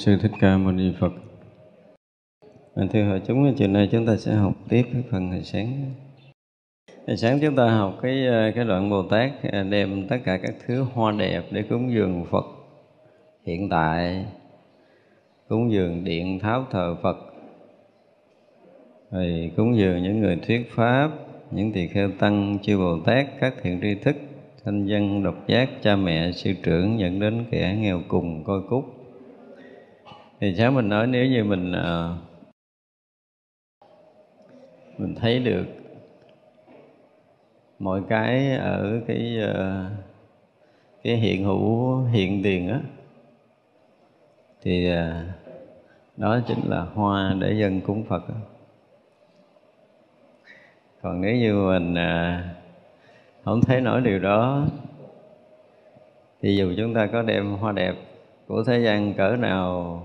sư thích ca mâu ni phật vâng, thưa hội chúng, chiều nay chúng ta sẽ học tiếp cái phần hồi sáng. Hồi sáng chúng ta học cái ờ, cái đoạn Bồ Tát ờ, đem tất cả các thứ hoa đẹp để cúng dường Phật hiện tại, cúng dường điện tháo thờ Phật, rồi cúng dường những người thuyết pháp, những tỳ kheo tăng, chư Bồ Tát, các thiện tri thức, thanh dân, độc giác, cha mẹ, sư trưởng dẫn đến kẻ nghèo cùng coi cúc. Thì sáng mình nói nếu như mình ờ, mình thấy được mọi cái ở cái ờ, cái hiện hữu hiện tiền á thì ờ, đó chính là hoa để dân cúng Phật đó. còn nếu như mình ờ, không thấy nổi điều đó thì dù chúng ta có đem hoa đẹp của thế gian cỡ nào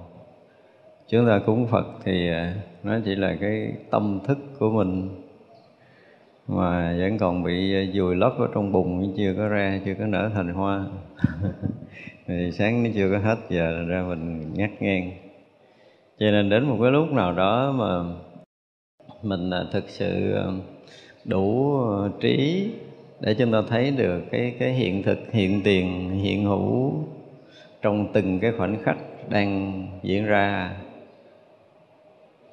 chúng ta cúng Phật thì à, nó chỉ là cái tâm thức của mình mà vẫn còn bị à, dùi lấp ở trong bùn chưa có ra, chưa có nở thành hoa. Thì sáng nó chưa có hết, giờ ra mình ngắt ngang. Cho nên đến một cái lúc nào đó mà mình à, thực sự đủ trí để chúng ta thấy được cái cái hiện thực, hiện tiền, hiện hữu trong từng cái khoảnh khắc đang diễn ra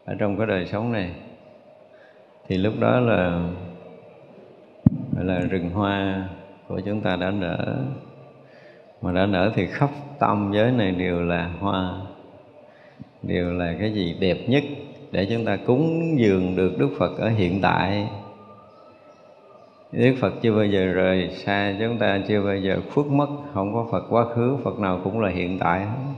ở trong cái đời sống này. Thì lúc đó là, gọi là rừng hoa của chúng ta đã nở. Mà đã nở thì khắp tâm giới này đều là hoa, đều là cái gì đẹp nhất để chúng ta cúng dường được Đức Phật ở hiện tại. Đức Phật chưa bao giờ rời xa chúng ta, chưa bao giờ khuất mất, không có Phật quá khứ, Phật nào cũng là hiện tại hết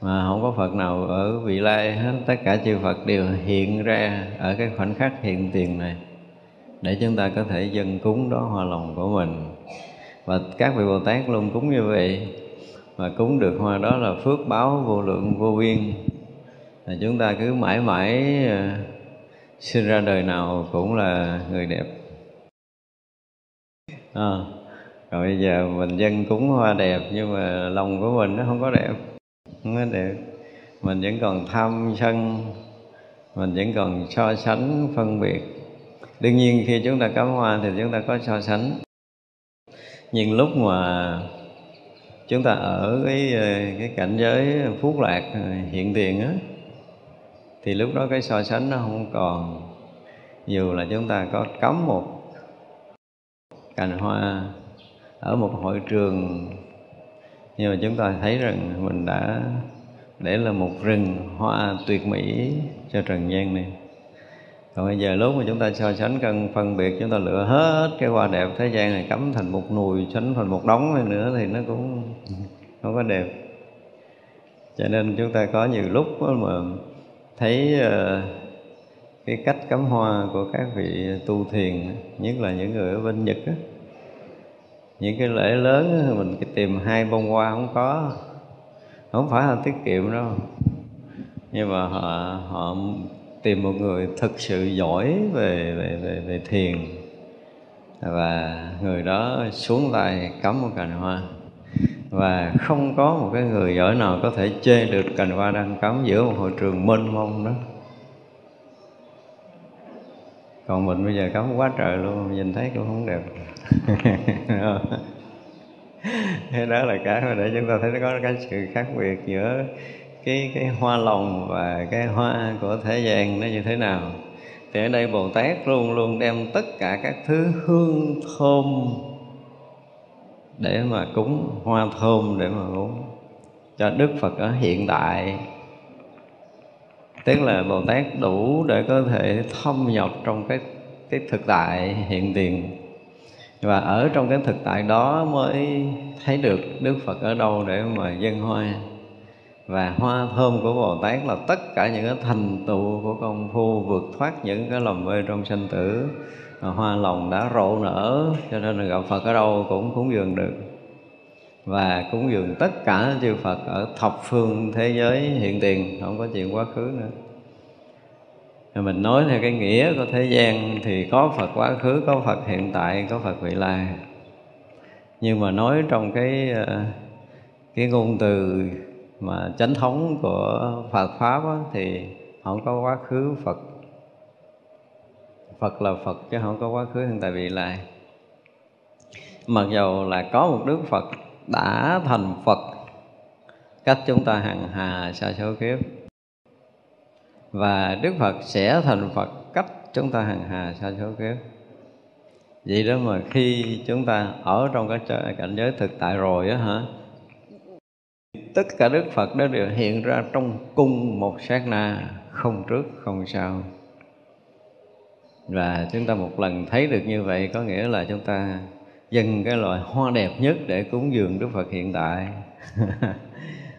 mà không có Phật nào ở vị lai hết. Tất cả chư Phật đều hiện ra ở cái khoảnh khắc hiện tiền này để chúng ta có thể dân cúng đó hoa lòng của mình. Và các vị Bồ Tát luôn cúng như vậy và cúng được hoa đó là phước báo vô lượng vô biên. Là chúng ta cứ mãi mãi ờ, sinh ra đời nào cũng là người đẹp. À, rồi bây giờ mình dân cúng hoa đẹp nhưng mà lòng của mình nó không có đẹp không có mình vẫn còn tham sân, mình vẫn còn so sánh, phân biệt. Đương nhiên khi chúng ta cắm hoa thì chúng ta có so sánh. Nhưng lúc mà chúng ta ở cái ờ, cái cảnh giới phúc lạc ờ, hiện tiền á, thì lúc đó cái so sánh nó không còn. Dù là chúng ta có cắm một cành hoa ở một hội trường nhưng mà chúng ta thấy rằng mình đã để là một rừng hoa tuyệt mỹ cho trần gian này. Còn bây giờ lúc mà chúng ta so sánh cân phân biệt, chúng ta lựa hết cái hoa đẹp thế gian này cắm thành một nùi, sánh thành một đống này nữa thì nó cũng không có đẹp. Cho nên chúng ta có nhiều lúc mà thấy ờ, cái cách cắm hoa của các vị tu thiền, nhất là những người ở bên nhật á những cái lễ lớn mình tìm hai bông hoa không có. Không phải là tiết kiệm đâu. Nhưng mà họ họ tìm một người thực sự giỏi về về về, về thiền. Và người đó xuống tay cắm một cành hoa. Và không có một cái người giỏi nào có thể chê được cành hoa đang cắm giữa một hội trường mênh mông đó. Còn mình bây giờ cắm quá trời luôn nhìn thấy cũng không đẹp thế đó là cái mà để chúng ta thấy nó có cái sự khác biệt giữa cái cái hoa lòng và cái hoa của thế gian nó như thế nào. Thì ở đây bồ tát luôn luôn đem tất cả các thứ hương thơm để mà cúng, hoa thơm để mà cúng cho đức phật ở hiện tại. Tức là bồ tát đủ để có thể thâm nhập trong cái cái thực tại hiện tiền và ở trong cái thực tại đó mới thấy được đức phật ở đâu để mà dân hoa. Và hoa thơm của Bồ Tát là tất cả những cái thành tựu của công phu vượt thoát những cái lòng mê trong sanh tử. Hoa lòng đã rộ nở, cho nên là gặp Phật ở đâu cũng cúng dường được. Và cúng dường tất cả chư Phật ở thập phương thế giới hiện tiền, không có chuyện quá khứ nữa mình nói theo cái nghĩa của thế gian thì có Phật quá khứ có Phật hiện tại có Phật vị lai. Nhưng mà nói trong cái ờ, cái ngôn từ mà chánh thống của Phật pháp á, thì không có quá khứ Phật. Phật là Phật chứ không có quá khứ hiện tại vị lai. Mặc dầu là có một Đức Phật đã thành Phật cách chúng ta hằng hà xa số kiếp và Đức Phật sẽ thành Phật cách chúng ta hằng hà sa số kiếp. Vậy đó mà khi chúng ta ở trong cái cảnh giới thực tại rồi á hả? Tất cả đức phật đó đều hiện ra trong cung một sát na, không trước, không sau. Và chúng ta một lần thấy được như vậy, có nghĩa là chúng ta dâng cái loại hoa đẹp nhất để cúng dường đức phật hiện tại.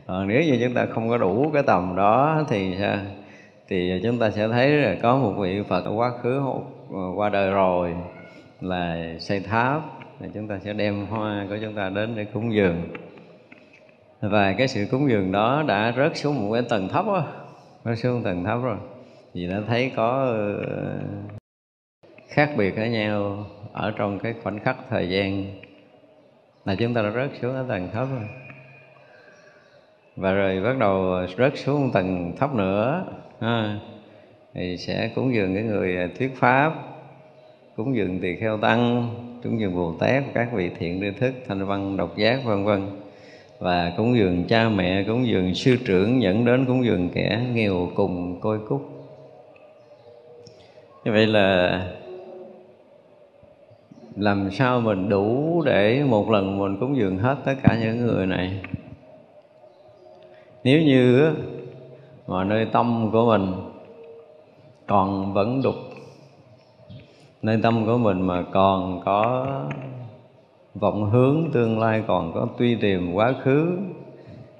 Còn nếu như chúng ta không có đủ cái tầm đó thì sao? Thì chúng ta sẽ thấy là có một vị phật quá khứ ờ, qua đời rồi là xây tháp. Thì chúng ta sẽ đem hoa của chúng ta đến để cúng dường. Và cái sự cúng dường đó đã rớt xuống một cái tầng thấp á, rớt xuống tầng thấp rồi. Vì đã thấy có ờ, khác biệt ở nhau ở trong cái khoảnh khắc thời gian là chúng ta đã rớt xuống ở tầng thấp rồi. Và rồi bắt đầu rớt xuống tầng thấp nữa ha. thì sẽ cúng dường cái người à, thuyết pháp, cúng dường tỳ kheo tăng, cúng dường bồ tát, các vị thiện tri thức, thanh văn, độc giác, vân vân. Và cúng dường cha mẹ, cúng dường sư trưởng, dẫn đến cúng dường kẻ nghèo cùng côi cúc. Như vậy là làm sao mình đủ để một lần mình cúng dường hết tất cả những người này? Nếu như mà nơi tâm của mình còn vẫn đục. Nơi tâm của mình mà còn có vọng hướng tương lai còn có tuy tìm quá khứ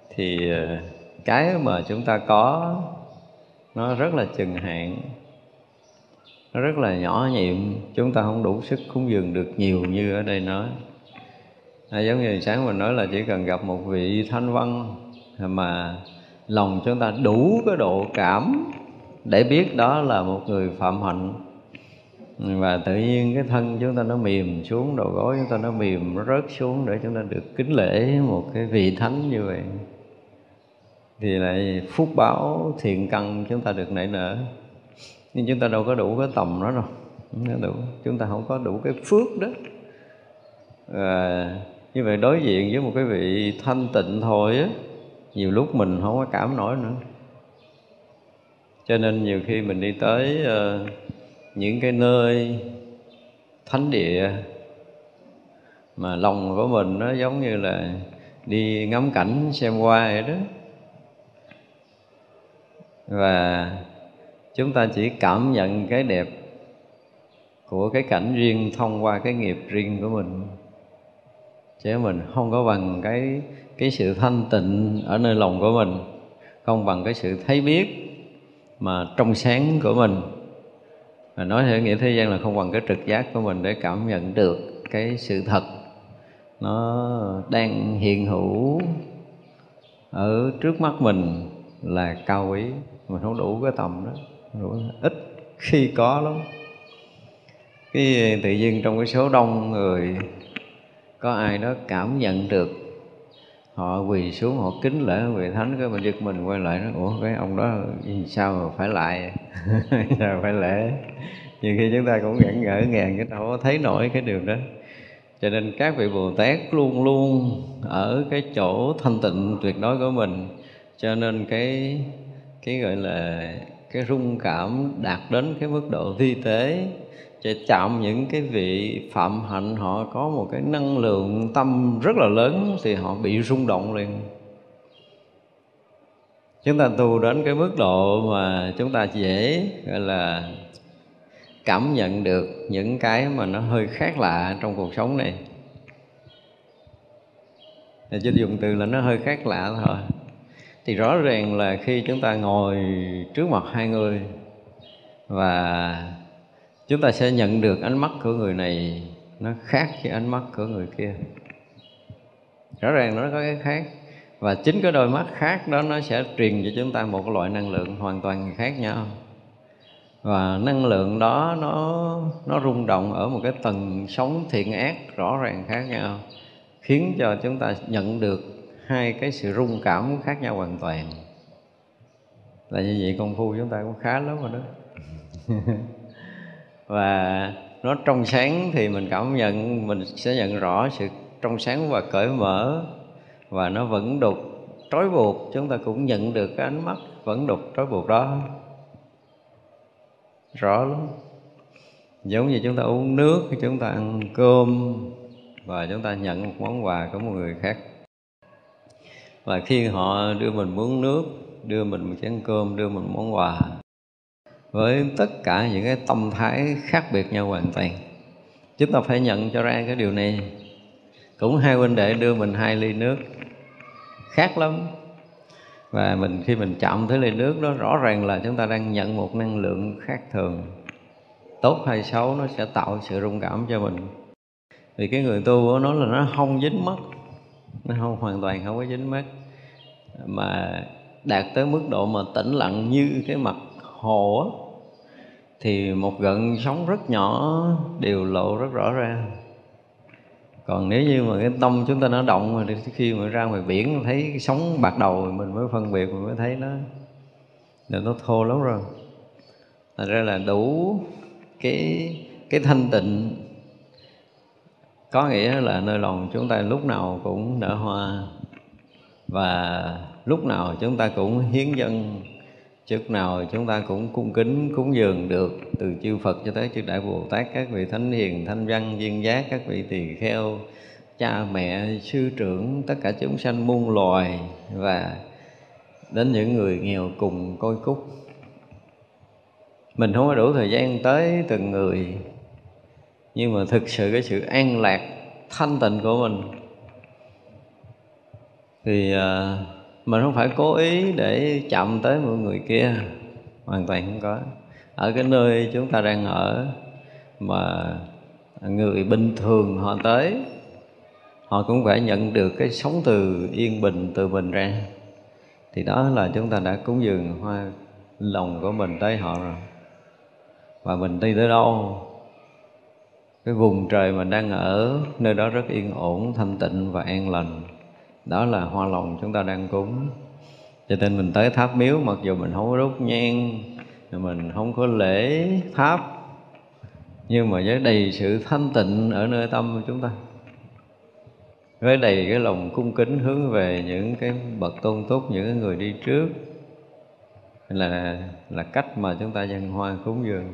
thì ờ, cái mà chúng ta có nó rất là chừng hạn. Nó rất là nhỏ nhiệm chúng ta không đủ sức cúng dường được nhiều như ở đây nói. À, giống như sáng mình nói là chỉ cần gặp một vị thanh văn mà lòng chúng ta đủ cái độ cảm để biết đó là một người phạm hạnh. Và tự nhiên cái thân chúng ta nó mềm xuống đầu gối chúng ta nó mềm nó rớt xuống để chúng ta được kính lễ một cái vị thánh như vậy. Thì lại phúc báo thiện căn chúng ta được nảy nở. Nhưng chúng ta đâu có đủ cái tầm đó đâu. Không đủ. Chúng ta không có đủ cái phước đó. À, như vậy đối diện với một cái vị thanh tịnh thôi á nhiều lúc mình không có cảm nổi nữa. Cho nên nhiều khi mình đi tới uh, những cái nơi thánh địa mà lòng của mình nó giống như là đi ngắm cảnh xem qua vậy đó. Và chúng ta chỉ cảm nhận cái đẹp của cái cảnh riêng thông qua cái nghiệp riêng của mình. Chứ mình không có bằng cái cái sự thanh tịnh ở nơi lòng của mình, không bằng cái sự thấy biết mà trong sáng của mình. Mà nói theo nghĩa thế gian là không bằng cái trực giác của mình để cảm nhận được cái sự thật. Nó đang hiện hữu ở trước mắt mình là cao quý mình không đủ cái tầm đó đủ ít khi có lắm. Cái tự nhiên trong cái số đông người, có ai đó cảm nhận được họ quỳ xuống, họ kính lễ vị thánh, cái mình giật mình quay lại nó ủa, cái ông đó sao mà phải lại? Sao phải lễ? Nhiều khi chúng ta cũng ngẩn ngỡ ngàng cái đâu thấy nổi cái điều đó. Cho nên các vị bồ tát luôn luôn ở cái chỗ thanh tịnh tuyệt đối của mình. Cho nên cái cái gọi là cái rung cảm đạt đến cái mức độ vi tế sẽ chạm những cái vị phạm hạnh, họ có một cái năng lượng tâm rất là lớn thì họ bị rung động liền. Chúng ta tu đến cái mức độ mà chúng ta dễ, gọi là, cảm nhận được những cái mà nó hơi khác lạ trong cuộc sống này. Thì chỉ dùng từ là nó hơi khác lạ thôi thì rõ ràng là khi chúng ta ngồi trước mặt hai người và chúng ta sẽ nhận được ánh mắt của người này, nó khác với ánh mắt của người kia. Rõ ràng nó có cái khác và chính cái đôi mắt khác đó nó sẽ truyền cho chúng ta một loại năng lượng hoàn toàn khác nhau. Và năng lượng đó nó nó rung động ở một cái tầng sóng thiện ác rõ ràng khác nhau, khiến cho chúng ta nhận được hai cái sự rung cảm khác nhau hoàn toàn. Là như vậy công phu chúng ta cũng khá lắm rồi đó. Và nó trong sáng thì mình cảm nhận, mình sẽ nhận rõ sự trong sáng và cởi mở và nó vẫn đục. Trói buộc, chúng ta cũng nhận được cái ánh mắt vẫn đục, trói buộc đó. Rõ lắm. Giống như chúng ta uống nước, chúng ta ăn cơm và chúng ta nhận một món quà của một người khác và khi họ đưa mình muốn nước, đưa mình một chén cơm, đưa mình món quà, với tất cả những cái tâm thái khác biệt nhau hoàn toàn, chúng ta phải nhận cho ra cái điều này. Cũng hai huynh đệ đưa mình hai ly nước, khác lắm. Và mình, khi mình chạm tới ly nước đó, rõ ràng là chúng ta đang nhận một năng lượng khác thường. Tốt hay xấu nó sẽ tạo sự rung cảm cho mình. Vì cái người tu của nó là nó không dính mất nó không, hoàn toàn không có dính mắt. Mà đạt tới mức độ mà tĩnh lặng như cái mặt hồ á, thì một gợn sóng rất nhỏ đều lộ rất rõ ra. Còn nếu như mà cái tâm chúng ta nó động rồi thì khi mà ra ngoài biển thấy cái sóng bạc đầu mình mới phân biệt, mình mới thấy nó, là nó thô lắm rồi. Thành ra là đủ cái cái thanh tịnh có nghĩa là nơi lòng chúng ta lúc nào cũng nở hoa và lúc nào chúng ta cũng hiến dân chức nào chúng ta cũng cung kính, cúng dường được từ chư Phật cho tới chư Đại Bồ Tát, các vị thánh hiền, thanh văn, viên giác, các vị tỳ kheo, cha, mẹ, sư trưởng, tất cả chúng sanh muôn loài và đến những người nghèo cùng côi cúc mình không có đủ thời gian tới từng người nhưng mà thực sự cái sự an lạc, thanh tịnh của mình thì à, mình không phải cố ý để chậm tới mọi người kia, hoàn toàn không có. Ở cái nơi chúng ta đang ở mà người bình thường họ tới, họ cũng phải nhận được cái sống từ yên bình từ mình ra. Thì đó là chúng ta đã cúng dường hoa lòng của mình tới họ rồi. Và mình đi tới đâu cái vùng trời mình đang ở, nơi đó rất yên ổn, thanh tịnh và an lành. Đó là hoa lòng chúng ta đang cúng. Cho nên mình tới tháp miếu, mặc dù mình không có đốt nhang mình không có lễ tháp, nhưng mà với đầy sự thanh tịnh ở nơi tâm của chúng ta. Với đầy cái lòng cung kính hướng về những cái bậc tôn túc, những cái người đi trước, là là cách mà chúng ta dân hoa cúng dường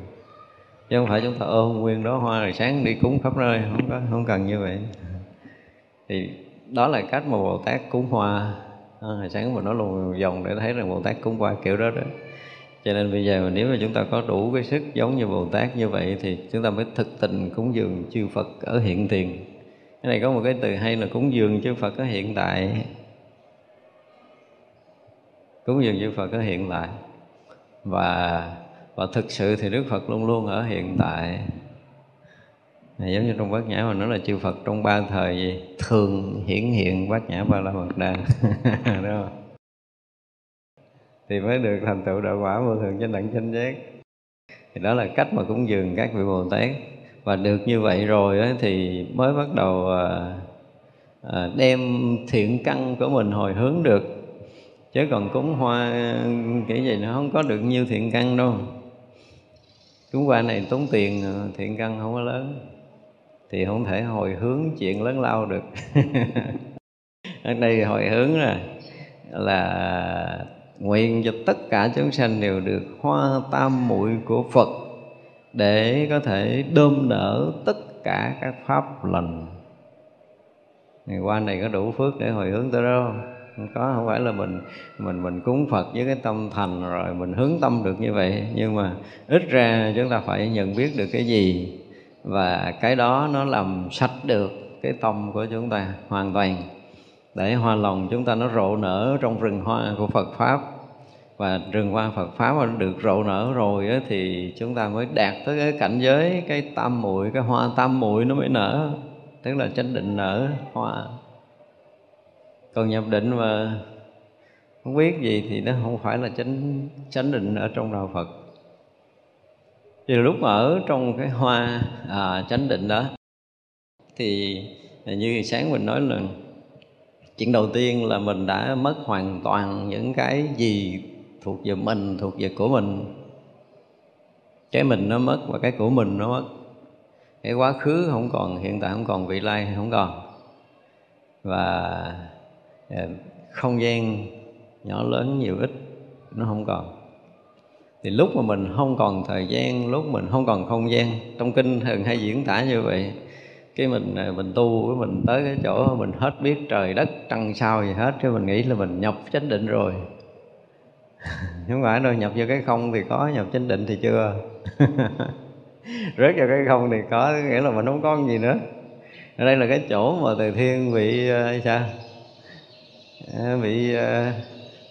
chứ không phải chúng ta ôm nguyên đó hoa rồi sáng đi cúng khắp nơi không có không cần như vậy. Thì đó là cách mà bồ tát cúng hoa. À, hồi sáng mình nói luôn vòng để thấy rằng bồ tát cúng hoa kiểu đó đó. Cho nên bây giờ nếu mà chúng ta có đủ cái sức giống như bồ tát như vậy thì chúng ta mới thực tình cúng dường chư phật ở hiện tiền. Cái này có một cái từ hay là cúng dường chư phật ở hiện tại. Cúng dường chư phật ở hiện tại. Và và thực sự thì đức phật luôn luôn ở hiện tại. Này, giống như trong bát nhã mà nói là chư Phật trong ba thời gì thường hiển hiện bát nhã ba la mật đa. Đúng không? Thì mới được thành tựu đạo quả vô thường chánh đẳng chánh giác. Thì đó là cách mà cúng dường các vị bồ tát. Và được như vậy rồi ấy, thì mới bắt đầu à, à, đem thiện căn của mình hồi hướng được. Chứ còn cúng hoa kiểu gì nó không có được nhiều thiện căn đâu cúng qua này tốn tiền ờ, thiện căn không có lớn. Thì không thể hồi hướng chuyện lớn lao được. Ở đây hồi hướng là là nguyện cho tất cả chúng sanh đều được hoa tam muội của Phật để có thể đơm nở tất cả các pháp lành. Ngày qua này có đủ phước để hồi hướng tới đâu? Không có không phải là mình mình mình cúng Phật với cái tâm thành rồi mình hướng tâm được như vậy. Nhưng mà ít ra chúng ta phải nhận biết được cái gì và cái đó nó làm sạch được cái tâm của chúng ta hoàn toàn. Để hoa lòng chúng ta nó rộ nở trong rừng hoa của Phật pháp. Và rừng hoa Phật pháp mà được rộ nở rồi á, thì chúng ta mới đạt tới cái cảnh giới cái tam muội cái hoa tam muội nó mới nở. Tức là chánh định nở hoa còn nhập định mà không biết gì thì nó không phải là chánh chánh định ở trong đạo Phật. Thì lúc mà ở trong cái hoa à, chánh định đó thì như sáng mình nói là chuyện đầu tiên là mình đã mất hoàn toàn những cái gì thuộc về mình thuộc về của mình. Cái mình nó mất và cái của mình nó mất. Cái quá khứ không còn hiện tại không còn vị lai không còn. Và Ờ, không gian nhỏ lớn nhiều ít, nó không còn. Thì lúc mà mình không còn thời gian, lúc mình không còn không gian, trong kinh thường hay diễn tả như vậy, cái mình ờ, mình tu với mình tới cái chỗ mình hết biết trời đất, trăng sao gì hết chứ mình nghĩ là mình nhập chánh định rồi. Không phải đâu, nhập vô cái không thì có, nhập chánh định thì chưa. Rớt vào cái không thì có, nghĩa là mình không có gì nữa. Ở đây là cái chỗ mà từ thiên vị ờ, sao? Ờ, bị ờ,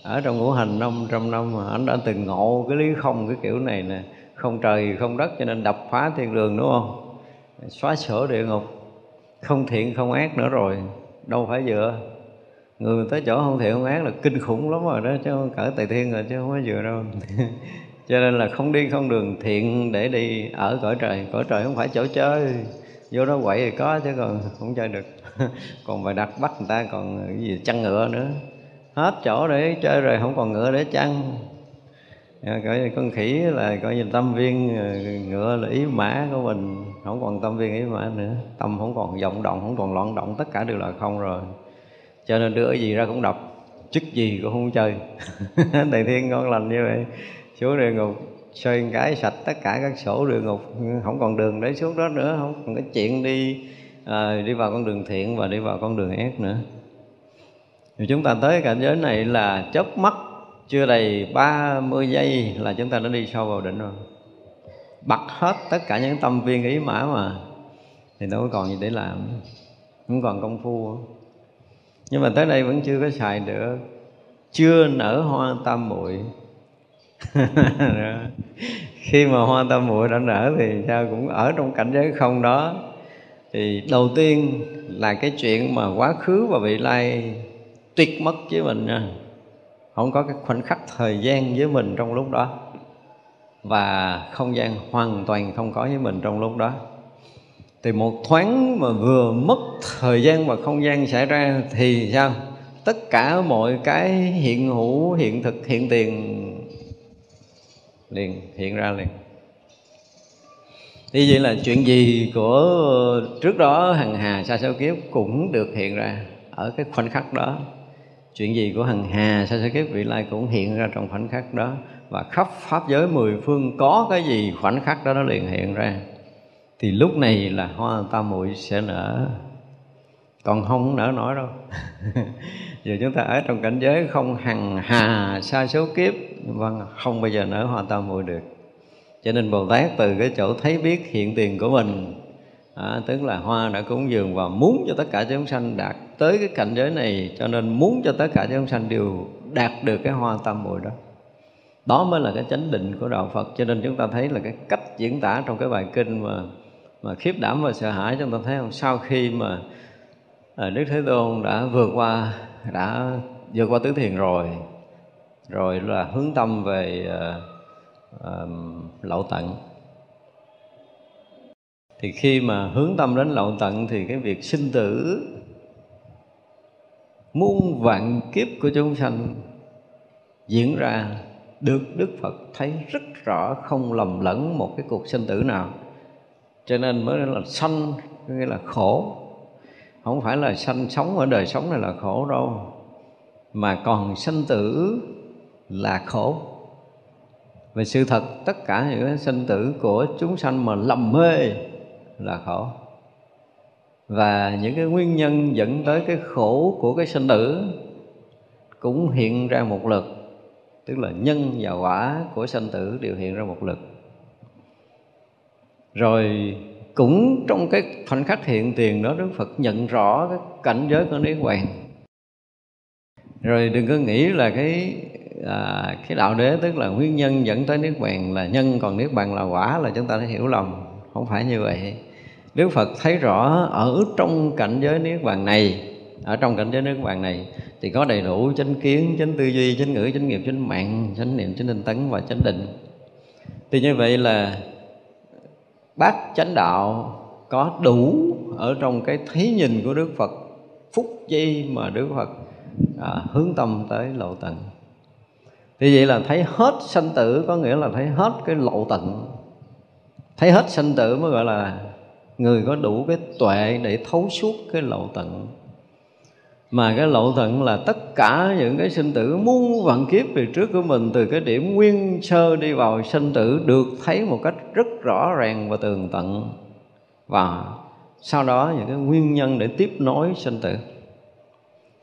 ở trong ngũ hành năm trăm năm mà anh đã từng ngộ cái lý không cái kiểu này nè. Không trời, không đất cho nên đập phá thiên đường, đúng không? Xóa sổ địa ngục. Không thiện, không ác nữa rồi. Đâu phải vừa. Người tới chỗ không thiện, không ác là kinh khủng lắm rồi đó, chứ không cỡ tài thiên rồi, chứ không phải vừa đâu. Cho nên là không đi không đường, thiện để đi ở cõi trời. Cõi trời không phải chỗ chơi. Vô đó quậy thì có, chứ còn không chơi được. còn bài đặt bắt người ta còn cái gì, chăn ngựa nữa. Hết chỗ để chơi rồi không còn ngựa để chăn. Dạ, coi con khỉ là coi như tâm viên ờ, ngựa là ý mã của mình. Không còn tâm viên ý mã nữa. Tâm không còn vọng động, không còn loạn động, tất cả đều là không rồi. Cho nên đưa cái gì ra cũng đọc. Chức gì cũng không chơi. Đại thiên ngon lành như vậy. Xuống địa ngục, xoay cái sạch tất cả các sổ địa ngục. Không còn đường để xuống đó nữa, không còn cái chuyện đi à, đi vào con đường thiện và đi vào con đường ác nữa. Thì chúng ta tới cảnh giới này là chớp mắt chưa đầy 30 giây là chúng ta đã đi sâu vào đỉnh rồi. Bật hết tất cả những tâm viên ý mã mà. Thì đâu có còn gì để làm không còn công phu. Nhưng mà tới đây vẫn chưa có xài được. Chưa nở hoa tam muội. Khi mà hoa tam muội đã nở thì sao cũng ở trong cảnh giới không đó thì đầu tiên là cái chuyện mà quá khứ và vị lai tuyệt mất với mình nha. Không có cái khoảnh khắc thời gian với mình trong lúc đó. Và không gian hoàn toàn không có với mình trong lúc đó. Thì một thoáng mà vừa mất thời gian và không gian xảy ra thì sao? Tất cả mọi cái hiện hữu, hiện thực, hiện tiền liền, hiện ra liền thì vậy là chuyện gì của trước đó hằng hà sa số kiếp cũng được hiện ra ở cái khoảnh khắc đó. Chuyện gì của hằng hà sa số kiếp vị lai cũng hiện ra trong khoảnh khắc đó. Và khắp pháp giới mười phương có cái gì khoảnh khắc đó nó liền hiện ra. Thì lúc này là hoa tam muội sẽ nở. Còn không nở nổi đâu. Giờ chúng ta ở trong cảnh giới không hằng hà sa số kiếp. Vâng không bao giờ nở hoa tam muội được cho nên bồ tát từ cái chỗ thấy biết hiện tiền của mình à, tức là hoa đã cúng dường và muốn cho tất cả chúng sanh đạt tới cái cảnh giới này cho nên muốn cho tất cả chúng sanh đều đạt được cái hoa tam muội đó. Đó mới là cái chánh định của đạo Phật. Cho nên chúng ta thấy là cái cách diễn tả trong cái bài kinh mà mà khiếp đảm và sợ hãi chúng ta thấy không? Sau khi mà à, Đức Thế Tôn đã vượt qua đã vượt qua tứ thiền rồi rồi là hướng tâm về uh, um, lậu tận. Thì khi mà hướng tâm đến lậu tận thì cái việc sinh tử muôn vạn kiếp của chúng sanh diễn ra được Đức Phật thấy rất rõ không lầm lẫn một cái cuộc sinh tử nào. Cho nên mới là sanh nghĩa là khổ. Không phải là sanh sống ở đời sống này là khổ đâu mà còn sanh tử là khổ về sự thật, tất cả những sinh tử của chúng sanh mà lầm mê là khổ. Và những cái nguyên nhân dẫn tới cái khổ của cái sinh tử cũng hiện ra một lực, tức là nhân và quả của sanh tử đều hiện ra một lực. Rồi cũng trong cái khoảnh khắc hiện tiền đó, Đức Phật nhận rõ cái cảnh giới của Niết Bàn. Rồi đừng có nghĩ là cái à, cái đạo đế tức là nguyên nhân dẫn tới niết bàn là nhân còn niết bàn là quả là chúng ta đã hiểu lầm. Không phải như vậy. Đức Phật thấy rõ ở trong cảnh giới niết bàn này ở trong cảnh giới niết bàn này thì có đầy đủ chánh kiến chánh tư duy chánh ngữ chánh nghiệp chánh mạng chánh niệm chánh tinh tấn và chánh định. Thì như vậy là bát chánh đạo có đủ ở trong cái thấy nhìn của Đức Phật phúc chi mà Đức Phật à, hướng tâm tới lộ tận thì vậy là thấy hết sanh tử có nghĩa là thấy hết cái lộ tận thấy hết sanh tử mới gọi là người có đủ cái tuệ để thấu suốt cái lộ tận mà cái lộ tận là tất cả những cái sinh tử muôn vạn kiếp về trước của mình, từ cái điểm nguyên sơ đi vào sinh tử, được thấy một cách rất rõ ràng và tường tận. Và sau đó những cái nguyên nhân để tiếp nối sinh tử.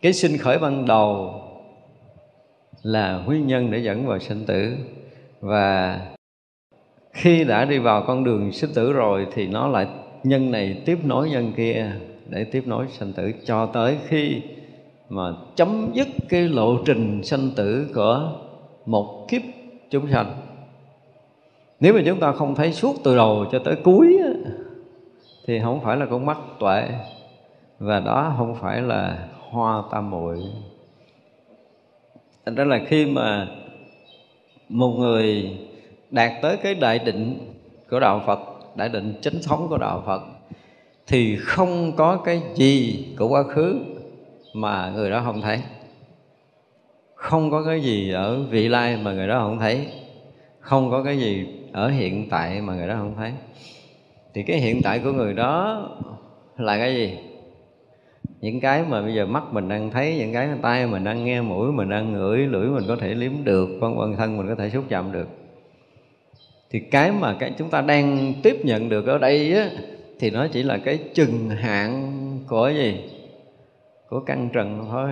Cái sinh khởi ban đầu là nguyên nhân để dẫn vào sinh tử. Và khi đã đi vào con đường sinh tử rồi thì nó lại, nhân này tiếp nối nhân kia để tiếp nối sinh tử, cho tới khi mà chấm dứt cái lộ trình sanh tử của một kiếp chúng sanh. Nếu mà chúng ta không thấy suốt từ đầu cho tới cuối thì không phải là con mắt tuệ, và đó không phải là hoa tam muội thành ra là khi mà một người đạt tới cái đại định của đạo Phật, đại định chánh thống của đạo Phật, thì không có cái gì của quá khứ mà người đó không thấy. Không có cái gì ở vị lai mà người đó không thấy. Không có cái gì ở hiện tại mà người đó không thấy. Thì cái hiện tại của người đó là cái gì? Những cái mà bây giờ mắt mình đang thấy, những cái tay mình đang nghe, mũi mình đang ngửi, lưỡi mình có thể liếm được, vân vân, thân mình có thể xúc chạm được. Thì cái mà cái chúng ta đang tiếp nhận được ở đây á, thì nó chỉ là cái chừng hạn của gì? Của căn trần thôi.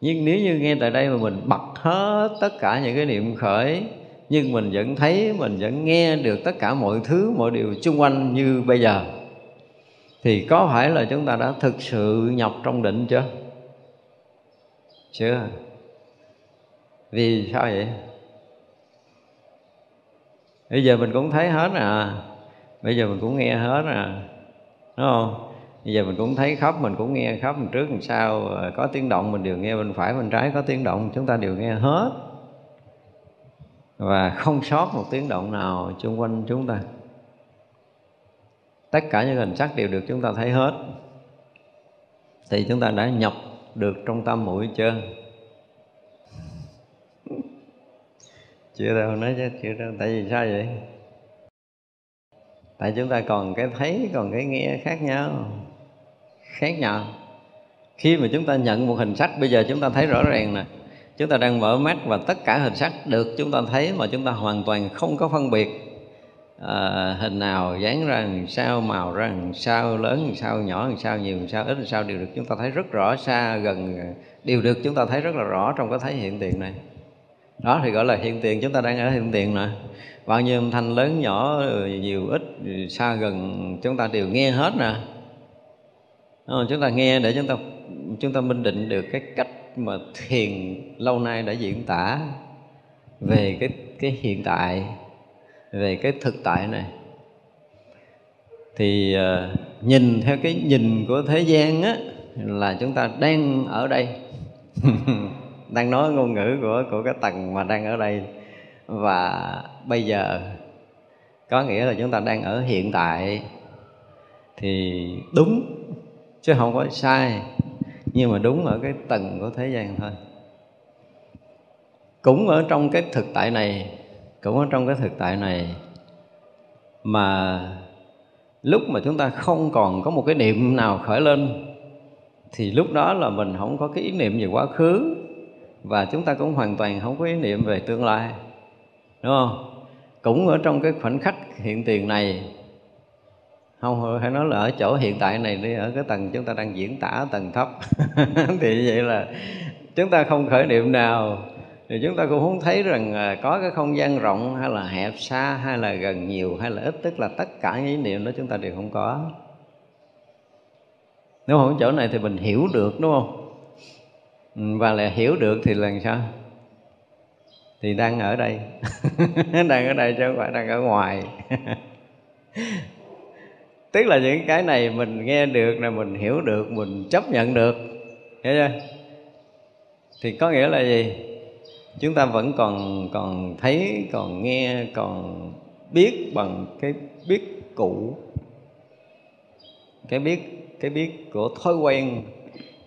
Nhưng nếu như nghe tại đây mà mình bật hết tất cả những cái niệm khởi, nhưng mình vẫn thấy, mình vẫn nghe được tất cả mọi thứ, mọi điều xung quanh như bây giờ thì có phải là chúng ta đã thực sự nhập trong định chưa? Chưa. Vì sao vậy? Bây giờ mình cũng thấy hết à. Bây giờ mình cũng nghe hết à. Đúng không? Bây giờ mình cũng thấy khóc, mình cũng nghe khóc mình trước mình sau. Ờ, có tiếng động mình đều nghe bên phải, bên trái có tiếng động, chúng ta đều nghe hết. Và không sót một tiếng động nào xung quanh chúng ta tất cả những hình sắc đều được chúng ta thấy hết. Thì chúng ta đã nhập được trong tâm mũi chưa? Chưa đâu, nói chứ, chưa đâu. Tại vì sao vậy? Tại chúng ta còn cái thấy, còn cái nghe khác nhau. Khác nhau. Khi mà chúng ta nhận một hình sắc, bây giờ chúng ta thấy rõ ràng nè. Chúng ta đang mở mắt và tất cả hình sắc được chúng ta thấy mà chúng ta hoàn toàn không có phân biệt à, hình nào dán ra làm sao màu ra làm sao lớn làm sao nhỏ làm sao nhiều làm sao ít làm sao đều được. Chúng ta thấy rất rõ xa gần ờ, đều được. Chúng ta thấy rất là rõ trong cái thấy hiện tiền này. Đó thì gọi là hiện tiền. Chúng ta đang ở hiện tiền nè. Bao nhiêu âm thanh lớn nhỏ ờ, nhiều ít xa gần chúng ta đều nghe hết nè. Chúng ta nghe để chúng ta chúng ta minh định được cái cách mà thiền lâu nay đã diễn tả về cái cái hiện tại về cái thực tại này. Thì uh, nhìn theo cái nhìn của thế gian á là chúng ta đang ở đây. Đang nói ngôn ngữ của của cái tầng mà đang ở đây. Và bây giờ có nghĩa là chúng ta đang ở hiện tại. Thì đúng chứ không có sai. Nhưng mà đúng ở cái tầng của thế gian thôi. Cũng ở trong cái thực tại này cũng ở trong cái thực tại này mà lúc mà chúng ta không còn có một cái niệm nào khởi lên, thì lúc đó là mình không có cái ý niệm về quá khứ và chúng ta cũng hoàn toàn không có ý niệm về tương lai, đúng không? Cũng ở trong cái khoảnh khắc hiện tiền này, không hay nói là ở chỗ hiện tại này đi, ở cái tầng chúng ta đang diễn tả tầng thấp, thì vậy là chúng ta không khởi niệm nào thì chúng ta cũng không thấy rằng à, có cái không gian rộng hay là hẹp xa hay là gần nhiều hay là ít, tức là tất cả những ý niệm đó chúng ta đều không có. Nếu không chỗ này thì mình hiểu được, đúng không? Ừ, và lại hiểu được thì là sao? Thì đang ở đây. Đang ở đây chứ không phải đang ở ngoài. Tức là những cái này mình nghe được là mình hiểu được, mình chấp nhận được. Hiểu chưa? Thì có nghĩa là gì? Chúng ta vẫn còn còn thấy, còn nghe, còn biết bằng cái biết cũ. Cái biết cái biết của thói quen,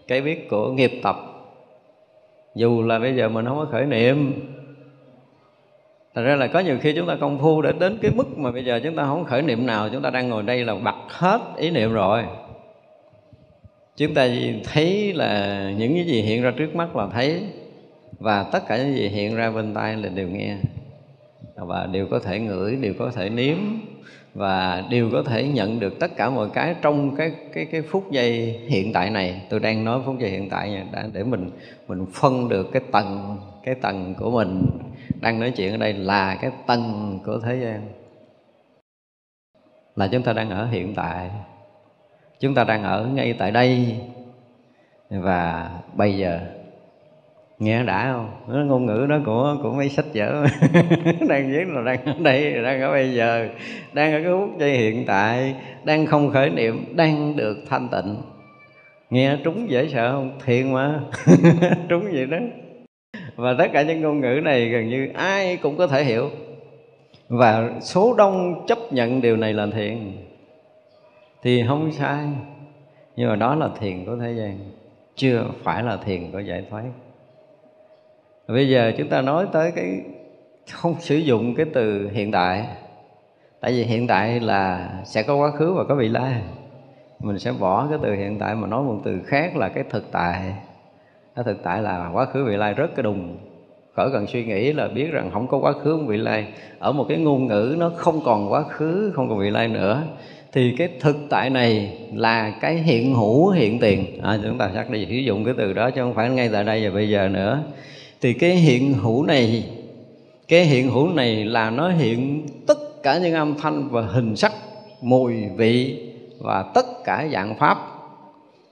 cái biết của nghiệp tập. Dù là bây giờ mình không có khởi niệm, Thật ra là có nhiều khi chúng ta công phu để đến cái mức mà bây giờ chúng ta không khởi niệm nào, Chúng ta đang ngồi đây là bật hết ý niệm rồi. Chúng ta thấy là những cái gì hiện ra trước mắt là thấy. Và tất cả những gì hiện ra bên tai là đều nghe. Và đều có thể ngửi, đều có thể nếm và đều có thể nhận được tất cả mọi cái trong cái cái cái phút giây hiện tại này. Tôi đang nói phút giây hiện tại này để mình mình phân được cái tầng cái tầng của mình. Đang nói chuyện ở đây là cái tầng của thế gian. Là chúng ta đang ở hiện tại. Chúng ta đang ở ngay tại đây. Và bây giờ nghe đã không? Nó ngôn ngữ đó của của mấy sách vở. Đang viết là đang ở đây, đang ở bây giờ. Đang ở cái phút giây hiện tại. Đang không khởi niệm, đang được thanh tịnh. Nghe trúng dễ sợ không? Thiền mà. Trúng vậy đó. Và tất cả những ngôn ngữ này gần như ai cũng có thể hiểu. Và số đông chấp nhận điều này là thiền thì không sai. Nhưng mà đó là thiền của thế gian. Chưa phải là thiền của giải thoát bây giờ chúng ta nói tới cái không sử dụng cái từ hiện tại tại vì hiện tại là sẽ có quá khứ và có vị lai. Mình sẽ bỏ cái từ hiện tại mà nói một từ khác là cái thực tại. Cái thực tại là quá khứ vị lai rất cái đùng. Khỏi cần suy nghĩ là biết rằng không có quá khứ không vị lai. Ở một cái ngôn ngữ nó không còn quá khứ không còn vị lai nữa. Thì cái thực tại này là cái hiện hữu hiện tiền. À, chúng ta chắc đi sử dụng cái từ đó chứ không phải ngay tại đây và bây giờ nữa thì cái hiện hữu này, cái hiện hữu này là nó hiện tất cả những âm thanh và hình sắc, mùi vị và tất cả dạng pháp.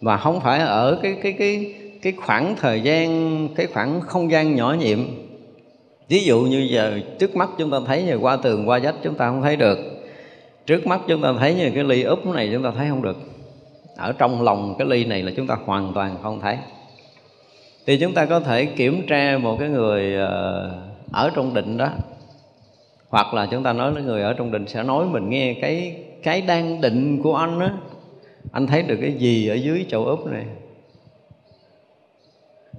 Và không phải ở cái cái cái cái khoảng thời gian, cái khoảng không gian nhỏ nhiệm. Ví dụ như giờ trước mắt chúng ta thấy như qua tường, qua vách chúng ta không thấy được. Trước mắt chúng ta thấy như cái ly úp này chúng ta thấy không được. Ở trong lòng cái ly này là chúng ta hoàn toàn không thấy thì chúng ta có thể kiểm tra một cái người ờ, ở trong định đó. Hoặc là chúng ta nói với người ở trong định sẽ nói mình nghe cái cái đang định của anh á. Anh thấy được cái gì ở dưới chậu úp này?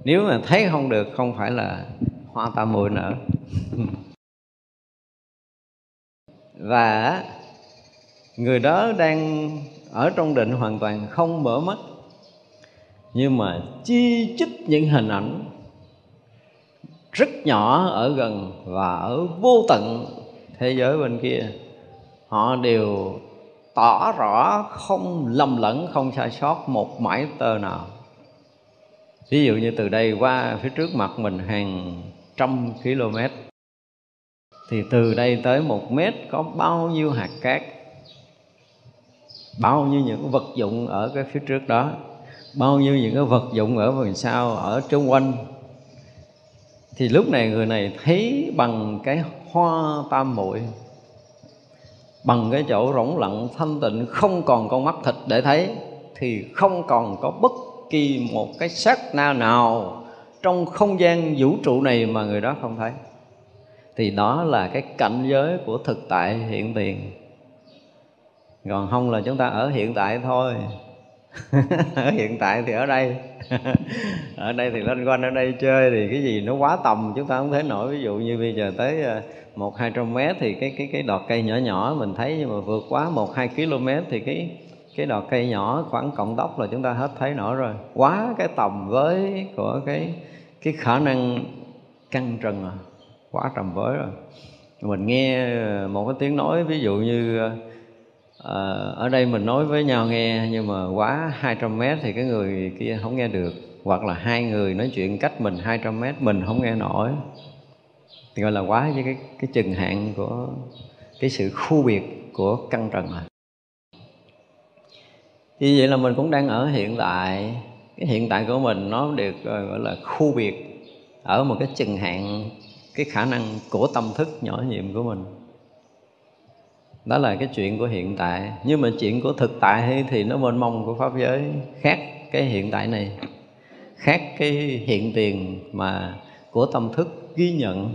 Nếu mà thấy không được, không phải là hoa tam muội nở. Và người đó đang ở trong định hoàn toàn không mở mắt nhưng mà chi chích những hình ảnh rất nhỏ ở gần và ở vô tận thế giới bên kia, họ đều tỏ rõ không lầm lẫn, không sai sót một mãi tơ nào. Ví dụ như từ đây qua phía trước mặt mình hàng trăm km, thì từ đây tới một mét có bao nhiêu hạt cát, bao nhiêu những vật dụng ở cái phía trước đó bao nhiêu những cái vật dụng ở phần sau, ở trung quanh. Thì lúc này người này thấy bằng cái hoa tam muội, bằng cái chỗ rỗng lặng thanh tịnh, không còn con mắt thịt để thấy, thì không còn có bất kỳ một cái sắc na nào trong không gian vũ trụ này mà người đó không thấy. Thì đó là cái cảnh giới của thực tại hiện tiền. Còn không là chúng ta ở hiện tại thôi ở hiện tại thì ở đây ở đây thì lên quanh ở đây chơi thì cái gì nó quá tầm, chúng ta không thấy nổi. Ví dụ như bây giờ tới ờ, một hai trăm mét thì cái cái cái đọt cây nhỏ nhỏ mình thấy nhưng mà vượt quá một hai km thì cái cái đọt cây nhỏ khoảng cộng tóc là chúng ta hết thấy nổi rồi. Quá cái tầm với của cái cái khả năng căng trần à quá trầm với rồi. Mình nghe ờ, một cái tiếng nói ví dụ như ờ, à, ở đây mình nói với nhau nghe nhưng mà quá 200 mét thì cái người kia không nghe được. Hoặc là hai người nói chuyện cách mình 200 mét mình không nghe nổi. Thì gọi là quá với cái cái chừng hạn của cái sự khu biệt của căn trần rồi như vậy là mình cũng đang ở hiện tại. Cái hiện tại của mình nó được ờ, gọi là khu biệt ở một cái chừng hạn cái khả năng của tâm thức nhỏ nhiệm của mình đó là cái chuyện của hiện tại. Nhưng mà chuyện của thực tại thì nó mênh mông của pháp giới. Khác cái hiện tại này. Khác cái hiện tiền mà của tâm thức ghi nhận.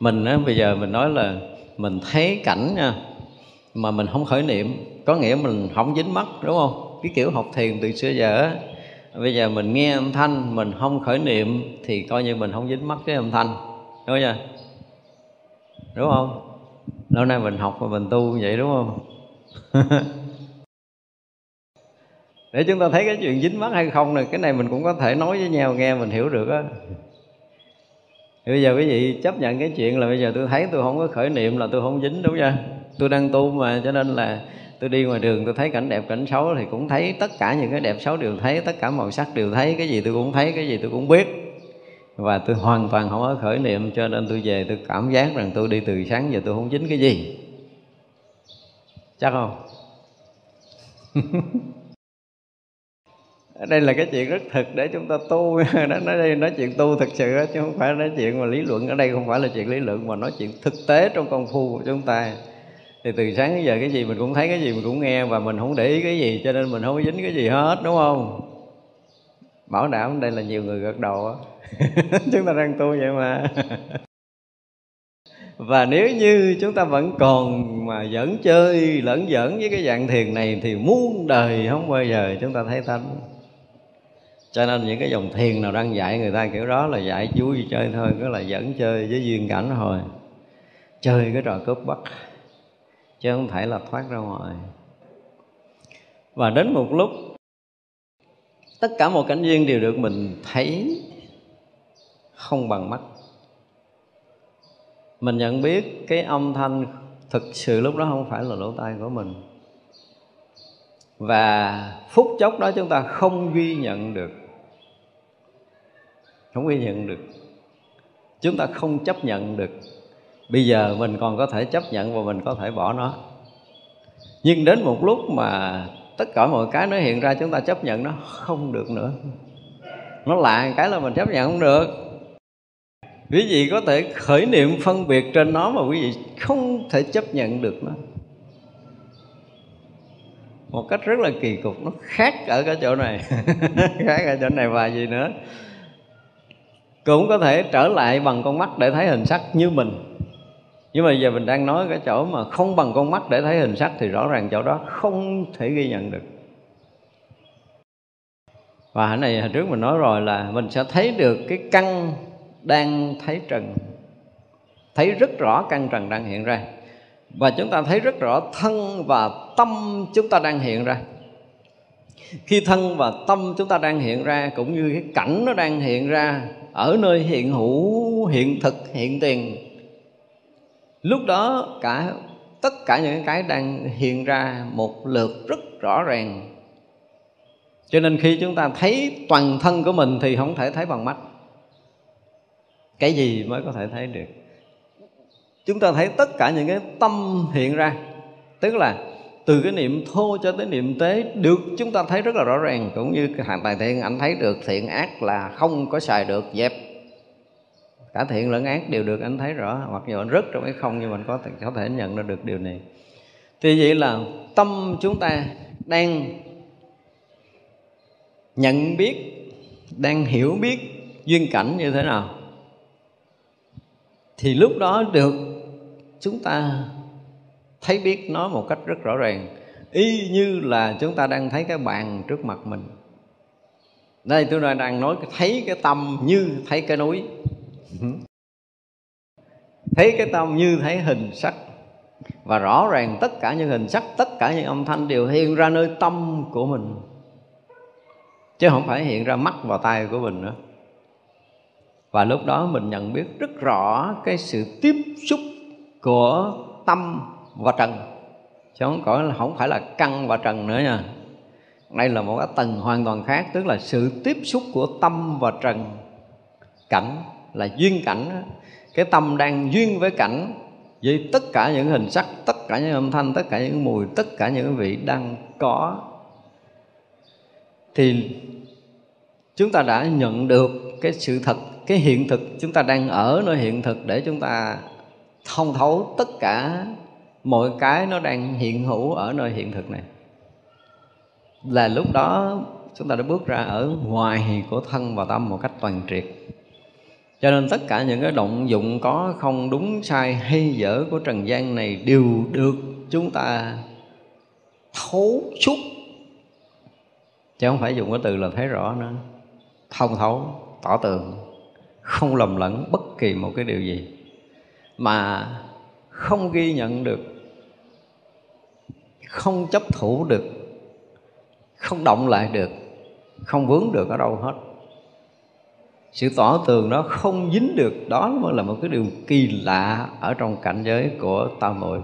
Mình á, bây giờ mình nói là mình thấy cảnh nha mà mình không khởi niệm. Có nghĩa mình không dính mắt đúng không? Cái kiểu học thiền từ xưa giờ á. Bây giờ mình nghe âm thanh mình không khởi niệm thì coi như mình không dính mắt cái âm thanh. Đúng chưa? Đúng không? Lâu nay mình học và mình tu vậy đúng không? Để chúng ta thấy cái chuyện dính mắt hay không này, cái này mình cũng có thể nói với nhau, nghe mình hiểu được á. Bây giờ quý vị chấp nhận cái chuyện là bây giờ tôi thấy tôi không có khởi niệm là tôi không dính, đúng chưa? Tôi đang tu mà, cho nên là tôi đi ngoài đường, tôi thấy cảnh đẹp, cảnh xấu thì cũng thấy tất cả những cái đẹp xấu đều thấy, tất cả màu sắc đều thấy, cái gì tôi cũng thấy, cái gì tôi cũng biết và tôi hoàn toàn không có khởi niệm cho nên tôi về tôi cảm giác rằng tôi đi từ sáng giờ tôi không dính cái gì. Chắc không? Ở đây là cái chuyện rất thực để chúng ta tu. Nó nói đây nói chuyện tu thực sự đó, chứ không phải nói chuyện mà lý luận. Ở đây không phải là chuyện lý luận mà nói chuyện thực tế trong công phu của chúng ta. Thì từ sáng đến giờ cái gì mình cũng thấy cái gì mình cũng nghe và mình không để ý cái gì cho nên mình không có dính cái gì hết đúng không? Bảo đảm đây là nhiều người gật đầu á. chúng ta đang tu vậy mà. Và nếu như chúng ta vẫn còn mà dẫn chơi, lẫn giỡn với cái dạng thiền này thì muôn đời không bao giờ chúng ta thấy tánh cho nên những cái dòng thiền nào đang dạy người ta kiểu đó là dạy vui chơi thôi, cứ là dẫn chơi với duyên cảnh thôi. Chơi cái trò cướp bắt, chứ không thể là thoát ra ngoài. Và đến một lúc, tất cả một cảnh duyên đều được mình thấy không bằng mắt. Mình nhận biết cái âm thanh thực sự lúc đó không phải là lỗ tai của mình. Và phút chốc đó chúng ta không ghi nhận được. Không ghi nhận được. Chúng ta không chấp nhận được. Bây giờ mình còn có thể chấp nhận và mình có thể bỏ nó. Nhưng đến một lúc mà tất cả mọi cái nó hiện ra, chúng ta chấp nhận nó không được nữa. Nó lạ cái là mình chấp nhận không được quý vị có thể khởi niệm phân biệt trên nó mà quý vị không thể chấp nhận được nó. Một cách rất là kỳ cục, nó khác ở cái chỗ này, khác ở chỗ này và gì nữa. Cũng có thể trở lại bằng con mắt để thấy hình sắc như mình. Nhưng mà giờ mình đang nói cái chỗ mà không bằng con mắt để thấy hình sắc thì rõ ràng chỗ đó không thể ghi nhận được. Và hồi này hồi trước mình nói rồi là mình sẽ thấy được cái căn đang thấy trần, thấy rất rõ căn trần đang hiện ra. Và chúng ta thấy rất rõ thân và tâm chúng ta đang hiện ra. Khi thân và tâm chúng ta đang hiện ra, cũng như cái cảnh nó đang hiện ra ở nơi hiện hữu, hiện thực, hiện tiền, lúc đó cả, tất cả những cái đang hiện ra một lượt rất rõ ràng. Cho nên khi chúng ta thấy toàn thân của mình thì không thể thấy bằng mắt cái gì mới có thể thấy được? Chúng ta thấy tất cả những cái tâm hiện ra. Tức là từ cái niệm thô cho tới niệm tế được chúng ta thấy rất là rõ ràng cũng như hàng tài thiện anh thấy được thiện ác là không có xài được dẹp. Cả thiện lẫn ác đều được anh thấy rõ mặc dù anh rất trong cái không nhưng mình có thể, có thể nhận ra được điều này. Thì vậy là tâm chúng ta đang nhận biết đang hiểu biết duyên cảnh như thế nào? Thì lúc đó được chúng ta thấy biết nó một cách rất rõ ràng. Y như là chúng ta đang thấy cái bàn trước mặt mình. Đây, tôi nói đang nói thấy cái tâm như thấy cái núi. Thấy cái tâm như thấy hình sắc. Và rõ ràng tất cả những hình sắc, tất cả những âm thanh đều hiện ra nơi tâm của mình. Chứ không phải hiện ra mắt vào tay của mình nữa và lúc đó mình nhận biết rất rõ cái sự tiếp xúc của tâm và trần. Chứ không phải là, không phải là căn và trần nữa nha. Đây là một cái tầng hoàn toàn khác, tức là sự tiếp xúc của tâm và trần. Cảnh là duyên cảnh cái tâm đang duyên với cảnh với tất cả những hình sắc, tất cả những âm thanh, tất cả những mùi, tất cả những vị đang có. Thì chúng ta đã nhận được cái sự thật cái hiện thực chúng ta đang ở nơi hiện thực để chúng ta thông thấu tất cả mọi cái nó đang hiện hữu ở nơi hiện thực này. Là lúc đó chúng ta đã bước ra ở ngoài của thân và tâm một cách toàn triệt. Cho nên tất cả những cái động dụng có không đúng, sai, hay dở của trần gian này đều được chúng ta thấu suốt. Chứ không phải dùng cái từ là thấy rõ nữa thông thấu, tỏ tường không lầm lẫn bất kỳ một cái điều gì mà không ghi nhận được, không chấp thủ được, không động lại được, không vướng được ở đâu hết. Sự tỏ tường đó không dính được, đó mới là một cái điều kỳ lạ ở trong cảnh giới của tam muội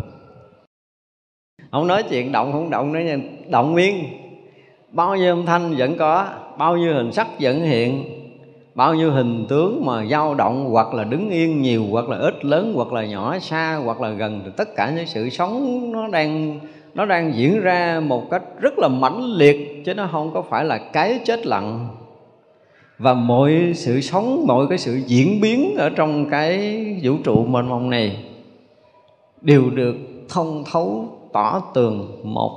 không nói chuyện động không động nữa nha, động nguyên. Bao nhiêu âm thanh vẫn có, bao nhiêu hình sắc vẫn hiện bao nhiêu hình tướng mà dao động hoặc là đứng yên nhiều, hoặc là ít, lớn, hoặc là nhỏ, xa, hoặc là gần, thì tất cả những sự sống nó đang nó đang diễn ra một cách rất là mãnh liệt, chứ nó không có phải là cái chết lặng. Và mọi sự sống, mọi cái sự diễn biến ở trong cái vũ trụ mênh mông này đều được thông thấu tỏ tường một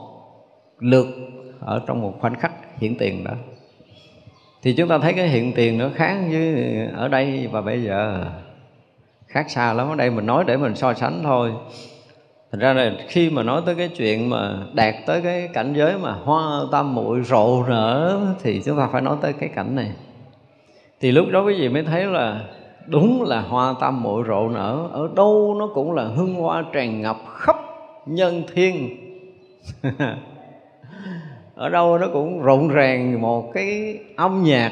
lượt ở trong một khoảnh khắc hiện tiền đó thì chúng ta thấy cái hiện tiền nó khác với ở đây và bây giờ. Khác xa lắm, ở đây mình nói để mình so sánh thôi. Thành ra là khi mà nói tới cái chuyện mà đạt tới cái cảnh giới mà hoa tam muội rộ rỡ, thì chúng ta phải nói tới cái cảnh này. Thì lúc đó quý vị mới thấy là đúng là hoa tam muội rộ nở, ở đâu nó cũng là hương hoa tràn ngập khắp nhân thiên. ở đâu nó cũng rộn ràng một cái âm nhạc,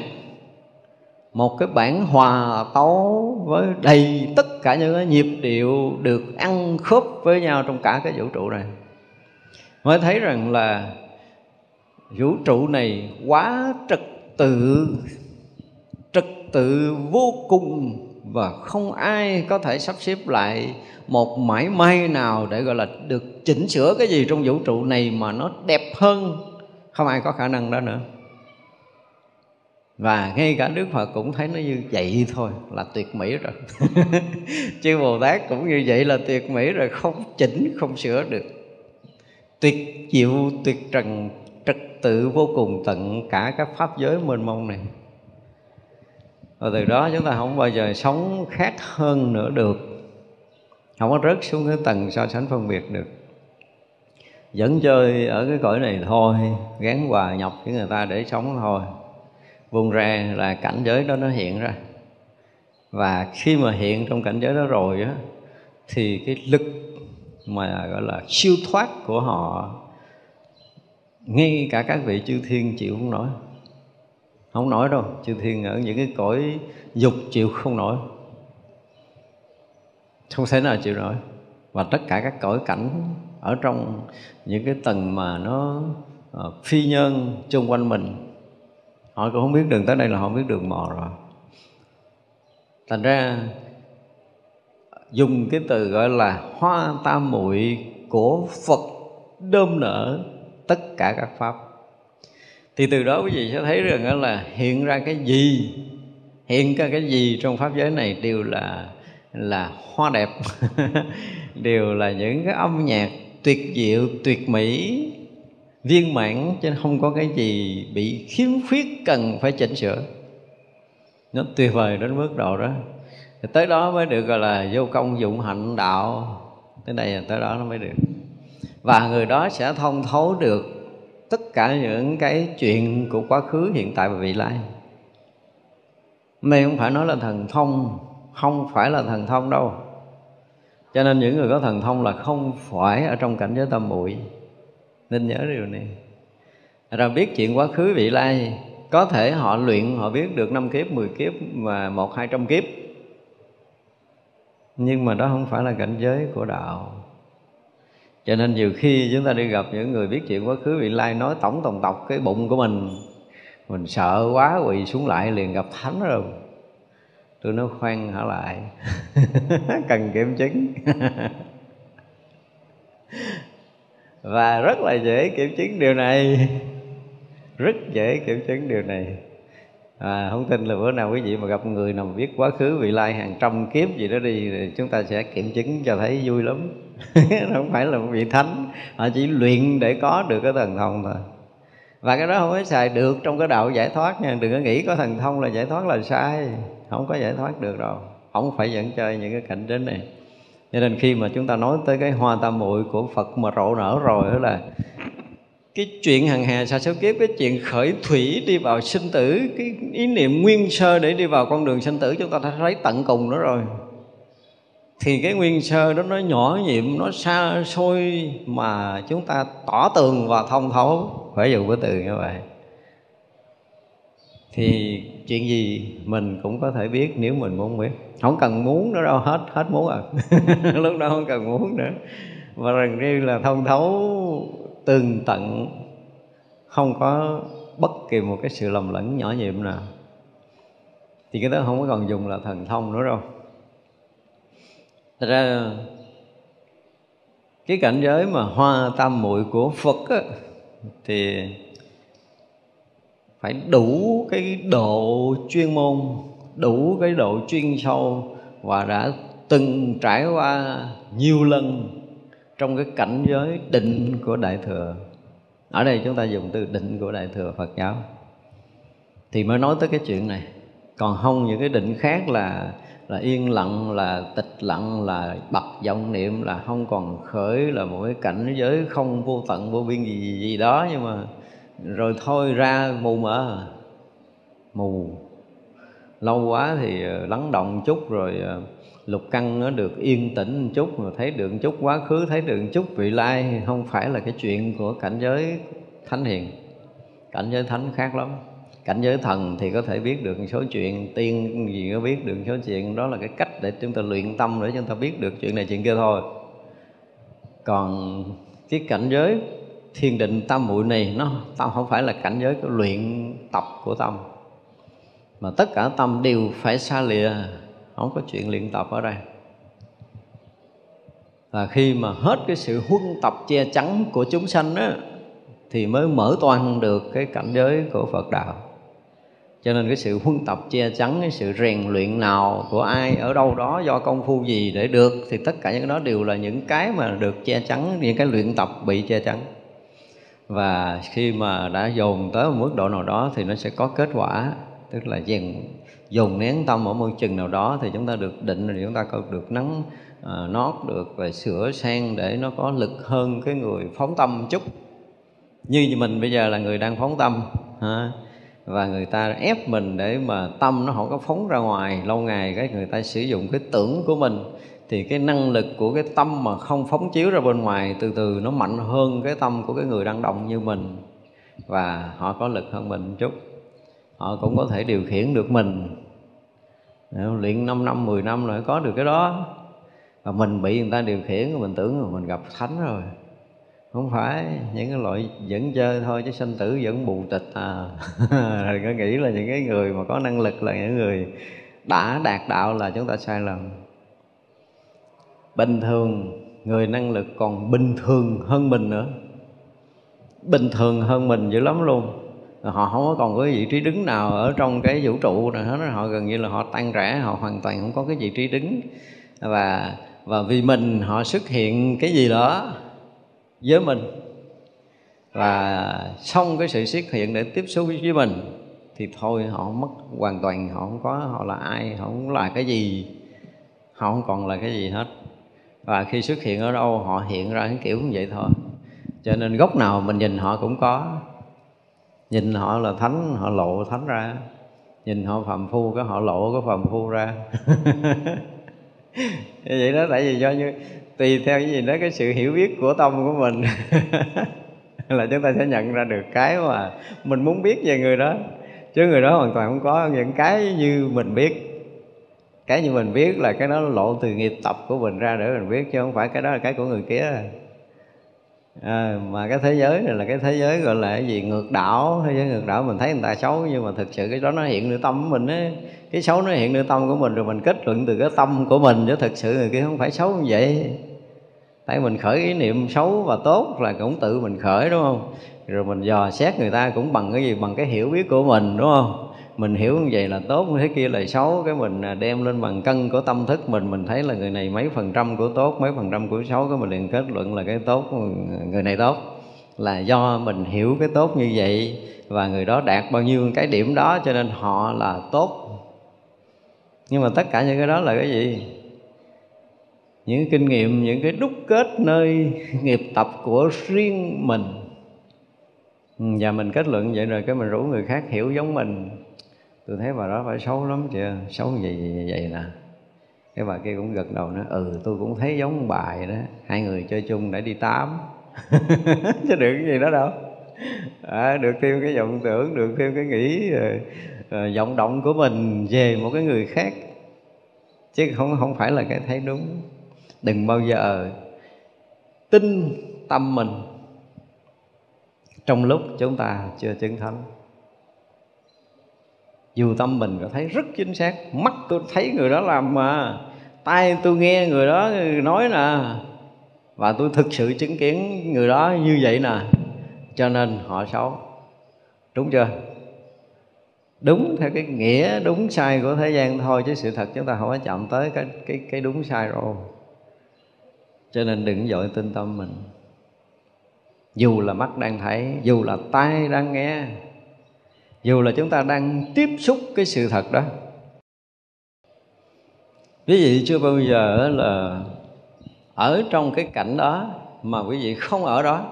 một cái bản hòa tấu với đầy tất cả những cái nhịp điệu được ăn khớp với nhau trong cả cái vũ trụ này. Mới thấy rằng là vũ trụ này quá trật tự trật tự vô cùng và không ai có thể sắp xếp lại một mãi may nào để gọi là được chỉnh sửa cái gì trong vũ trụ này mà nó đẹp hơn không ai có khả năng đó nữa. Và ngay cả đức phật cũng thấy nó như vậy thôi, là tuyệt mỹ rồi. Chư bồ tát cũng như vậy là tuyệt mỹ rồi, không chỉnh, không sửa được. Tuyệt diệu, tuyệt trần, trật tự, vô cùng tận cả các pháp giới mênh mông này. Và từ đó chúng ta không bao giờ sống khác hơn nữa được. Không có rớt xuống cái tầng so sánh phân biệt được vẫn chơi ở cái cõi này thôi gắn hòa nhập với người ta để sống thôi. Buông ra là cảnh giới đó nó hiện ra. Và khi mà hiện trong cảnh giới đó rồi á, thì cái lực mà gọi là siêu thoát của họ, ngay cả các vị chư thiên chịu không nổi. Không nổi đâu, chư thiên ở những cái cõi dục chịu không nổi. Không thể nào chịu nổi. Và tất cả các cõi cảnh ở trong những cái tầng mà nó uh, phi nhân chung quanh mình. Họ cũng không biết đường tới đây là họ biết đường mò rồi. Thành ra dùng cái từ gọi là hoa tam muội của phật đơm nở tất cả các pháp. Thì từ đó quý vị sẽ thấy rằng là hiện ra cái gì hiện ra cái gì trong pháp giới này đều là là hoa đẹp đều là những cái âm nhạc tuyệt diệu, tuyệt mỹ, viên mãn chứ không có cái gì bị khiếm khuyết cần phải chỉnh sửa. Nó tuyệt vời đến mức độ đó. Thì tới đó mới được gọi là vô công dụng hạnh đạo. Tới đây là tới đó nó mới được. Và người đó sẽ thông thấu được tất cả những cái chuyện của quá khứ, hiện tại và vị lai. Mình không phải nói là thần thông, không phải là thần thông đâu cho nên những người có thần thông là không phải ở trong cảnh giới tâm muội. Nên nhớ điều này. Ra biết chuyện quá khứ vị lai, có thể họ luyện, họ biết được năm kiếp 10 kiếp và một hai trăm kiếp. Nhưng mà đó không phải là cảnh giới của đạo. Cho nên nhiều khi chúng ta đi gặp những người biết chuyện quá khứ vị lai nói tổng tổng tộc cái bụng của mình mình sợ quá quỳ xuống lại liền gặp thánh rồi tôi nói khoan hả lại? Cần kiểm chứng. Và rất là dễ kiểm chứng điều này. Rất dễ kiểm chứng điều này. À, không tin là bữa nào quý vị mà gặp người nào biết quá khứ vị lai hàng trăm kiếp gì đó đi thì chúng ta sẽ kiểm chứng cho thấy vui lắm. Không phải là một vị thánh. Họ chỉ luyện để có được cái thần thông thôi. Và cái đó không có xài được trong cái đạo giải thoát nha. Đừng có nghĩ có thần thông là giải thoát là sai không có giải thoát được đâu không phải dẫn chơi những cái cảnh đến này. Cho nên khi mà chúng ta nói tới cái hoa tam muội của Phật mà rộ nở rồi đó là cái chuyện hằng hà sa số kiếp, cái chuyện khởi thủy đi vào sinh tử, cái ý niệm nguyên sơ để đi vào con đường sinh tử, chúng ta đã thấy tận cùng nó rồi. Thì cái nguyên sơ đó nó nhỏ nhiệm, nó xa xôi mà chúng ta tỏ tường và thông thấu. Phải dùng cái từ như vậy. Thì chuyện gì mình cũng có thể biết nếu mình muốn biết. Không cần muốn nữa đâu hết hết muốn à lúc đó không cần muốn nữa. Và rằng riêng là thông thấu tường tận không có bất kỳ một cái sự lầm lẫn nhỏ nhiệm nào. Thì cái đó không có còn dùng là thần thông nữa đâu. Thật ra cái cảnh giới mà hoa tam muội của Phật á, thì phải đủ cái độ chuyên môn đủ cái độ chuyên sâu và đã từng trải qua nhiều lần trong cái cảnh giới định của đại thừa. Ở đây chúng ta dùng từ định của đại thừa phật giáo. Thì mới nói tới cái chuyện này. Còn không những cái định khác là là yên lặng là tịch lặng là bật vọng niệm là không còn khởi là một cái cảnh giới không vô tận vô biên gì gì, gì đó nhưng mà rồi thôi ra mù mờ. Mù. Lâu quá thì ờ, lắng động chút rồi ờ, lục căn nó được yên tĩnh một chút mà thấy được một chút quá khứ, thấy được một chút vị lai, không phải là cái chuyện của cảnh giới thánh hiền. Cảnh giới thánh khác lắm. Cảnh giới thần thì có thể biết được một số chuyện, tiên gì có biết được một số chuyện. Đó là cái cách để chúng ta luyện tâm để chúng ta biết được chuyện này, chuyện kia thôi. Còn cái cảnh giới thiên định tam muội này, nó tâm không phải là cảnh giới của luyện tập của tâm mà tất cả tâm đều phải xa lìa, không có chuyện luyện tập ở đây. Và khi mà hết cái sự huân tập che chắn của chúng sanh á, thì mới mở toan được cái cảnh giới của Phật đạo. Cho nên cái sự huân tập che chắn, cái sự rèn luyện nào của ai ở đâu đó, do công phu gì để được, thì tất cả những cái đó đều là những cái mà được che chắn, những cái luyện tập bị che chắn và khi mà đã dồn tới một mức độ nào đó thì nó sẽ có kết quả tức là dần dồn nén tâm ở môi chừng nào đó thì chúng ta được định rồi chúng ta có được nắng à, nót được và sửa sang để nó có lực hơn cái người phóng tâm chút. Như mình bây giờ là người đang phóng tâm ha và người ta ép mình để mà tâm nó không có phóng ra ngoài lâu ngày cái người ta sử dụng cái tưởng của mình thì cái năng lực của cái tâm mà không phóng chiếu ra bên ngoài, từ từ nó mạnh hơn cái tâm của cái người đang động như mình. Và họ có lực hơn mình một chút. Họ cũng có thể điều khiển được mình. Luyện 5 năm 10 năm rồi có được cái đó. Và mình bị người ta điều khiển, mình tưởng là mình gặp thánh rồi. Không phải, những cái loại dẫn chơi thôi, chứ sanh tử vẫn bù tịch à. Đừng có nghĩ là những cái người mà có năng lực là những người đã đạt đạo là chúng ta sai lầm bình thường, người năng lực còn bình thường hơn mình nữa. Bình thường hơn mình dữ lắm luôn. Họ không có còn có vị trí đứng nào ở trong cái vũ trụ này hết họ gần như là họ tan rã, họ hoàn toàn không có cái vị trí đứng. Và và vì mình, họ xuất hiện cái gì đó với mình. Và xong cái sự xuất hiện để tiếp xúc với mình, thì thôi, họ mất hoàn toàn. Họ không có, họ là ai, họ không là cái gì. Họ không còn là cái gì hết và khi xuất hiện ở đâu, họ hiện ra cái kiểu như vậy thôi. Cho nên gốc nào mình nhìn họ cũng có. Nhìn họ là thánh, họ lộ thánh ra. Nhìn họ phàm phu, cái họ lộ cái phàm phu ra. Vậy đó, tại vì do như, tùy theo cái gì đó, cái sự hiểu biết của tâm của mình. Là chúng ta sẽ nhận ra được cái mà mình muốn biết về người đó. Chứ người đó hoàn toàn không có những cái như mình biết cái như mình biết là cái đó lộ từ nghiệp tập của mình ra để mình biết chứ không phải cái đó là cái của người kia. À, mà cái thế giới này là cái thế giới gọi là cái gì ngược đảo. Thế giới ngược đảo mình thấy người ta xấu nhưng mà thực sự cái đó nó hiện nơi tâm của mình ấy. cái xấu nó hiện nơi tâm của mình rồi mình kết luận từ cái tâm của mình chứ thực sự người kia không phải xấu như vậy. Tại mình khởi ý niệm xấu và tốt là cũng tự mình khởi đúng không? Rồi mình dò xét người ta cũng bằng cái gì? Bằng cái hiểu biết của mình đúng không? Mình hiểu như vậy là tốt thế kia là xấu. Cái mình à, đem lên bằng cân của tâm thức mình mình thấy là người này mấy phần trăm của tốt, mấy phần trăm của xấu. Cái mình liền kết luận là cái tốt người này tốt. Là do mình hiểu cái tốt như vậy và người đó đạt bao nhiêu cái điểm đó cho nên họ là tốt. Nhưng mà tất cả những cái đó là cái gì? Những kinh nghiệm, những cái đúc kết nơi nghiệp tập của riêng mình. Ừ, và mình kết luận vậy rồi cái mình rủ người khác hiểu giống mình tôi thấy bà đó phải xấu lắm chưa xấu vậy vậy, vậy nè. Cái bà kia cũng gật đầu nói ừ tôi cũng thấy giống bài đó hai người chơi chung để đi tám. Chứ được cái gì đó đâu. À, được thêm cái vọng tưởng được thêm cái nghĩ uh, vọng động của mình về một cái người khác. Chứ không không phải là cái thấy đúng. Đừng bao giờ tin tâm mình. Trong lúc chúng ta chưa chứng thánh dù tâm mình có thấy rất chính xác, mắt tôi thấy người đó làm mà, tai tôi nghe người đó nói nè, và tôi thực sự chứng kiến người đó như vậy nè. Cho nên họ xấu. Đúng chưa? Đúng theo cái nghĩa đúng sai của thế gian thôi, chứ sự thật chúng ta không có chạm tới cái cái cái đúng sai rồi. Cho nên đừng dội tin tâm mình. Dù là mắt đang thấy, dù là tai đang nghe dù là chúng ta đang tiếp xúc cái sự thật đó. Quý vị chưa bao giờ là ở trong cái cảnh đó mà quý vị không ở đó.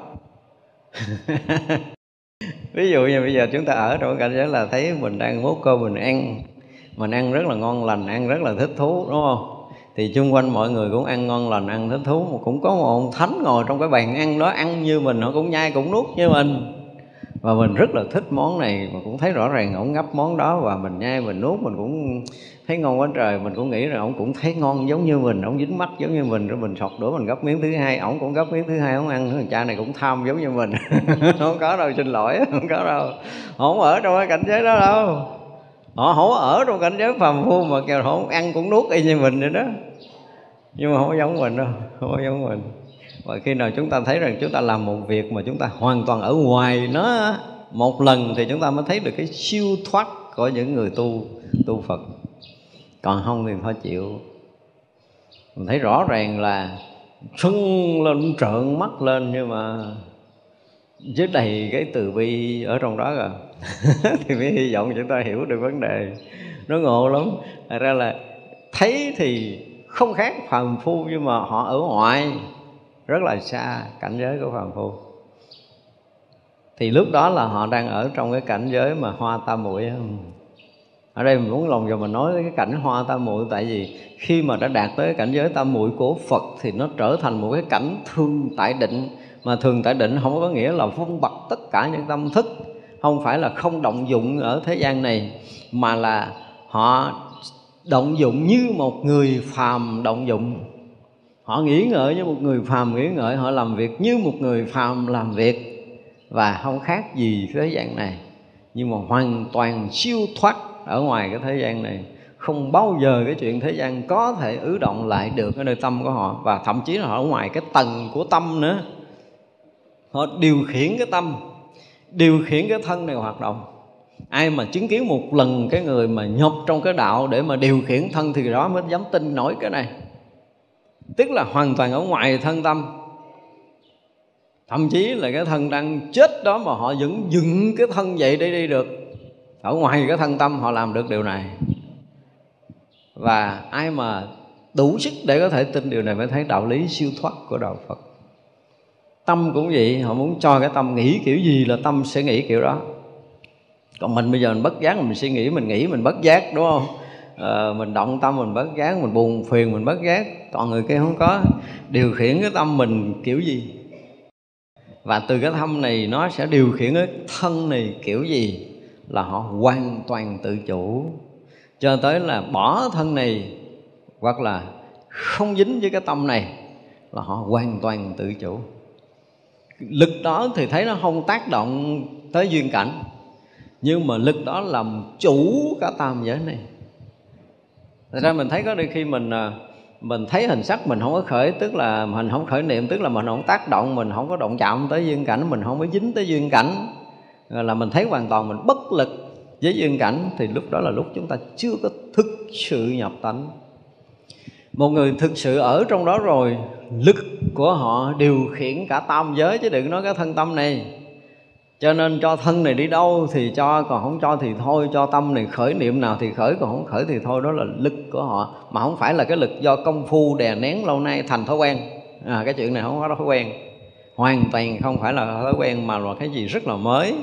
Ví dụ như bây giờ chúng ta ở trong cảnh giới là thấy mình đang hút cơm, mình ăn mình ăn rất là ngon lành, ăn rất là thích thú, đúng không? Thì chung quanh mọi người cũng ăn ngon lành, ăn thích thú, mà cũng có một ông thánh ngồi trong cái bàn ăn đó, ăn như mình, họ cũng nhai cũng nuốt như mình và mình rất là thích món này mà cũng thấy rõ ràng ổng ngấp món đó và mình nhai, mình nuốt, mình cũng thấy ngon quá trời. Mình cũng nghĩ là ổng cũng thấy ngon giống như mình, ổng dính mắt giống như mình. Rồi mình sọt đũa, mình gấp miếng thứ hai, ổng cũng gấp miếng thứ hai ổng ăn. Thằng cha này cũng tham giống như mình. Không có đâu, xin lỗi, không có đâu. Không ở trong cái cảnh giới đó đâu. Họ không ở trong cảnh giới phàm phu mà kêu họ ăn cũng nuốt y như mình vậy đó. Nhưng mà không giống mình đâu, không giống mình và khi nào chúng ta thấy rằng chúng ta làm một việc mà chúng ta hoàn toàn ở ngoài nó một lần thì chúng ta mới thấy được cái siêu thoát của những người tu tu Phật. Còn không thì thôi chịu. Mình thấy rõ ràng là sưng lên, trợn mắt lên nhưng mà với đầy cái từ bi ở trong đó rồi à. thì mới hy vọng chúng ta hiểu được vấn đề. Nó ngộ lắm. Thật ra là thấy thì không khác phàm phu nhưng mà họ ở ngoài rất là xa cảnh giới của phàm phu. Thì lúc đó là họ đang ở trong cái cảnh giới mà hoa tam muội ở đây mình muốn lòng vào mình nói cái cảnh hoa tam muội, tại vì khi mà đã đạt tới cái cảnh giới tam muội của Phật thì nó trở thành một cái cảnh thương tại định, mà thường tại định không có nghĩa là phong bật tất cả những tâm thức, không phải là không động dụng ở thế gian này, mà là họ động dụng như một người phàm động dụng họ nghĩ ngợi như một người phàm nghĩ ngợi, họ làm việc như một người phàm làm việc. Và không khác gì thế gian này. Nhưng mà hoàn toàn siêu thoát ở ngoài cái thế gian này. Không bao giờ cái chuyện thế gian có thể ứ động lại được ở nơi tâm của họ. Và thậm chí là họ ở ngoài cái tầng của tâm nữa. Họ điều khiển cái tâm, điều khiển cái thân này hoạt động. Ai mà chứng kiến một lần cái người mà nhập trong cái đạo để mà điều khiển thân thì đó mới dám tin nổi cái này tức là hoàn toàn ở ngoài thân tâm. Thậm chí là cái thân đang chết đó mà họ vẫn dựng cái thân dậy để đi được. Ở ngoài cái thân tâm họ làm được điều này. Và ai mà đủ sức để có thể tin điều này mới thấy đạo lý siêu thoát của đạo Phật. Tâm cũng vậy, họ muốn cho cái tâm nghĩ kiểu gì là tâm sẽ nghĩ kiểu đó. Còn mình bây giờ mình bất giác, mình suy nghĩ, mình nghĩ, mình bất giác, đúng không? À, mình động tâm mình bất giác mình buồn phiền mình bất giác còn người kia không có. Điều khiển cái tâm mình kiểu gì? Và từ cái tâm này nó sẽ điều khiển cái thân này kiểu gì? Là họ hoàn toàn tự chủ. Cho tới là bỏ thân này hoặc là không dính với cái tâm này là họ hoàn toàn tự chủ. Lực đó thì thấy nó không tác động tới duyên cảnh nhưng mà lực đó làm chủ cả tam giới này. Thật ra mình thấy có đôi khi mình à, mình thấy hình sắc mình không có khởi, tức là mình không khởi niệm, tức là mình không tác động, mình không có động chạm tới duyên cảnh, mình không có dính tới duyên cảnh. Là mình thấy hoàn toàn mình bất lực với duyên cảnh, thì lúc đó là lúc chúng ta chưa có thực sự nhập tánh. Một người thực sự ở trong đó rồi, lực của họ điều khiển cả tam giới, chứ đừng nói cái thân tâm này cho nên cho thân này đi đâu thì cho còn không cho thì thôi cho tâm này khởi niệm nào thì khởi còn không khởi thì thôi. Đó là lực của họ mà không phải là cái lực do công phu đè nén lâu nay thành thói quen. À, cái chuyện này không có thói quen. Hoàn toàn không phải là thói quen mà là cái gì rất là mới.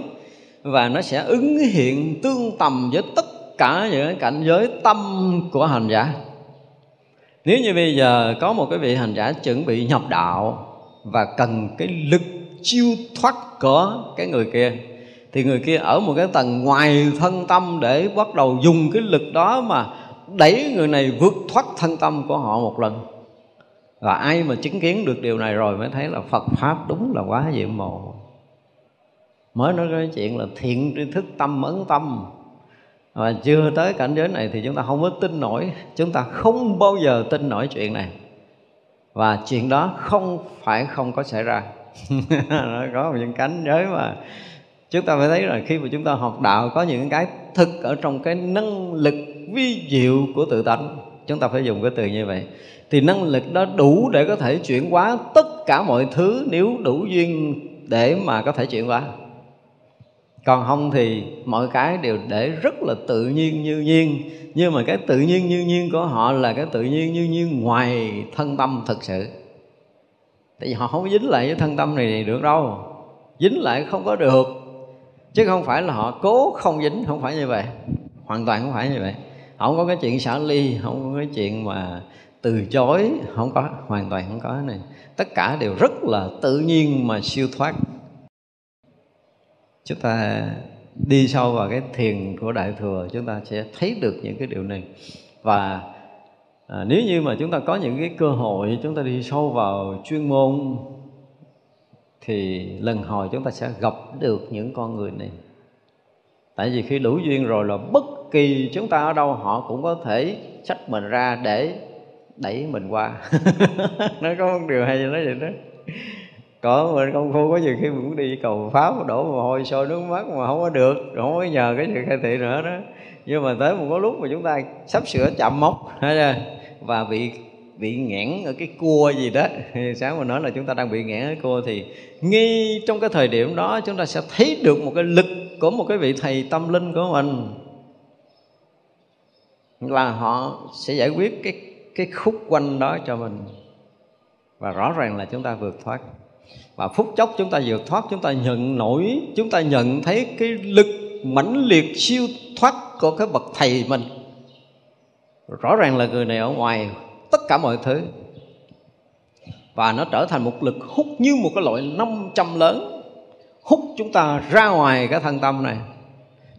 Và nó sẽ ứng hiện tương tầm với tất cả những cảnh giới tâm của hành giả. Nếu như bây giờ có một cái vị hành giả chuẩn bị nhập đạo và cần cái lực chiêu thoát của cái người kia. Thì người kia ở một cái tầng ngoài thân tâm để bắt đầu dùng cái lực đó mà đẩy người này vượt thoát thân tâm của họ một lần. Và ai mà chứng kiến được điều này rồi mới thấy là Phật pháp đúng là quá diệu mộ. Mới nói cái chuyện là thiện tri thức tâm ấn tâm. Và chưa tới cảnh giới này thì chúng ta không có tin nổi. Chúng ta không bao giờ tin nổi chuyện này. Và chuyện đó không phải không có xảy ra nó có một những cánh giới mà. Chúng ta phải thấy là khi mà chúng ta học đạo, có những cái thực ở trong cái năng lực vi diệu của tự tánh. Chúng ta phải dùng cái từ như vậy. Thì năng lực đó đủ để có thể chuyển hóa tất cả mọi thứ nếu đủ duyên để mà có thể chuyển hóa. Còn không thì mọi cái đều để rất là tự nhiên như nhiên. Nhưng mà cái tự nhiên như nhiên của họ là cái tự nhiên như nhiên ngoài thân tâm thực sự tại vì họ không dính lại với thân tâm này được đâu. Dính lại không có được. Chứ không phải là họ cố không dính, không phải như vậy. Hoàn toàn không phải như vậy. Không có cái chuyện xả ly, không có cái chuyện mà từ chối, không có, hoàn toàn không có cái này. Tất cả đều rất là tự nhiên mà siêu thoát. Chúng ta đi sâu vào cái thiền của đại thừa, chúng ta sẽ thấy được những cái điều này. Và à, nếu như mà chúng ta có những cái cơ hội chúng ta đi sâu vào chuyên môn thì lần hồi chúng ta sẽ gặp được những con người này. Tại vì khi đủ duyên rồi là bất kỳ chúng ta ở đâu họ cũng có thể sách mình ra để đẩy mình qua. Nó có một điều hay như nói vậy đó có mình công phu có nhiều khi mình cũng đi cầu pháp đổ mồ hôi, sôi nước mắt mà không có được. Không có nhờ cái sự khai thị nữa đó. Nhưng mà tới một có lúc mà chúng ta sắp sửa chậm mốc và bị bị nghẽn ở cái cua gì đó. Sáng mình nói là chúng ta đang bị nghẽn ở cua thì ngay trong cái thời điểm đó chúng ta sẽ thấy được một cái lực của một cái vị thầy tâm linh của mình. Là họ sẽ giải quyết cái cái khúc quanh đó cho mình. Và rõ ràng là chúng ta vượt thoát và phút chốc chúng ta vượt thoát, chúng ta nhận nổi, chúng ta nhận thấy cái lực mãnh liệt siêu thoát của cái bậc thầy mình. Rõ ràng là người này ở ngoài tất cả mọi thứ. Và nó trở thành một lực hút như một cái loại 500 lớn, hút chúng ta ra ngoài cái thân tâm này.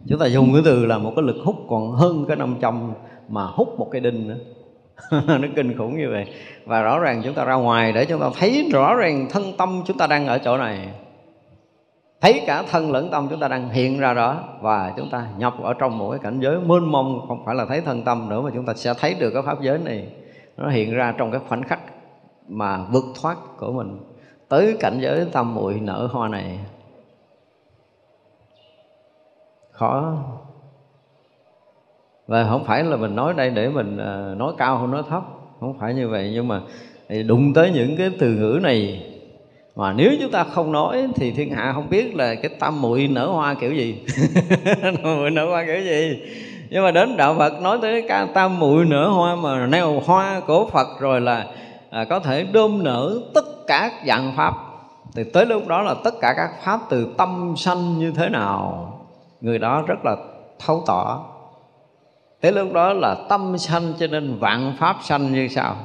Chúng ta dùng cái từ là một cái lực hút còn hơn cái 500 mà hút một cái đinh nữa. nó kinh khủng như vậy. Và rõ ràng chúng ta ra ngoài để chúng ta thấy rõ ràng thân tâm chúng ta đang ở chỗ này. Thấy cả thân lẫn tâm chúng ta đang hiện ra đó. Và chúng ta nhập ở trong một cái cảnh giới mênh mông, không phải là thấy thân tâm nữa mà chúng ta sẽ thấy được cái pháp giới này. Nó hiện ra trong cái khoảnh khắc mà vượt thoát của mình. Tới cảnh giới tâm muội nở hoa này. Khó và không phải là mình nói đây để mình à, nói cao hơn nói thấp. Không phải như vậy nhưng mà đụng tới những cái từ ngữ này mà nếu chúng ta không nói thì thiên hạ không biết là cái tâm muội nở hoa kiểu gì. Muội nở hoa kiểu gì? Nhưng mà đến đạo Phật nói tới cái tam muội nở hoa mà neo hoa của Phật rồi là à, có thể đơm nở tất cả dạng pháp. Thì tới lúc đó là tất cả các pháp từ tâm sanh như thế nào người đó rất là thấu tỏ tới lúc đó là tâm sanh cho nên vạn pháp sanh như sao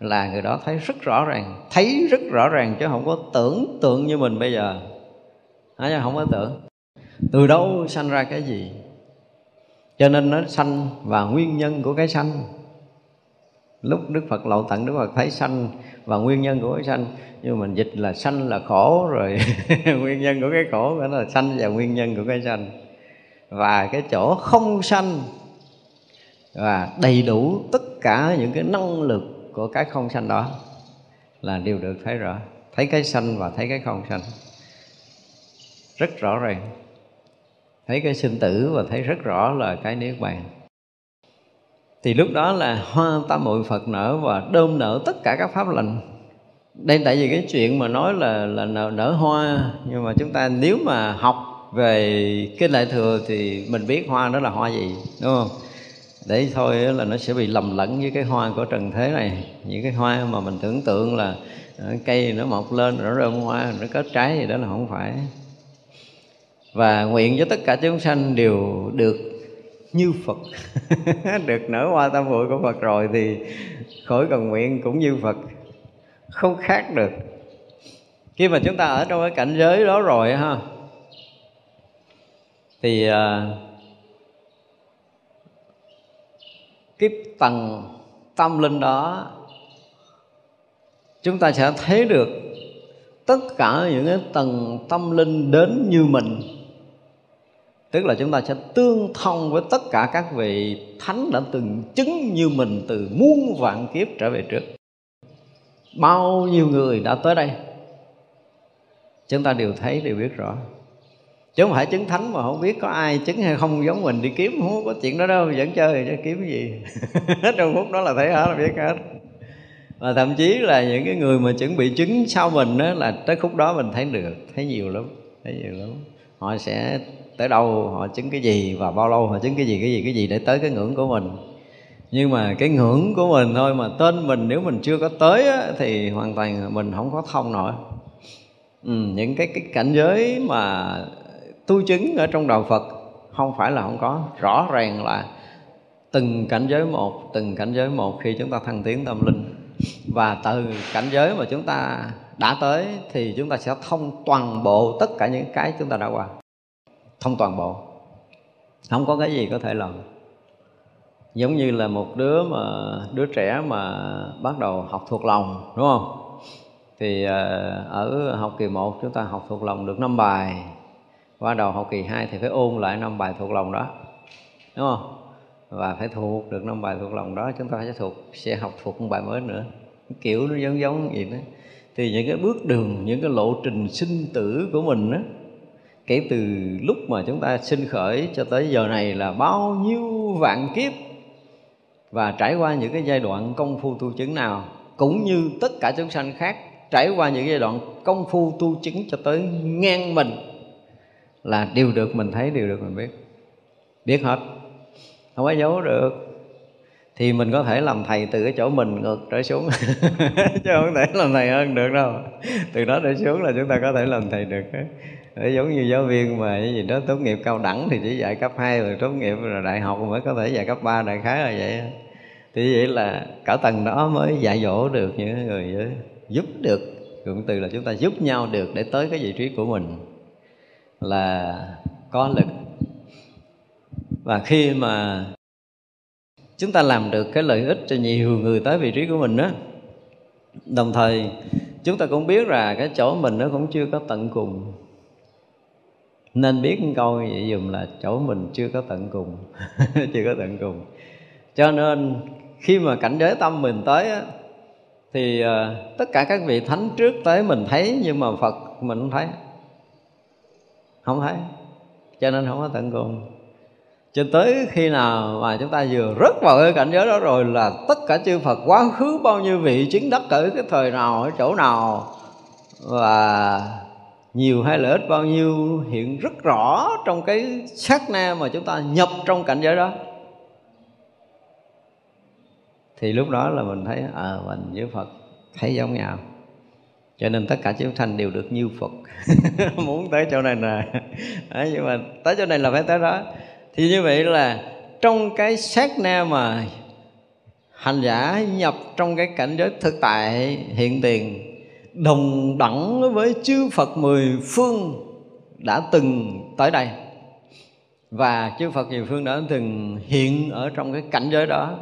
là người đó thấy rất rõ ràng thấy rất rõ ràng chứ không có tưởng tượng như mình bây giờ. Hả, không có tưởng. Từ đâu sanh ra cái gì? Cho nên nó sanh và nguyên nhân của cái sanh. Lúc đức phật lậu tận đức phật thấy sanh và nguyên nhân của cái sanh. Nhưng mà mình dịch là sanh là khổ rồi. Nguyên nhân của cái khổ đó là sanh và nguyên nhân của cái sanh. Và cái chỗ không sanh và đầy đủ tất cả những cái năng lực của cái không sanh đó là đều được thấy rõ. Thấy cái sanh và thấy cái không sanh. Rất rõ ràng. Thấy cái sinh tử và thấy rất rõ là cái niết bàn. Thì lúc đó là hoa tam muội phật nở và đơm nở tất cả các pháp lành. Đây tại vì cái chuyện mà nói là là nở, nở hoa. Nhưng mà chúng ta nếu mà học về cái đại thừa thì mình biết hoa đó là hoa gì đúng không? Để thôi là nó sẽ bị lầm lẫn với cái hoa của trần thế này. Những cái hoa mà mình tưởng tượng là ờ, cây nó mọc lên nó rơm hoa nó kết trái gì đó là không phải. Và nguyện cho tất cả chúng sanh đều được như Phật. Được nở hoa tam muội của Phật rồi thì khỏi cần nguyện cũng như Phật. Không khác được. Khi mà chúng ta ở trong cái cảnh giới đó rồi ha thì uh, cái tầng tâm linh đó, chúng ta sẽ thấy được tất cả những cái tầng tâm linh đến như mình. Tức là chúng ta sẽ tương thông với tất cả các vị thánh đã từng chứng như mình từ muôn vạn kiếp trở về trước. Bao nhiêu người đã tới đây? Chúng ta đều thấy, đều biết rõ chứ không phải chứng thánh mà không biết có ai chứng hay không giống mình đi kiếm không có chuyện đó đâu vẫn chơi chứ kiếm cái gì. Hết trong phút đó là thấy hết là biết hết. Và thậm chí là những cái người mà chuẩn bị chứng sau mình đó là tới khúc đó mình thấy được thấy nhiều lắm thấy nhiều lắm. Họ sẽ tới đâu họ chứng cái gì và bao lâu họ chứng cái gì cái gì cái gì để tới cái ngưỡng của mình. Nhưng mà cái ngưỡng của mình thôi mà tên mình nếu mình chưa có tới á, thì hoàn toàn mình không có thông nổi. Ừ, những cái cái cảnh giới mà tu chứng ở trong đạo Phật, không phải là không có. Rõ ràng là từng cảnh giới một, từng cảnh giới một khi chúng ta thăng tiến tâm linh. Và từ cảnh giới mà chúng ta đã tới thì chúng ta sẽ thông toàn bộ tất cả những cái chúng ta đã qua. Thông toàn bộ. Không có cái gì có thể làm. Giống như là một đứa mà, đứa trẻ mà bắt đầu học thuộc lòng, đúng không? Thì ờ, ở học kỳ 1 chúng ta học thuộc lòng được năm bài qua đầu học kỳ 2 thì phải ôn lại năm bài thuộc lòng đó, đúng không? Và phải thuộc được năm bài thuộc lòng đó, chúng ta sẽ thuộc, sẽ học thuộc một bài mới nữa. Kiểu nó giống giống vậy đó. Thì những cái bước đường, những cái lộ trình sinh tử của mình đó kể từ lúc mà chúng ta sinh khởi cho tới giờ này là bao nhiêu vạn kiếp. Và trải qua những cái giai đoạn công phu tu chứng nào, cũng như tất cả chúng sanh khác, trải qua những giai đoạn công phu tu chứng cho tới ngang mình là đều được mình thấy đều được mình biết. Biết hết. Không có giấu được. Thì mình có thể làm thầy từ cái chỗ mình ngược trở xuống. Chứ không thể làm thầy hơn được đâu. Từ đó trở xuống là chúng ta có thể làm thầy được để giống như giáo viên mà cái gì đó tốt nghiệp cao đẳng thì chỉ dạy cấp 2 rồi tốt nghiệp rồi đại học mới có thể dạy cấp 3 đại khái là vậy thì vậy là cả tầng đó mới dạy dỗ được những người giúp được cụm từ là chúng ta giúp nhau được để tới cái vị trí của mình là có lực. Và khi mà chúng ta làm được cái lợi ích cho nhiều người tới vị trí của mình đó đồng thời chúng ta cũng biết là cái chỗ mình nó cũng chưa có tận cùng. Nên biết câu vậy dùng là chỗ mình chưa có tận cùng chưa có tận cùng. Cho nên khi mà cảnh giới tâm mình tới á, thì uh, tất cả các vị thánh trước tới mình thấy nhưng mà phật mình không thấy không thấy cho nên không có tận cùng. Cho tới khi nào mà chúng ta vừa rớt vào cái cảnh giới đó rồi là tất cả chư Phật quá khứ bao nhiêu vị chứng đắc ở cái thời nào, ở chỗ nào, và nhiều hay lợi ích bao nhiêu hiện rất rõ trong cái sát na mà chúng ta nhập trong cảnh giới đó. Thì lúc đó là mình thấy à mình với Phật thấy giống nhau cho nên tất cả chúng sanh đều được như phật. Muốn tới chỗ này nè Đấy, nhưng mà tới chỗ này là phải tới đó. Thì như vậy là trong cái sát na mà hành giả nhập trong cái cảnh giới thực tại hiện tiền đồng đẳng với chư Phật mười phương đã từng tới đây. Và chư Phật mười phương đã từng hiện ở trong cái cảnh giới đó.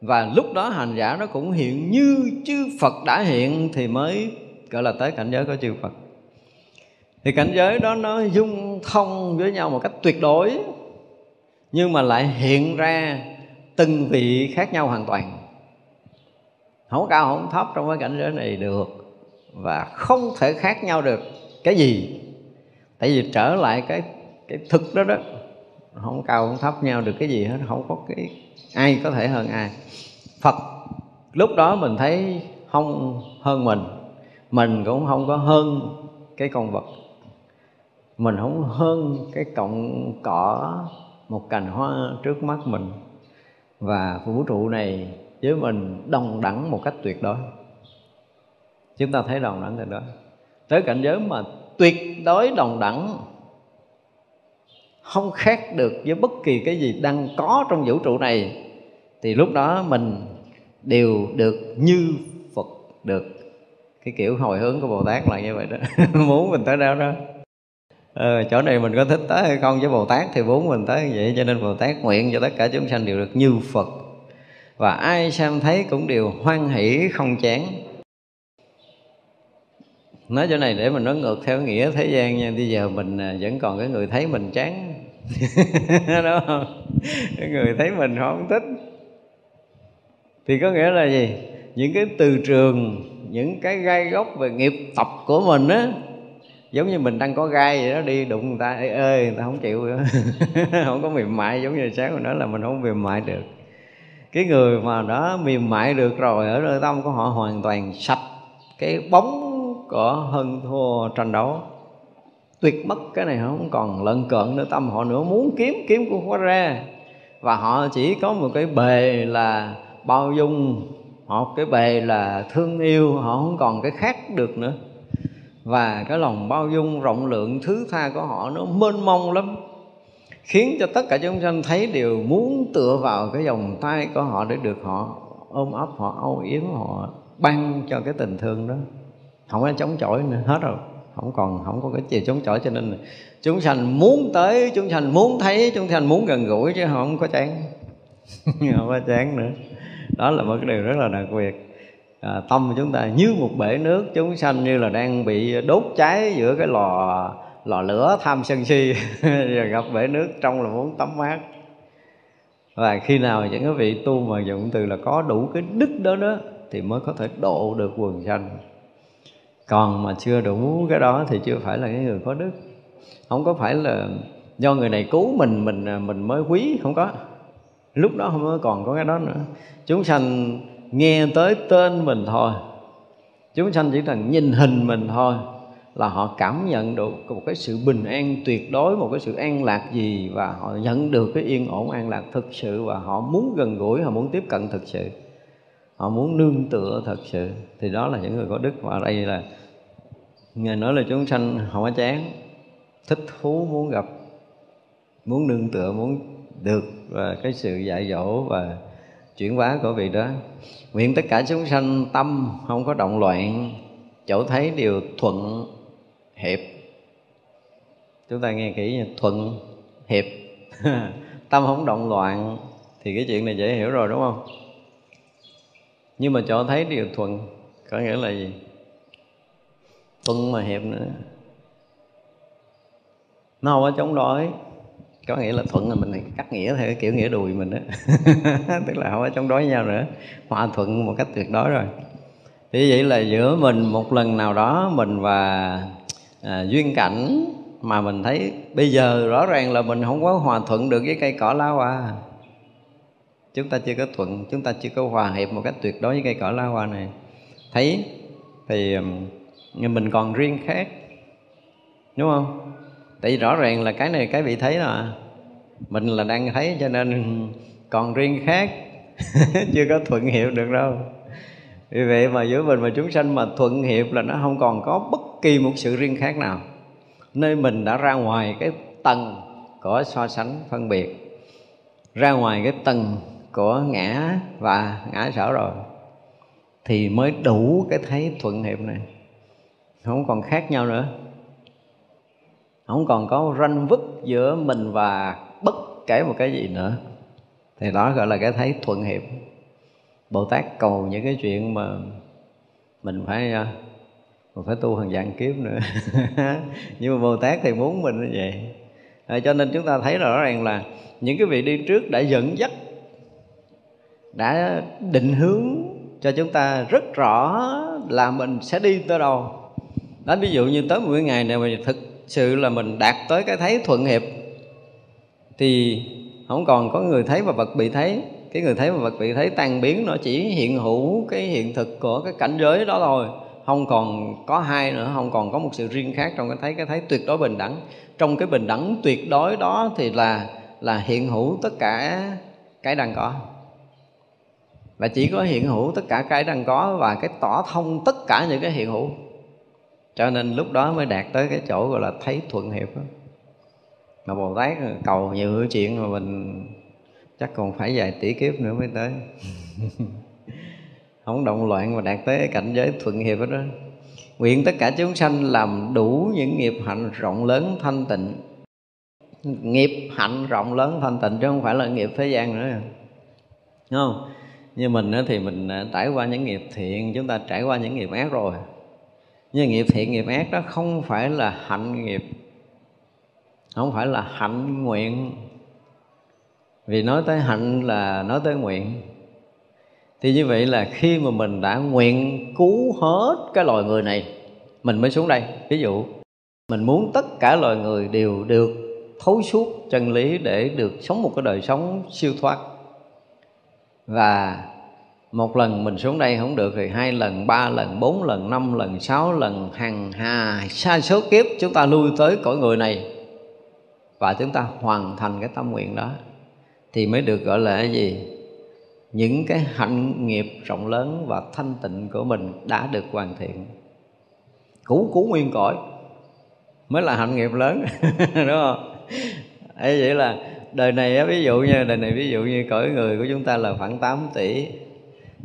Và lúc đó hành giả nó cũng hiện như chư Phật đã hiện thì mới gọi là tới cảnh giới của chư Phật. Thì cảnh giới đó nó dung thông với nhau một cách tuyệt đối, nhưng mà lại hiện ra từng vị khác nhau hoàn toàn. Không cao, không thấp trong cái cảnh giới này được và không thể khác nhau được cái gì. Tại vì trở lại cái cái thực đó đó, không cao, không thấp nhau được cái gì hết, không có cái ai có thể hơn ai. Phật lúc đó mình thấy không hơn mình mình cũng không có hơn cái con vật. Mình không hơn cái cọng cỏ, một cành hoa trước mắt mình. Và vũ trụ này với mình đồng đẳng một cách tuyệt đối. Chúng ta thấy đồng đẳng tuyệt đó tới cảnh giới mà tuyệt đối đồng đẳng, không khác được với bất kỳ cái gì đang có trong vũ trụ này, thì lúc đó mình đều được như Phật được cái kiểu hồi hướng của Bồ Tát là như vậy đó. Muốn mình tới đâu đó. Ờ, chỗ này mình có thích tới hay không? Với Bồ Tát thì muốn mình tới như vậy cho nên Bồ Tát nguyện cho tất cả chúng sanh đều được như Phật. Và ai xem thấy cũng đều hoan hỷ không chán. Nói chỗ này để mình nói ngược theo nghĩa thế gian nha. Bây giờ mình à, vẫn còn cái người thấy mình chán. Đúng không? Cái người thấy mình không thích. Thì có nghĩa là gì? Những cái từ trường những cái gai gốc về nghiệp tập của mình á. Giống như mình đang có gai vậy đó, đi đụng người ta, ê ơi người ta không chịu không có mềm mại, giống như sáng mình nói là mình không mềm mại được. Cái người mà đã mềm mại được rồi, ở nơi tâm của họ hoàn toàn sạch. Cái bóng của hơn thua tranh đấu. Tuyệt mất cái này không còn lận cận nữa, tâm họ nữa muốn kiếm kiếm cũng có ra. Và họ chỉ có một cái bề là bao dung họ cái bề là thương yêu, họ không còn cái khác được nữa. Và cái lòng bao dung, rộng lượng, thứ tha của họ nó mênh mông lắm. Khiến cho tất cả chúng sanh thấy đều muốn tựa vào cái vòng tay của họ để được họ ôm ấp, họ âu yếm, họ ban cho cái tình thương đó. Không có chống chọi nữa, hết rồi. Không còn, không có cái gì chống chọi cho nên chúng sanh muốn tới, chúng sanh muốn thấy, chúng sanh muốn gần gũi chứ không có chán. Không có chán nữa đó là một cái điều rất là đặc biệt. À, tâm của chúng ta như một bể nước chúng sanh như là đang bị đốt cháy giữa cái lò lò lửa tham sân si và gặp bể nước trong là muốn tắm mát. Và khi nào những cái vị tu mà dụng từ là có đủ cái đức đó đó thì mới có thể độ được quần sanh. Còn mà chưa đủ cái đó thì chưa phải là cái người có đức. Không có phải là do người này cứu mình mình mình mới quý không có lúc đó không có còn có cái đó nữa. Chúng sanh nghe tới tên mình thôi. Chúng sanh chỉ cần nhìn hình mình thôi là họ cảm nhận được một cái sự bình an tuyệt đối, một cái sự an lạc gì và họ nhận được cái yên ổn an lạc thực sự và họ muốn gần gũi, họ muốn tiếp cận thực sự. Họ muốn nương tựa thật sự. Thì đó là những người có đức. Và đây là, ngài nói là chúng sanh không có chán, thích thú, muốn gặp, muốn nương tựa, muốn được và cái sự dạy dỗ và chuyển hóa của vị đó. Nguyện tất cả chúng sanh tâm không có động loạn, chỗ thấy đều thuận, hiệp. Chúng ta nghe kỹ nha thuận, hiệp. Tâm không động loạn thì cái chuyện này dễ hiểu rồi, đúng không? Nhưng mà chỗ thấy điều thuận, có nghĩa là gì? Thuận mà hiệp nữa. Nó không có chống đối có nghĩa là thuận là mình cắt nghĩa theo cái kiểu nghĩa đùi mình đó tức là không có chống đối nhau nữa. Hòa thuận một cách tuyệt đối rồi. Thì vậy là giữa mình một lần nào đó mình và à, duyên cảnh mà mình thấy bây giờ rõ ràng là mình không có hòa thuận được với cây cỏ lá hoa. Chúng ta chưa có thuận chúng ta chưa có hòa hiệp một cách tuyệt đối với cây cỏ lá hoa này. Thấy? Thì mình còn riêng khác. Đúng không? Tại vì rõ ràng là cái này cái vị thấy là mình là đang thấy cho nên còn riêng khác chưa có thuận hiệu được đâu. Vì vậy mà giữa mình và chúng sanh mà thuận hiệp là nó không còn có bất kỳ một sự riêng khác nào. Nơi mình đã ra ngoài cái tầng của so sánh phân biệt, ra ngoài cái tầng của ngã và ngã sở rồi, thì mới đủ cái thấy thuận hiệp này. Không còn khác nhau nữa không còn có ranh vứt giữa mình và bất kể một cái gì nữa. Thì đó gọi là cái thấy thuận hiệp. Bồ tát cầu những cái chuyện mà mình phải à, mình phải tu hàng dạng kiếp nữa. Nhưng mà bồ tát thì muốn mình như vậy. À, cho nên chúng ta thấy rõ ràng là những cái vị đi trước đã dẫn dắt đã định hướng cho chúng ta rất rõ là mình sẽ đi tới đâu. Đó ví dụ như tới một cái ngày này mà thực sự là mình đạt tới cái thấy thuận hiệp, thì không còn có người thấy và vật bị thấy. Cái người thấy và vật bị thấy tan biến, nó chỉ hiện hữu cái hiện thực của cái cảnh giới đó thôi. Không còn có hai nữa, không còn có một sự riêng khác trong cái thấy. Cái thấy tuyệt đối bình đẳng. Trong cái bình đẳng tuyệt đối đó thì là là hiện hữu tất cả cái đang có. Và chỉ có hiện hữu tất cả cái đang có và cái tỏ thông tất cả những cái hiện hữu cho nên lúc đó mới đạt tới cái chỗ gọi là thấy thuận hiệp đó. mà bồ tát cầu nhiều chuyện mà mình chắc còn phải vài tỷ kiếp nữa mới tới. Không động loạn mà đạt tới cảnh giới thuận hiệp đó. Nguyện tất cả chúng sanh làm đủ những nghiệp hạnh rộng lớn thanh tịnh. Nghiệp hạnh rộng lớn thanh tịnh chứ không phải là nghiệp thế gian nữa. Đúng không? Như mình thì mình à, trải qua những nghiệp thiện, chúng ta trải qua những nghiệp ác rồi nhưng nghiệp thiện, nghiệp ác đó không phải là hạnh nghiệp, không phải là hạnh nguyện. Vì nói tới hạnh là nói tới nguyện. Thì như vậy là khi mà mình đã nguyện cứu hết cái loài người này, mình mới xuống đây. Ví dụ, mình muốn tất cả loài người đều được thấu suốt chân lý để được sống một cái đời sống siêu thoát. Và một lần mình xuống đây không được thì hai lần, ba lần, bốn lần, năm lần, sáu lần, hàng hà xa số kiếp chúng ta lui tới cõi người này. Và chúng ta hoàn thành cái tâm nguyện đó thì mới được gọi là cái gì? Những cái hạnh nghiệp rộng lớn và thanh tịnh của mình đã được hoàn thiện. Cũ cũ nguyên cõi mới là hạnh nghiệp lớn, đúng không? Ấy vậy là đời này ví dụ như đời này ví dụ như cõi người của chúng ta là khoảng 8 tỷ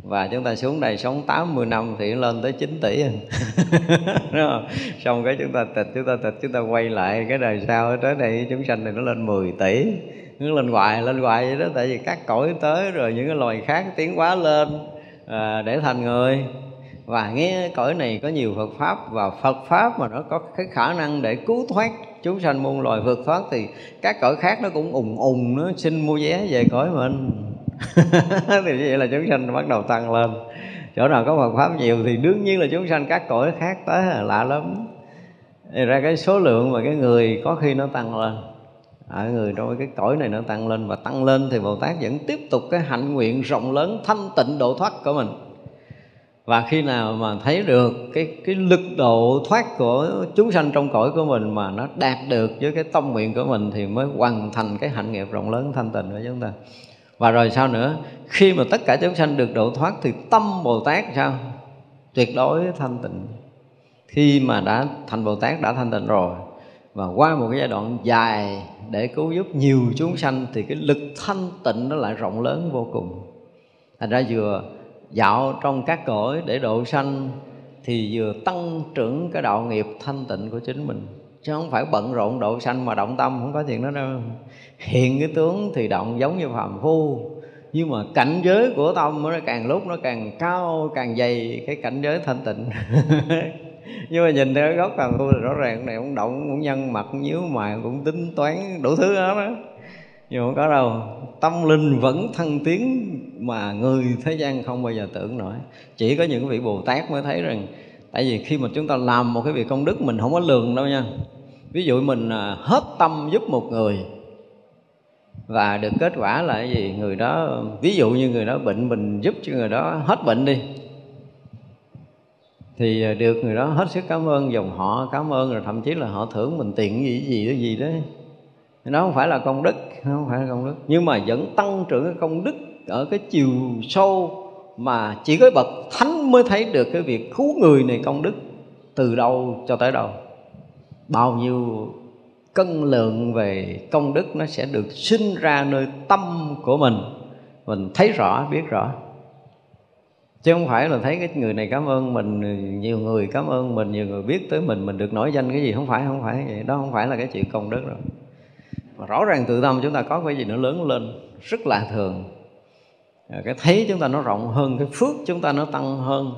và chúng ta xuống đây sống 80 năm thì lên tới 9 tỷ. Đúng không? xong cái chúng ta tịch chúng ta tịch chúng ta quay lại cái đời sau tới đây chúng sanh này nó lên 10 tỷ. Nó lên hoài lên hoài vậy đó tại vì các cõi tới rồi những cái loài khác tiến hóa lên à, để thành người. Và nghe cõi này có nhiều Phật pháp và Phật pháp mà nó có cái khả năng để cứu thoát chúng sanh muôn loài vượt thoát thì các cõi khác nó cũng ùng ùng nó xin mua vé về cõi mình. thì như vậy là chúng sanh bắt đầu tăng lên. Chỗ nào có Phật pháp nhiều thì đương nhiên là chúng sanh các cõi khác tới là lạ lắm. Thì ra cái số lượng và cái người có khi nó tăng lên. À, Ở người trong cái cõi này nó tăng lên và tăng lên thì Bồ Tát vẫn tiếp tục cái hạnh nguyện rộng lớn, thanh tịnh độ thoát của mình. Và khi nào mà thấy được cái cái lực độ thoát của chúng sanh trong cõi của mình mà nó đạt được với cái tâm nguyện của mình thì mới hoàn thành cái hạnh nghiệp rộng lớn, thanh tịnh của chúng ta và rồi sao nữa? Khi mà tất cả chúng sanh được độ thoát thì tâm bồ tát sao? Tuyệt đối thanh tịnh. Khi mà đã thành bồ tát, đã thanh tịnh rồi. Và qua một cái giai đoạn dài để cứu giúp nhiều chúng sanh thì cái lực thanh tịnh nó lại rộng lớn vô cùng. Thành ra vừa dạo trong các cõi để độ sanh thì vừa tăng trưởng cái đạo nghiệp thanh tịnh của chính mình. Chứ không phải bận rộn độ sanh mà động tâm, không có chuyện đó đâu hiện cái tướng thì động giống như phàm phu, nhưng mà cảnh giới của tâm nó càng lúc nó càng cao, càng dày cái cảnh giới thanh tịnh. Nhưng mà nhìn theo góc phàm phu thì rõ ràng này cũng động, cũng nhân mặt, cũng nhíu mày, cũng tính toán đủ thứ đó đó nhưng không có đâu, tâm linh vẫn thăng tiến mà người thế gian không bao giờ tưởng nổi. Chỉ có những vị bồ tát mới thấy rằng, tại vì khi mà chúng ta làm một cái việc công đức mình không có lường đâu nha. Ví dụ mình à, hết tâm giúp một người và được kết quả là cái gì? Người đó, ví dụ như người đó bệnh mình giúp cho người đó hết bệnh đi. Thì à, được người đó hết sức cảm ơn, dòng họ cảm ơn, rồi thậm chí là họ thưởng mình tiền gì gì đó gì đấy nó không phải là công đức không phải là công đức. Nhưng mà vẫn tăng trưởng cái công đức ở cái chiều sâu mà chỉ có bậc thánh mới thấy được cái việc cứu người này công đức từ đâu cho tới đâu bao nhiêu cân lượng về công đức nó sẽ được sinh ra nơi tâm của mình. Mình thấy rõ, biết rõ. Chứ không phải là thấy cái người này cảm ơn mình, nhiều người cảm ơn mình, nhiều người biết tới mình mình được nổi danh cái gì. Không phải không phải vậy. Đó không phải là cái chuyện công đức rồi mà rõ ràng tự tâm chúng ta có cái gì nó lớn lên, rất là thường. À, cái thấy chúng ta nó rộng hơn, cái phước chúng ta nó tăng hơn,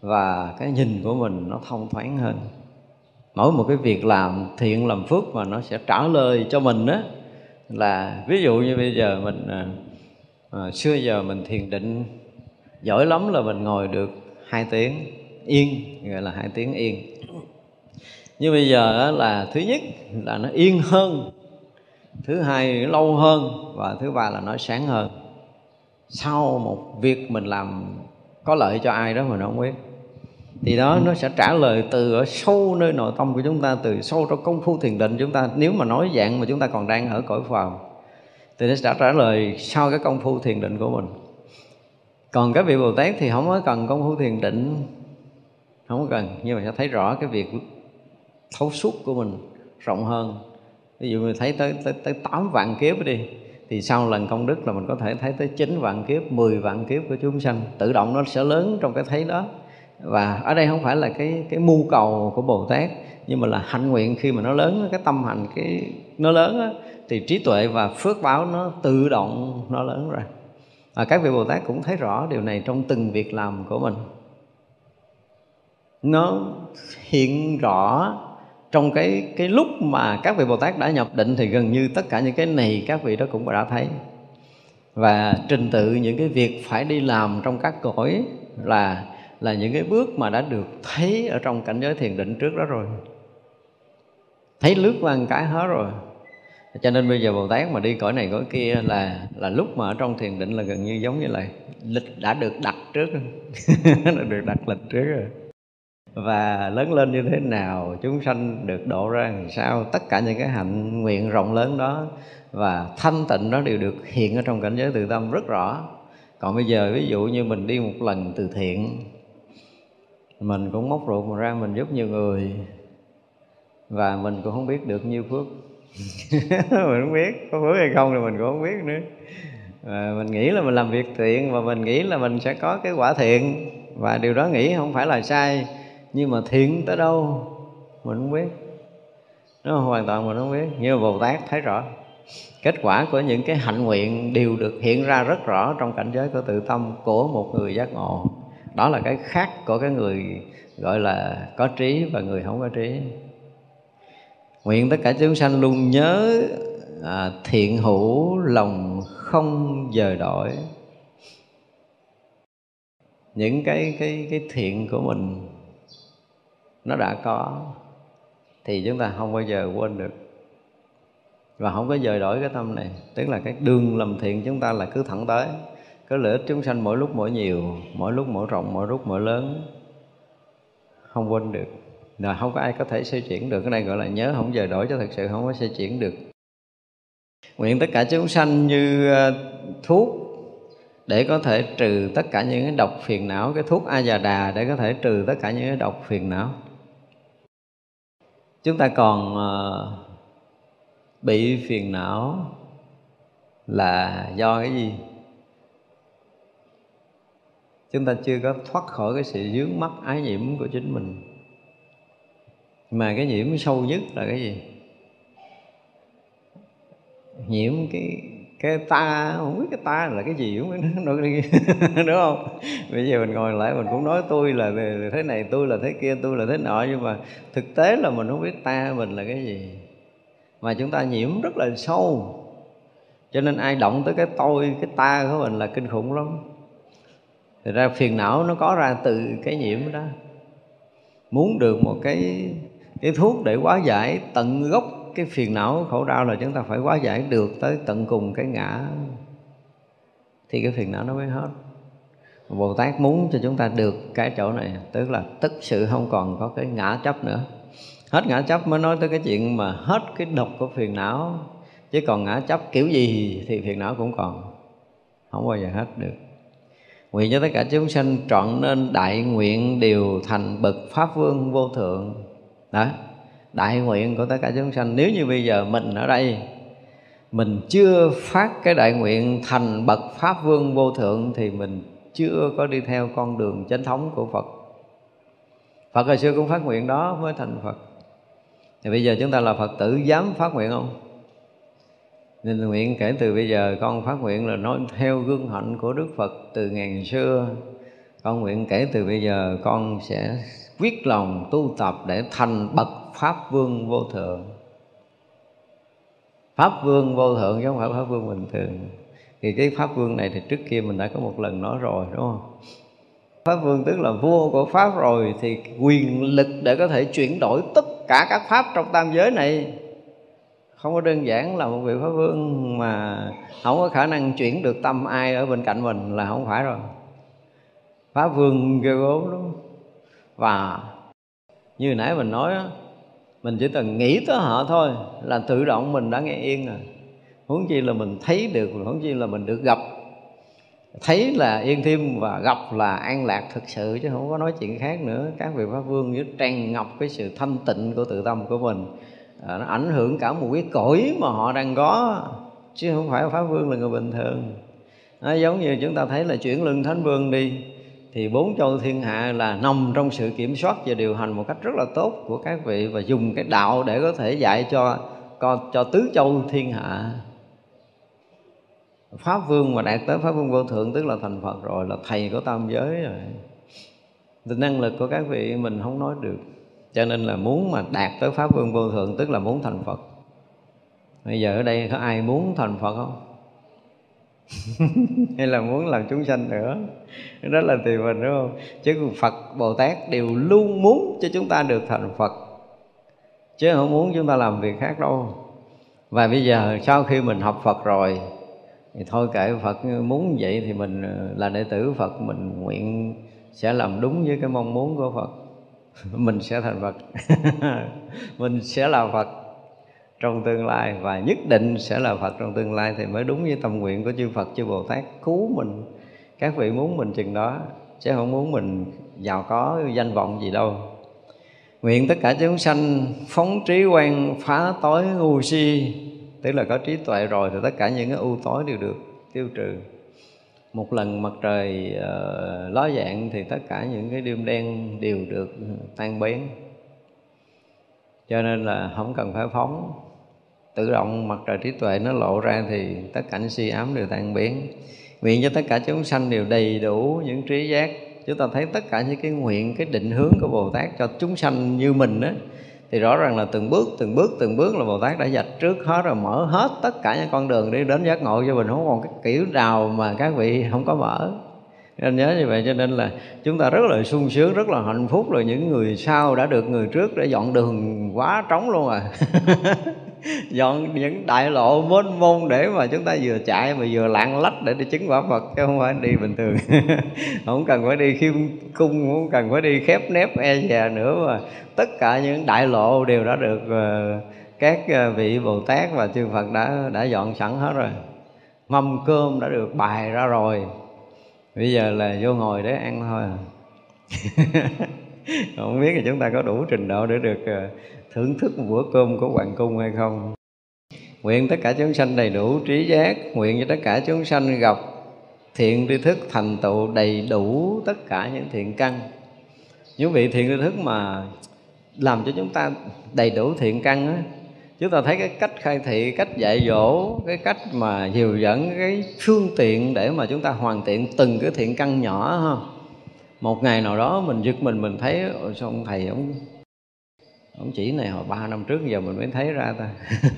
và cái nhìn của mình nó thông thoáng hơn mỗi một cái việc làm thiện làm phước mà nó sẽ trả lời cho mình đó là ví dụ như bây giờ mình à, à, xưa giờ mình thiền định giỏi lắm là mình ngồi được hai tiếng yên gọi là hai tiếng yên. Nhưng bây giờ là thứ nhất là nó yên hơn thứ hai nó lâu hơn và thứ ba là nó sáng hơn. Sau một việc mình làm có lợi cho ai đó mình không biết thì đó, nó sẽ trả lời từ ở sâu nơi nội tâm của chúng ta, từ sâu trong công phu thiền định chúng ta. Nếu mà nói dạng mà chúng ta còn đang ở cõi phàm, thì nó sẽ trả lời sau cái công phu thiền định của mình. Còn các vị bồ tát thì không có cần công phu thiền định, không có cần. Nhưng mà sẽ thấy rõ cái việc thấu suốt của mình rộng hơn. Ví dụ mình thấy tới tới tới tám vạn kiếp đi, thì sau lần công đức là mình có thể thấy tới chín vạn kiếp 10 vạn kiếp của chúng sanh. Tự động nó sẽ lớn trong cái thấy đó và ở đây không phải là cái cái mưu cầu của bồ tát nhưng mà là hạnh nguyện khi mà nó lớn cái tâm hành cái nó lớn á, thì trí tuệ và phước báo nó tự động nó lớn rồi và các vị bồ tát cũng thấy rõ điều này trong từng việc làm của mình. Nó hiện rõ trong cái cái lúc mà các vị bồ tát đã nhập định thì gần như tất cả những cái này các vị đó cũng đã thấy. Và trình tự những cái việc phải đi làm trong các cõi là là những cái bước mà đã được thấy ở trong cảnh giới thiền định trước đó rồi. Thấy lướt qua một cái hết rồi. Cho nên bây giờ bồ tát mà đi cõi này cõi kia là là lúc mà ở trong thiền định là gần như giống như là lịch đã được đặt trước. Đã được đặt lịch trước rồi. Và lớn lên như thế nào, chúng sanh được độ ra làm sao, tất cả những cái hạnh nguyện rộng lớn đó và thanh tịnh đó đều được hiện ở trong cảnh giới từ tâm rất rõ. Còn bây giờ ví dụ như mình đi một lần từ thiện mình cũng móc ruột mà ra mình giúp nhiều người. Và mình cũng không biết được nhiêu phước. Mình không biết có phước hay không thì mình cũng không biết nữa. À, mình nghĩ là mình làm việc thiện và mình nghĩ là mình sẽ có cái quả thiện. Và điều đó nghĩ không phải là sai nhưng mà thiện tới đâu mình không biết. Nó hoàn toàn mình không biết như bồ tát thấy rõ. Kết quả của những cái hạnh nguyện đều được hiện ra rất rõ trong cảnh giới của tự tâm của một người giác ngộ đó là cái khác của cái người gọi là có trí và người không có trí. Nguyện tất cả chúng sanh luôn nhớ à, thiện hữu lòng không dời đổi. Những cái cái cái thiện của mình nó đã có thì chúng ta không bao giờ quên được. Và không có dời đổi cái tâm này tức là cái đường làm thiện chúng ta là cứ thẳng tới cái lợi ích chúng sanh mỗi lúc mỗi nhiều, mỗi lúc mỗi rộng, mỗi lúc mỗi lớn, không quên được. Là không có ai có thể xây chuyển được. Cái này gọi là nhớ không giờ đổi cho thật sự không có xây chuyển được. Nguyện tất cả chúng sanh như ờ, thuốc để có thể trừ tất cả những cái độc phiền não, cái thuốc a già đà để có thể trừ tất cả những cái độc phiền não. Chúng ta còn ờ, bị phiền não là do cái gì? Chúng ta chưa có thoát khỏi cái sự dướng mắt ái nhiễm của chính mình. Mà cái nhiễm sâu nhất là cái gì? Nhiễm cái cái ta, không biết cái ta là cái gì, không đúng không? Bây giờ mình ngồi lại mình cũng nói tôi là thế này, tôi là thế kia, tôi là thế nọ, nhưng mà thực tế là mình không biết ta mình là cái gì. Mà chúng ta nhiễm rất là sâu. Cho nên ai động tới cái tôi, cái ta của mình là kinh khủng lắm thì ra phiền não nó có ra từ cái nhiễm đó. Muốn được một cái cái thuốc để hóa giải tận gốc cái phiền não, khổ đau là chúng ta phải hóa giải được tới tận cùng cái ngã. Thì cái phiền não nó mới hết. Bồ Tát muốn cho chúng ta được cái chỗ này, Tức là tức sự không còn có cái ngã chấp nữa. Hết ngã chấp mới nói tới cái chuyện mà hết cái độc của phiền não. Chứ còn ngã chấp kiểu gì thì phiền não cũng còn. Không bao giờ hết được nguyện cho tất cả chúng sanh trọn nên đại nguyện đều thành bậc pháp vương vô thượng. Đó, đại nguyện của tất cả chúng sanh. Nếu như bây giờ mình ở đây, mình chưa phát cái đại nguyện thành bậc pháp vương vô thượng thì mình chưa có đi theo con đường chánh thống của Phật. Phật hồi xưa cũng phát nguyện đó mới thành Phật. Thì bây giờ chúng ta là Phật tử dám phát nguyện không? Nên nguyện kể từ bây giờ con phát nguyện là nói theo gương hạnh của Đức Phật từ ngàn xưa. Con nguyện kể từ bây giờ con sẽ quyết lòng tu tập để thành bậc pháp vương vô thượng. Pháp vương vô thượng chứ không phải pháp vương bình thường. Thì cái pháp vương này thì trước kia mình đã có một lần nói rồi, đúng không? Pháp vương tức là vua của pháp rồi thì quyền lực để có thể chuyển đổi tất cả các pháp trong tam giới này không có đơn giản là một vị pháp vương mà không có khả năng chuyển được tâm ai ở bên cạnh mình là không phải rồi. Pháp vương ghê gốm đúng và như nãy mình nói mình chỉ cần nghĩ tới họ thôi, là tự động mình đã nghe yên rồi. Huống chi là mình thấy được, huống chi là mình được gặp. Thấy là yên thêm và gặp là an lạc thực sự chứ không có nói chuyện khác nữa. Các vị pháp vương như tràn ngập cái sự thanh tịnh của tự tâm của mình à, nó ảnh hưởng cả một cái cõi mà họ đang có chứ không phải pháp vương là người bình thường. Nó giống như chúng ta thấy là chuyển lưng thánh vương đi thì bốn châu thiên hạ là nằm trong sự kiểm soát và điều hành một cách rất là tốt của các vị và dùng cái đạo để có thể dạy cho cho, cho tứ châu thiên hạ. Pháp vương mà đạt tới pháp vương vô thượng tức là thành phật rồi là thầy của tam giới rồi. Thì năng lực của các vị mình không nói được cho nên là muốn mà đạt tới pháp vương vô thượng, tức là muốn thành phật. Bây giờ ở đây có ai muốn thành phật không? Hay là muốn làm chúng sanh nữa? Đó là tùy mình, đúng không? Chứ phật, bồ tát đều luôn muốn cho chúng ta được thành phật. Chứ không muốn chúng ta làm việc khác đâu. Và bây giờ sau khi mình học phật rồi, thì thôi kệ phật, muốn vậy thì mình, là đệ tử phật, mình nguyện sẽ làm đúng với cái mong muốn của phật. mình sẽ thành phật. Mình sẽ là phật trong tương lai và nhất định sẽ là Phật trong tương lai thì mới đúng với tâm nguyện của chư Phật, chư Bồ Tát cứu mình. Các vị muốn mình chừng đó, chứ không muốn mình giàu có, danh vọng gì đâu. Nguyện tất cả chúng sanh phóng trí quan phá tối ngu si, tức là có trí tuệ rồi thì tất cả những cái ưu tối đều được tiêu trừ một lần mặt trời uh, ló dạng thì tất cả những cái đêm đen đều được tan biến. Cho nên là không cần phải phóng. Tự động mặt trời trí tuệ nó lộ ra thì tất cả những si ám đều tan biến. Nguyện cho tất cả chúng sanh đều đầy đủ những trí giác. Chúng ta thấy tất cả những cái nguyện cái định hướng của bồ tát cho chúng sanh như mình á thì rõ ràng là từng bước từng bước từng bước là bồ tát đã dạch trước hết rồi, mở hết tất cả những con đường đi đến giác ngộ cho mình. Không còn cái kiểu nào mà các vị không có mở nên nhớ như vậy cho nên là chúng ta rất là sung sướng, rất là hạnh phúc rồi những người sau đã được người trước để dọn đường quá trống luôn à. Dọn những đại lộ mênh mông để mà chúng ta vừa chạy mà vừa lạng lách để đi chứng quả Phật, chứ không phải đi bình thường. Không cần phải đi khiêm cung, không cần phải đi khép nép e dè nữa mà tất cả những đại lộ đều đã được ờ, các ờ, vị Bồ Tát và chư Phật đã đã dọn sẵn hết rồi. Mâm cơm đã được bày ra rồi bây giờ là vô ngồi để ăn thôi à. không biết là chúng ta có đủ trình độ để được ờ, thưởng thức một bữa cơm của hoàng cung hay không nguyện tất cả chúng sanh đầy đủ trí giác, nguyện cho tất cả chúng sanh gặp thiện tri thức thành tựu đầy đủ tất cả những thiện căn những vị thiện tri thức mà làm cho chúng ta đầy đủ thiện căn á chúng ta thấy cái cách khai thị cách dạy dỗ cái cách mà dìu dẫn cái phương tiện để mà chúng ta hoàn thiện từng cái thiện căn nhỏ ha. Một ngày nào đó mình giật mình mình thấy sao ông thầy ông ông chỉ này hồi ba năm trước giờ mình mới thấy ra ta.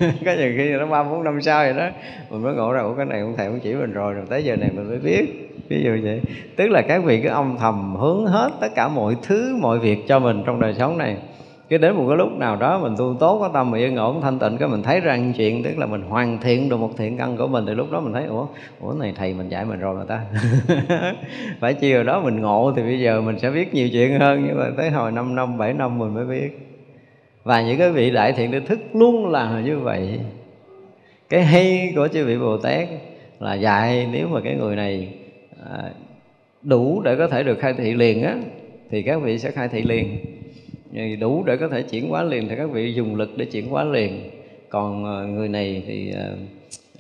Có nhiều khi nó ba bốn năm sau vậy đó mình mới ngộ ra ủa cái này ông thầy ông chỉ mình rồi rồi tới giờ này mình mới biết. Ví dụ vậy. Tức là các vị cứ âm thầm hướng hết tất cả mọi thứ mọi việc cho mình trong đời sống này cái đến một cái lúc nào đó mình tu tốt có tâm mà yên ổn, thanh tịnh, cái mình thấy rằng chuyện, tức là mình hoàn thiện được một thiện căn của mình, thì lúc đó mình thấy, ủa ủa, này thầy mình dạy mình rồi mà ta. Phải chiều đó, mình ngộ thì bây giờ mình sẽ biết nhiều chuyện hơn, nhưng mà tới hồi 5 năm 7 năm mình mới biết. Và những cái vị đại thiện tri thức luôn là như vậy. Cái hay của chư vị bồ tát là dạy, nếu mà cái người này à, đủ để có thể được khai thị liền á, thì các vị sẽ khai thị liền đủ để có thể chuyển hóa liền thì các vị dùng lực để chuyển hóa liền. Còn ờ, người này thì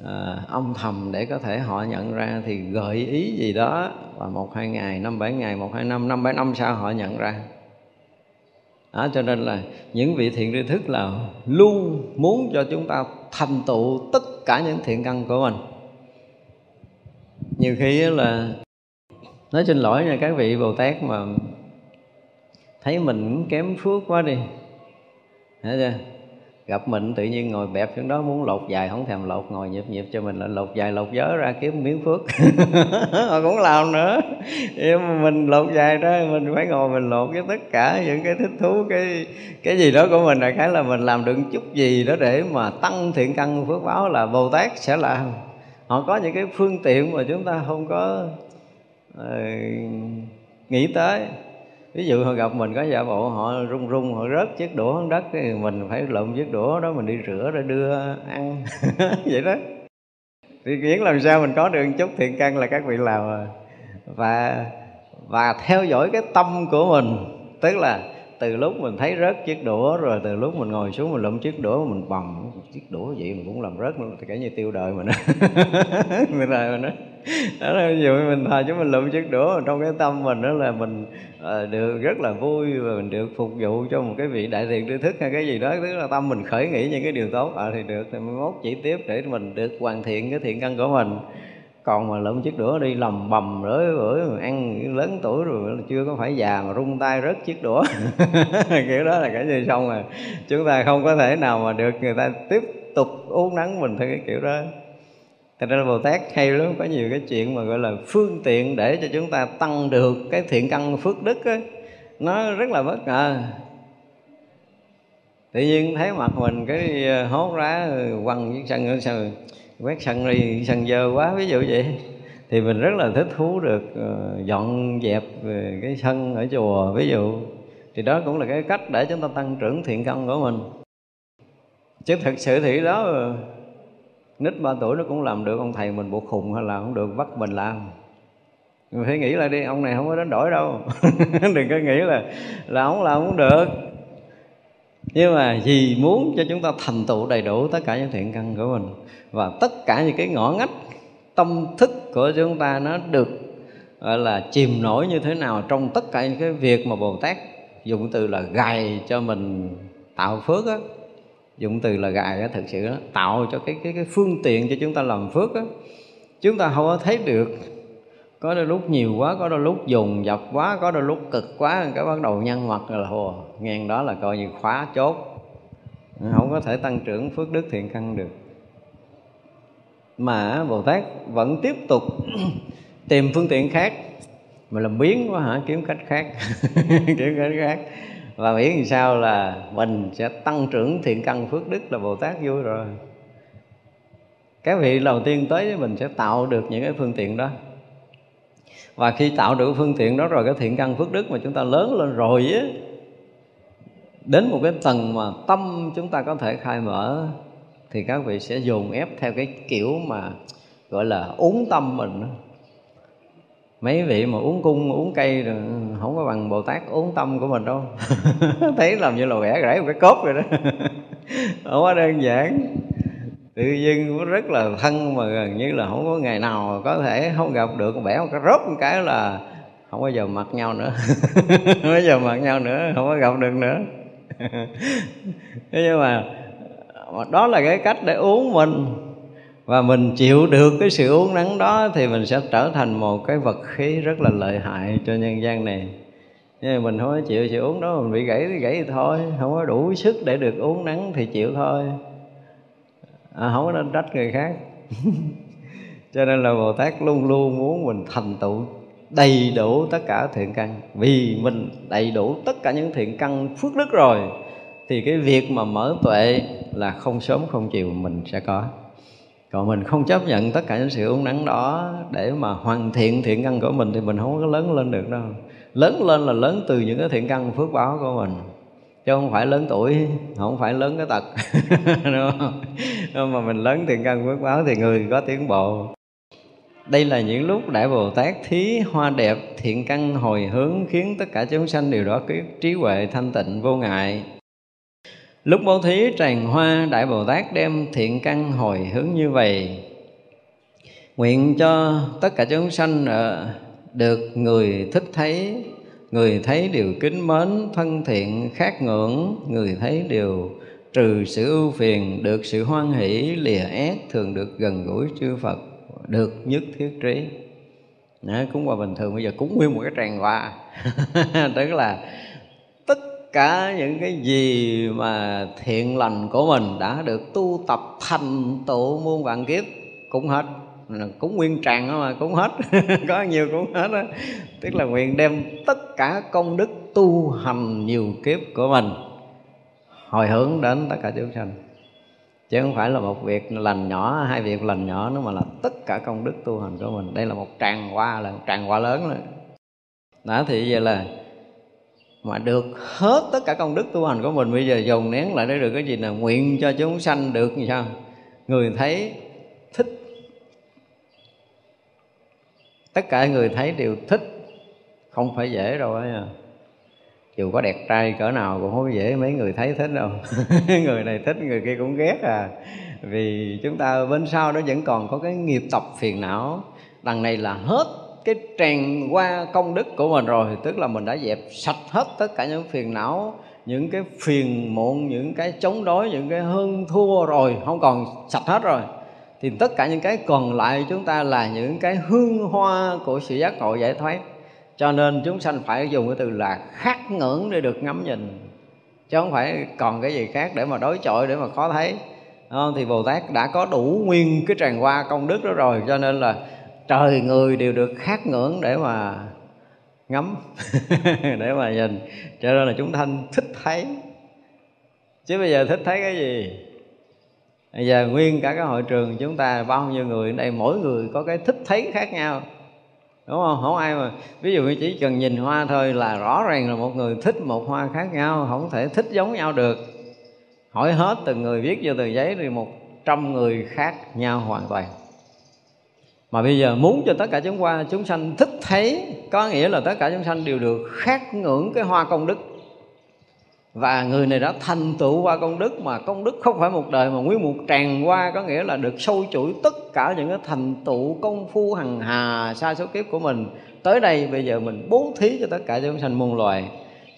à, âm thầm để có thể họ nhận ra thì gợi ý gì đó và một hai ngày năm bảy ngày một hai năm năm bảy năm sau họ nhận ra. Đó, cho nên là những vị thiện tri thức là luôn muốn cho chúng ta thành tựu tất cả những thiện căn của mình. Nhiều khi là nói xin lỗi nha các vị bồ tát mà thấy mình kém phước quá đi. Thấy chưa? gặp mình tự nhiên ngồi bẹp xuống đó muốn lột dài không thèm lột ngồi nhịp nhịp cho mình là lột dài lột giớ ra kiếm miếng phước. Họ cũng làm nữa. Nhưng mà mình lột dài ra mình phải ngồi mình lột với tất cả những cái thích thú cái cái gì đó của mình. Là khá là mình làm được chút gì đó để mà tăng thiện căn phước báo là bồ tát sẽ làm. Họ có những cái phương tiện mà chúng ta không có uh, nghĩ tới ví dụ họ gặp mình có giả bộ họ rung rung họ rớt chiếc đũa xuống đất, thì mình phải lượm chiếc đũa đó, mình đi rửa để đưa ăn. Vậy đó. Thì kiến làm sao mình có được chút thiện căn là các vị làm rồi và và theo dõi cái tâm của mình, tức là từ lúc mình thấy rớt chiếc đũa, rồi từ lúc mình ngồi xuống mình lụm chiếc đũa, mình bầm chiếc đũa vậy mình cũng làm rớt luôn thì kể như tiêu đời mình mình rồi mình đó đó là ví dụ mình thờ chứ mình lượm chiếc đũa trong cái tâm mình đó là mình uh, được rất là vui và mình được phục vụ cho một cái vị đại thiện tri thức hay cái gì đó. Tức là tâm mình khởi nghĩ những cái điều tốt à, thì được thì mới mốt chỉ tiếp để mình được hoàn thiện cái thiện căn của mình. Còn mà lượm chiếc đũa đi lầm bầm rới bữa ăn lớn tuổi rồi chưa có phải già mà rung tay rớt chiếc đũa. Kiểu đó là cái như xong rồi. Chúng ta không có thể nào mà được người ta tiếp tục uống nắng mình theo cái kiểu đó. Thật ra là Bồ Tát hay lắm Có nhiều cái chuyện mà gọi là phương tiện Để cho chúng ta tăng được cái thiện căn phước đức ấy, Nó rất là bất ngờ. Tự nhiên thấy mặt mình cái ờ, hốt rá ờ, quăng chiếc sân ở sao quét sân đi sân dơ quá ví dụ vậy. Thì mình rất là thích thú được ờ, dọn dẹp về cái sân ở chùa ví dụ. Thì đó cũng là cái cách để chúng ta tăng trưởng thiện căn của mình. Chứ thực sự thì đó nít ba tuổi nó cũng làm được, ông thầy mình bộ khùng hay là không được bắt mình làm. Mình phải nghĩ lại đi, ông này không có đánh đổi đâu. Đừng có nghĩ là là ông làm không được. Nhưng mà vì muốn cho chúng ta thành tựu đầy đủ tất cả những thiện căn của mình, và tất cả những cái ngõ ngách, tâm thức của chúng ta nó được, gọi là, chìm nổi như thế nào trong tất cả những cái việc mà Bồ Tát dùng từ là gài cho mình tạo phước á dụng từ là gài á thực sự đó tạo cho cái cái cái phương tiện cho chúng ta làm phước á. Chúng ta không có thấy được. Có đôi lúc nhiều quá, có đôi lúc dùng dập quá, có đôi lúc cực quá, cái bắt đầu nhân mặt là hồ ngang đó là coi như khóa chốt. Không có thể tăng trưởng phước đức thiện căn được. Mà bồ tát vẫn tiếp tục tìm phương tiện khác, mà làm biến quá hả? Kiếm cách khác. Kiếm cách khác và biết làm sao là mình sẽ tăng trưởng thiện căn phước đức là bồ tát vui rồi. Cái vị đầu tiên tới với mình sẽ tạo được những cái phương tiện đó. Và khi tạo được phương tiện đó rồi, cái thiện căn phước đức mà chúng ta lớn lên rồi á, đến một cái tầng mà tâm chúng ta có thể khai mở, thì các vị sẽ dồn ép theo cái kiểu mà gọi là uống tâm mình mấy vị mà uống cung, uống cây rồi không có bằng bồ tát uống tâm của mình đâu. Thấy làm như là vẽ gãy một cái cốt rồi đó. Không có đơn giản. Tự nhiên rất là thân mà gần như là không có ngày nào có thể không gặp được bẻ một cái rốt một cái là không bao giờ mặt nhau nữa. Không bao giờ mặt nhau nữa, không có gặp được nữa. Thế nhưng mà đó là cái cách để uống mình và mình chịu được cái sự uống nắng đó thì mình sẽ trở thành một cái vật khí rất là lợi hại cho nhân gian này. Nhưng mà mình không có chịu sự uống đó mình bị gãy thì gãy thì thôi. Không có đủ sức để được uống nắng thì chịu thôi. À, không có nên trách người khác. Cho nên là bồ tát luôn luôn muốn mình thành tựu đầy đủ tất cả thiện căn. Vì mình đầy đủ tất cả những thiện căn phước đức rồi thì cái việc mà mở tuệ là không sớm không chiều mình sẽ có còn mình không chấp nhận tất cả những sự uống nắng đó để mà hoàn thiện thiện căn của mình thì mình không có lớn lên được đâu. Lớn lên là lớn từ những cái thiện căn phước báo của mình, chứ không phải lớn tuổi, không phải lớn cái tật. Đúng không? Mà mình lớn thiện căn phước báo thì người có tiến bộ. Đây là những lúc đại bồ tát thí hoa đẹp thiện căn hồi hướng khiến tất cả chúng sanh đều đó cái trí huệ thanh tịnh vô ngại lúc bố thí tràn hoa đại bồ tát đem thiện căn hồi hướng như vậy. Nguyện cho tất cả chúng sanh được người thích thấy người thấy điều kính mến thân thiện khát ngưỡng người thấy điều trừ sự ưu phiền được sự hoan hỷ lìa ác thường được gần gũi chư phật được nhất thiết trí. Đó, cúng qua bình thường bây giờ cúng nguyên một cái tràng hoa. Tức là cả những cái gì mà thiện lành của mình đã được tu tập thành tựu muôn vạn kiếp cũng hết. Cúng nguyên tràng đó mà cúng hết. Có nhiều cũng hết đó tức là nguyện đem tất cả công đức tu hành nhiều kiếp của mình hồi hướng đến tất cả chúng sanh. Chứ không phải là một việc lành nhỏ, hai việc lành nhỏ nữa mà là tất cả công đức tu hành của mình. Đây là một tràng hoa, là một tràng hoa lớn rồi đó, thì vậy là mà được hết tất cả công đức tu hành của mình, bây giờ dồn nén lại để được cái gì là nguyện cho chúng sanh được như sao? Người thấy thích. Tất cả người thấy đều thích. Không phải dễ đâu ấy à dù có đẹp trai cỡ nào cũng không dễ mấy người thấy thích đâu. Người này thích, người kia cũng ghét à. Vì chúng ta bên sau đó vẫn còn có cái nghiệp tập phiền não. Đằng này là hết cái tràn qua công đức của mình rồi tức là mình đã dẹp sạch hết tất cả những phiền não, những cái phiền muộn, những cái chống đối, những cái hơn thua rồi, không còn sạch hết rồi thì tất cả những cái còn lại chúng ta là những cái hương hoa của sự giác ngộ giải thoát cho nên chúng sanh phải dùng cái từ là khát ngưỡng để được ngắm nhìn, chứ không phải còn cái gì khác để mà đối chọi, để mà khó thấy không? thì bồ tát đã có đủ nguyên cái tràn hoa công đức đó rồi, cho nên là trời, người đều được khát ngưỡng để mà ngắm, để mà nhìn. Cho nên là chúng thanh thích thấy. Chứ bây giờ thích thấy cái gì? Bây giờ nguyên cả cái hội trường chúng ta, bao nhiêu người ở đây, mỗi người có cái thích thấy khác nhau. Đúng không? Không ai mà, ví dụ như chỉ cần nhìn hoa thôi là rõ ràng là một người thích một hoa khác nhau, không thể thích giống nhau được. Hỏi hết từng người, viết vô tờ giấy thì một trăm người khác nhau hoàn toàn mà bây giờ muốn cho tất cả chúng qua, chúng sanh thích thấy, có nghĩa là tất cả chúng sanh đều được khát ngưỡng cái hoa công đức. Và người này đã thành tựu qua công đức, mà công đức không phải một đời mà nguyên một tràn qua có nghĩa là được sâu chuỗi tất cả những cái thành tựu công phu hằng hà xa số kiếp của mình. Tới đây bây giờ mình bố thí cho tất cả chúng sanh muôn loài.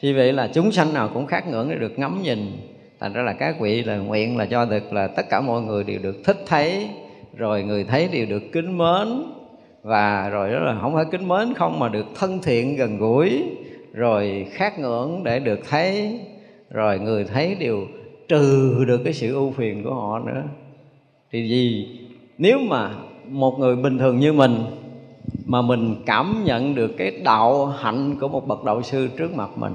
Vì vậy là chúng sanh nào cũng khát ngưỡng để được ngắm nhìn. Thành ra là các vị là nguyện là cho được là tất cả mọi người đều được thích thấy rồi người thấy đều được kính mến. Và rồi đó là không phải kính mến không mà được thân thiện gần gũi. Rồi khát ngưỡng để được thấy. Rồi người thấy đều trừ được cái sự ưu phiền của họ nữa. Thì gì nếu mà một người bình thường như mình, mà mình cảm nhận được cái đạo hạnh của một bậc đạo sư trước mặt mình,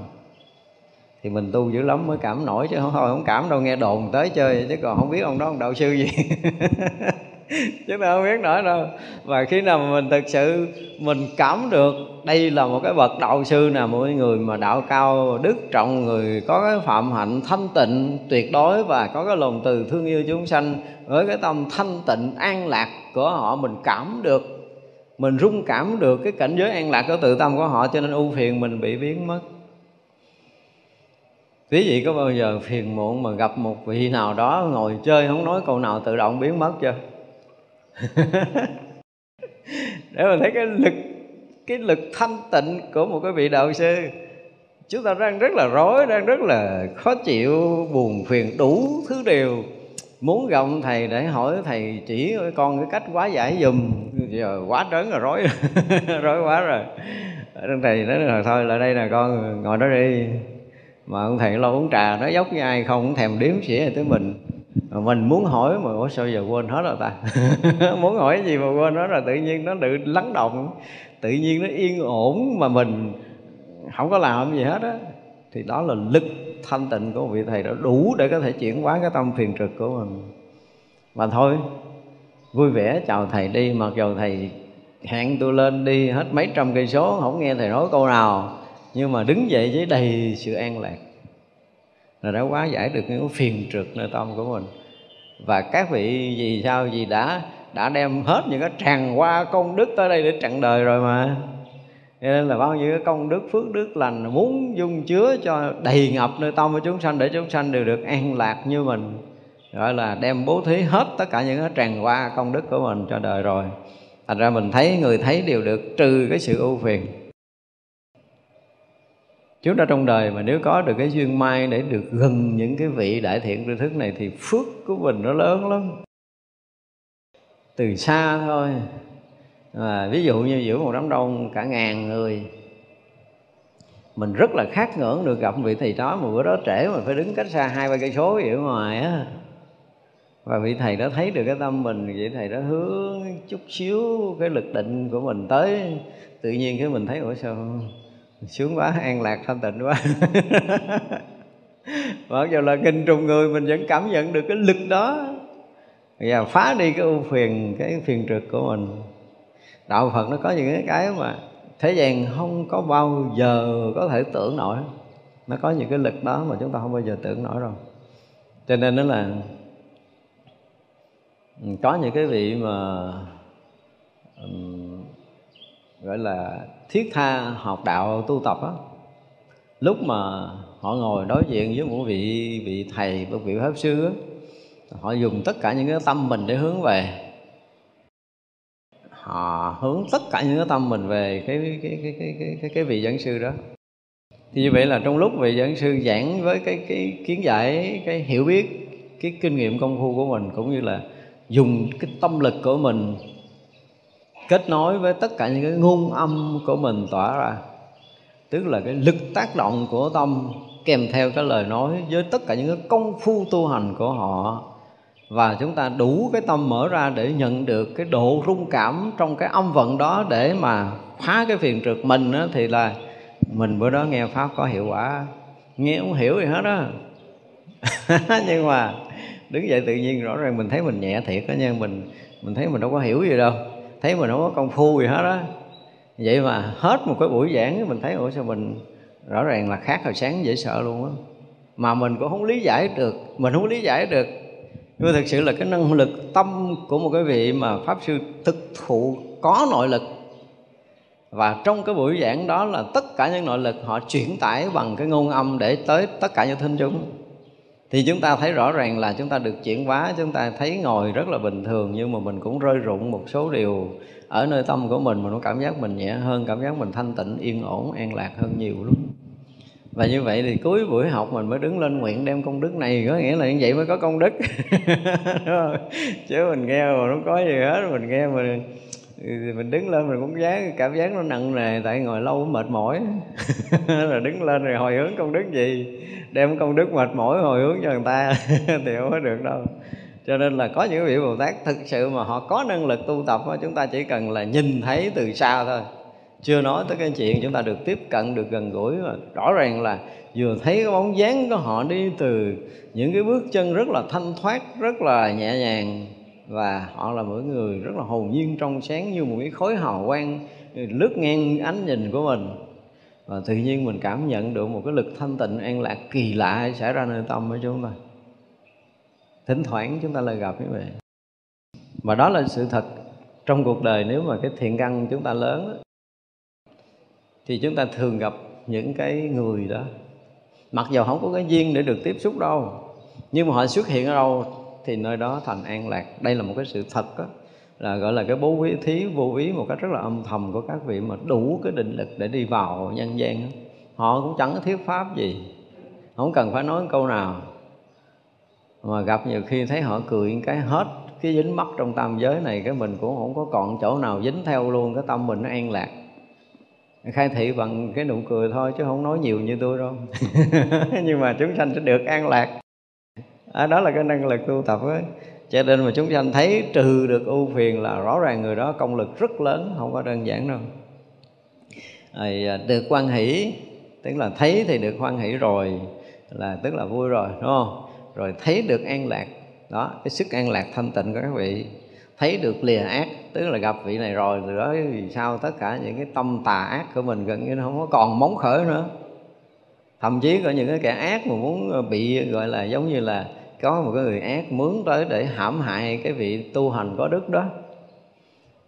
thì mình tu dữ lắm mới cảm nổi chứ không thôi không cảm đâu, nghe đồn tới chơi chứ còn không biết ông đó ông đạo sư gì. chứ nào không biết nổi đâu. Và khi nào mà mình thực sự, mình cảm được đây là một cái bậc đạo sư nào một người mà đạo cao đức trọng, người có cái phạm hạnh thanh tịnh, tuyệt đối và có cái lòng từ thương yêu chúng sanh, với cái tâm thanh tịnh, an lạc của họ, mình cảm được, mình rung cảm được cái cảnh giới an lạc của tự tâm của họ, cho nên ưu phiền mình bị biến mất. Quý vị có bao giờ phiền muộn mà gặp một vị nào đó ngồi chơi, không nói câu nào tự động biến mất chưa? để mà thấy cái lực cái lực thanh tịnh của một cái vị đạo sư, chúng ta đang rất là rối, đang rất là khó chịu, buồn phiền đủ thứ điều muốn gặp thầy để hỏi thầy chỉ con cái cách quá giải dùm giờ quá trớn rồi, rối rối quá rồi. Thầy nói là thôi, lại đây nè con, ngồi đó đi. Mà ông thầy lo uống trà, nói dốc với ai không cũng thèm điếm xỉa tới mình mình muốn hỏi mà, ủa sao giờ quên hết rồi ta? Muốn hỏi gì mà quên hết rồi, tự nhiên nó tự lắng động. Tự nhiên nó yên ổn mà mình không có làm gì hết á. Thì đó là lực thanh tịnh của vị thầy đã đủ để có thể chuyển hóa cái tâm phiền trực của mình. Mà thôi, vui vẻ chào thầy đi, mặc dù thầy hẹn tôi lên đi hết mấy trăm cây số, không nghe thầy nói câu nào. Nhưng mà đứng dậy với đầy sự an lạc là đã quá giải được những phiền trực nơi tâm của mình. Và các vị gì sao? Gì đã đã đem hết những cái tràn qua công đức tới đây để chặn đời rồi mà. Cho nên là bao nhiêu cái công đức, phước đức, lành muốn dung chứa cho đầy ngập nơi tâm của chúng sanh để chúng sanh đều được an lạc như mình. Gọi là đem bố thí hết tất cả những cái tràn qua công đức của mình cho đời rồi. Thành ra mình thấy, người thấy đều được trừ cái sự ưu phiền chúng ta trong đời mà nếu có được cái duyên may để được gần những cái vị đại thiện tri thức này thì phước của mình nó lớn lắm. Từ xa thôi. À, ví dụ như giữa một đám đông cả ngàn người mình rất là khát ngưỡng được gặp vị thầy đó mà bữa đó trễ mà phải đứng cách xa hai ba cây số ở ngoài á. Và vị thầy đó thấy được cái tâm mình vậy thầy đó hướng chút xíu cái lực định của mình tới. Tự nhiên cái mình thấy ủa sao? Sướng quá an lạc thanh tịnh quá. Mặc dù là kinh trùng người mình vẫn cảm nhận được cái lực đó. Và phá đi cái ưu phiền cái phiền trực của mình. Đạo phật nó có những cái cái mà thế gian không có bao giờ có thể tưởng nổi. Nó có những cái lực đó mà chúng ta không bao giờ tưởng nổi rồi. Cho nên nó là có những cái vị mà um, gọi là thiết tha học đạo tu tập á. Lúc mà họ ngồi đối diện với một vị vị thầy một vị pháp sư á họ dùng tất cả những cái tâm mình để hướng về. Họ hướng tất cả những cái tâm mình về cái cái cái cái cái cái, cái vị giảng sư đó. Thì như vậy là trong lúc vị giảng sư giảng với cái cái kiến giải cái hiểu biết cái kinh nghiệm công phu của mình cũng như là dùng cái tâm lực của mình kết nối với tất cả những cái ngôn âm của mình tỏa ra. Tức là cái lực tác động của tâm kèm theo cái lời nói với tất cả những cái công phu tu hành của họ. Và chúng ta đủ cái tâm mở ra để nhận được cái độ rung cảm trong cái âm vận đó để mà phá cái phiền trượt mình đó, thì là mình bữa đó nghe pháp có hiệu quả. Nghe không hiểu gì hết á. Nhưng mà đứng dậy tự nhiên rõ ràng mình thấy mình nhẹ thiệt đó nha mình mình thấy mình đâu có hiểu gì đâu thấy mình không có công phu gì hết á. Vậy mà hết một cái buổi giảng, mình thấy, ủa sao mình rõ ràng là khác hồi sáng dễ sợ luôn á. Mà mình cũng không lý giải được, mình không lý giải được. Nhưng mà thực sự là cái năng lực tâm của một cái vị mà pháp sư thực thụ có nội lực. Và trong cái buổi giảng đó là tất cả những nội lực họ chuyển tải bằng cái ngôn âm để tới tất cả những thính chúng thì chúng ta thấy rõ ràng là chúng ta được chuyển hóa, chúng ta thấy ngồi rất là bình thường, nhưng mà mình cũng rơi rụng một số điều ở nơi tâm của mình mình có cảm giác mình nhẹ hơn, cảm giác mình thanh tịnh, yên ổn, an lạc hơn nhiều lắm. Và như vậy thì cuối buổi học mình mới đứng lên nguyện đem công đức này, có nghĩa là như vậy mới có công đức. Chứ mình nghe mà nó có gì hết, mình nghe mình mình đứng lên mình cũng dáng cảm giác nó nặng nề, tại ngồi lâu mệt mỏi. Rồi đứng lên rồi hồi hướng công đức gì? Đem công đức mệt mỏi hồi hướng cho người ta thì không có được đâu. Cho nên là có những vị bồ tát thực sự mà họ có năng lực tu tập chúng ta chỉ cần là nhìn thấy từ xa thôi. Chưa nói tới cái chuyện chúng ta được tiếp cận, được gần gũi mà rõ ràng là vừa thấy cái bóng dáng của họ đi từ những cái bước chân rất là thanh thoát, rất là nhẹ nhàng và họ là mỗi người rất là hồn nhiên trong sáng như một cái khối hào quang lướt ngang ánh nhìn của mình. Và tự nhiên mình cảm nhận được một cái lực thanh tịnh, an lạc, kỳ lạ xảy ra nơi tâm của chúng ta. Thỉnh thoảng chúng ta lại gặp như vậy và đó là sự thật trong cuộc đời, nếu mà cái thiện căn chúng ta lớn thì chúng ta thường gặp những cái người đó. Mặc dù không có cái duyên để được tiếp xúc đâu, nhưng mà họ xuất hiện ở đâu thì nơi đó thành an lạc. Đây là một cái sự thật đó là, gọi là, cái bố quý, thí vô ý một cách rất là âm thầm của các vị mà đủ cái định lực để đi vào nhân gian họ cũng chẳng có thuyết pháp gì, không cần phải nói câu nào. Mà gặp nhiều khi thấy họ cười cái hết cái dính mắt trong tam giới này, cái mình cũng không có còn chỗ nào dính theo luôn, cái tâm mình nó an lạc. Khai thị bằng cái nụ cười thôi chứ không nói nhiều như tôi đâu. Nhưng mà chúng sanh sẽ được an lạc à, đó là cái năng lực tu tập ấy. Cho nên mà chúng sanh thấy trừ được ưu phiền là rõ ràng người đó công lực rất lớn không có đơn giản đâu. Rồi à, được quan hỷ tức là thấy thì được hoan hỷ rồi là tức là vui rồi đúng không? Rồi thấy được an lạc đó cái sức an lạc thanh tịnh của các vị. Thấy được lìa ác tức là gặp vị này rồi từ đó vì sao tất cả những cái tâm tà ác của mình gần như nó không có còn móng khởi nữa. Thậm chí có những cái kẻ ác mà muốn ờ, bị gọi là giống như là có một cái người ác mướn tới để hãm hại cái vị tu hành có đức đó.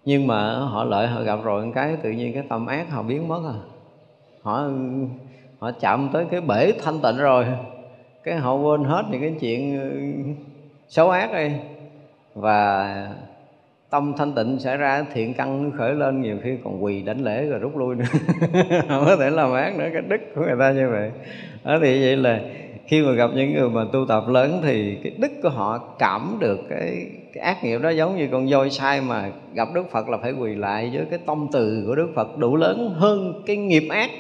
Nhưng mà họ lợi, họ gặp rồi cái, tự nhiên cái tâm ác họ biến mất à. Họ họ chạm tới cái bể thanh tịnh rồi. Cái họ quên hết những cái chuyện xấu ác đi. Và tâm thanh tịnh xảy ra thiện căn khởi lên, nhiều khi còn quỳ đánh lễ rồi rút lui nữa. Không có thể làm ác nữa, cái đức của người ta như vậy. Đó, thì vậy là khi mà gặp những người mà tu tập lớn thì cái đức của họ cảm được cái, cái ác nghiệp đó giống như con voi sai mà gặp Đức Phật là phải quỳ lại với cái tâm từ của Đức Phật đủ lớn hơn cái nghiệp ác.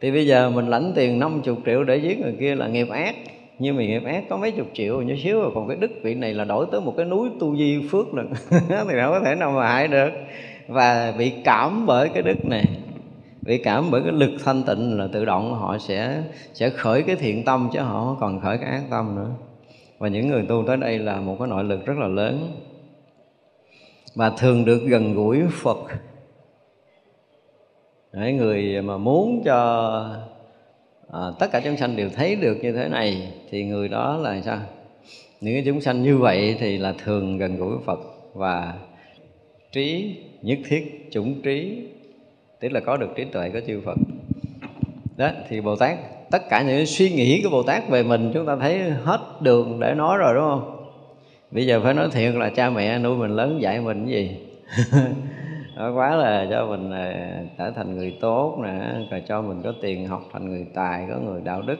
Thì bây giờ mình lãnh tiền 50 triệu để giết người kia là nghiệp ác. Nhưng mà nghiệp ác có mấy chục triệu nhỏ xíu rồi còn cái đức vị này là đổi tới một cái núi tu di phước lần thì đâu có thể nào mà hại được. Và bị cảm bởi cái đức này bị cảm bởi cái lực thanh tịnh là tự động họ sẽ sẽ khởi cái thiện tâm chứ họ không còn khởi cái ác tâm nữa. Và những người tu tới đây là một cái nội lực rất là lớn. Và thường được gần gũi Phật. Đấy, người mà muốn cho à, tất cả chúng sanh đều thấy được như thế này thì người đó là sao? Những cái chúng sanh như vậy thì là thường gần gũi Phật và trí nhất thiết chủng trí tức là có được trí tuệ của chư Phật. Đó, thì Bồ Tát, tất cả những suy nghĩ của Bồ Tát về mình chúng ta thấy hết đường để nói rồi, đúng không? Bây giờ phải nói thiệt là cha mẹ nuôi mình lớn dạy mình cái gì? Nó quá là cho mình à, trở thành người tốt nè, rồi cho mình có tiền học thành người tài, có người đạo đức.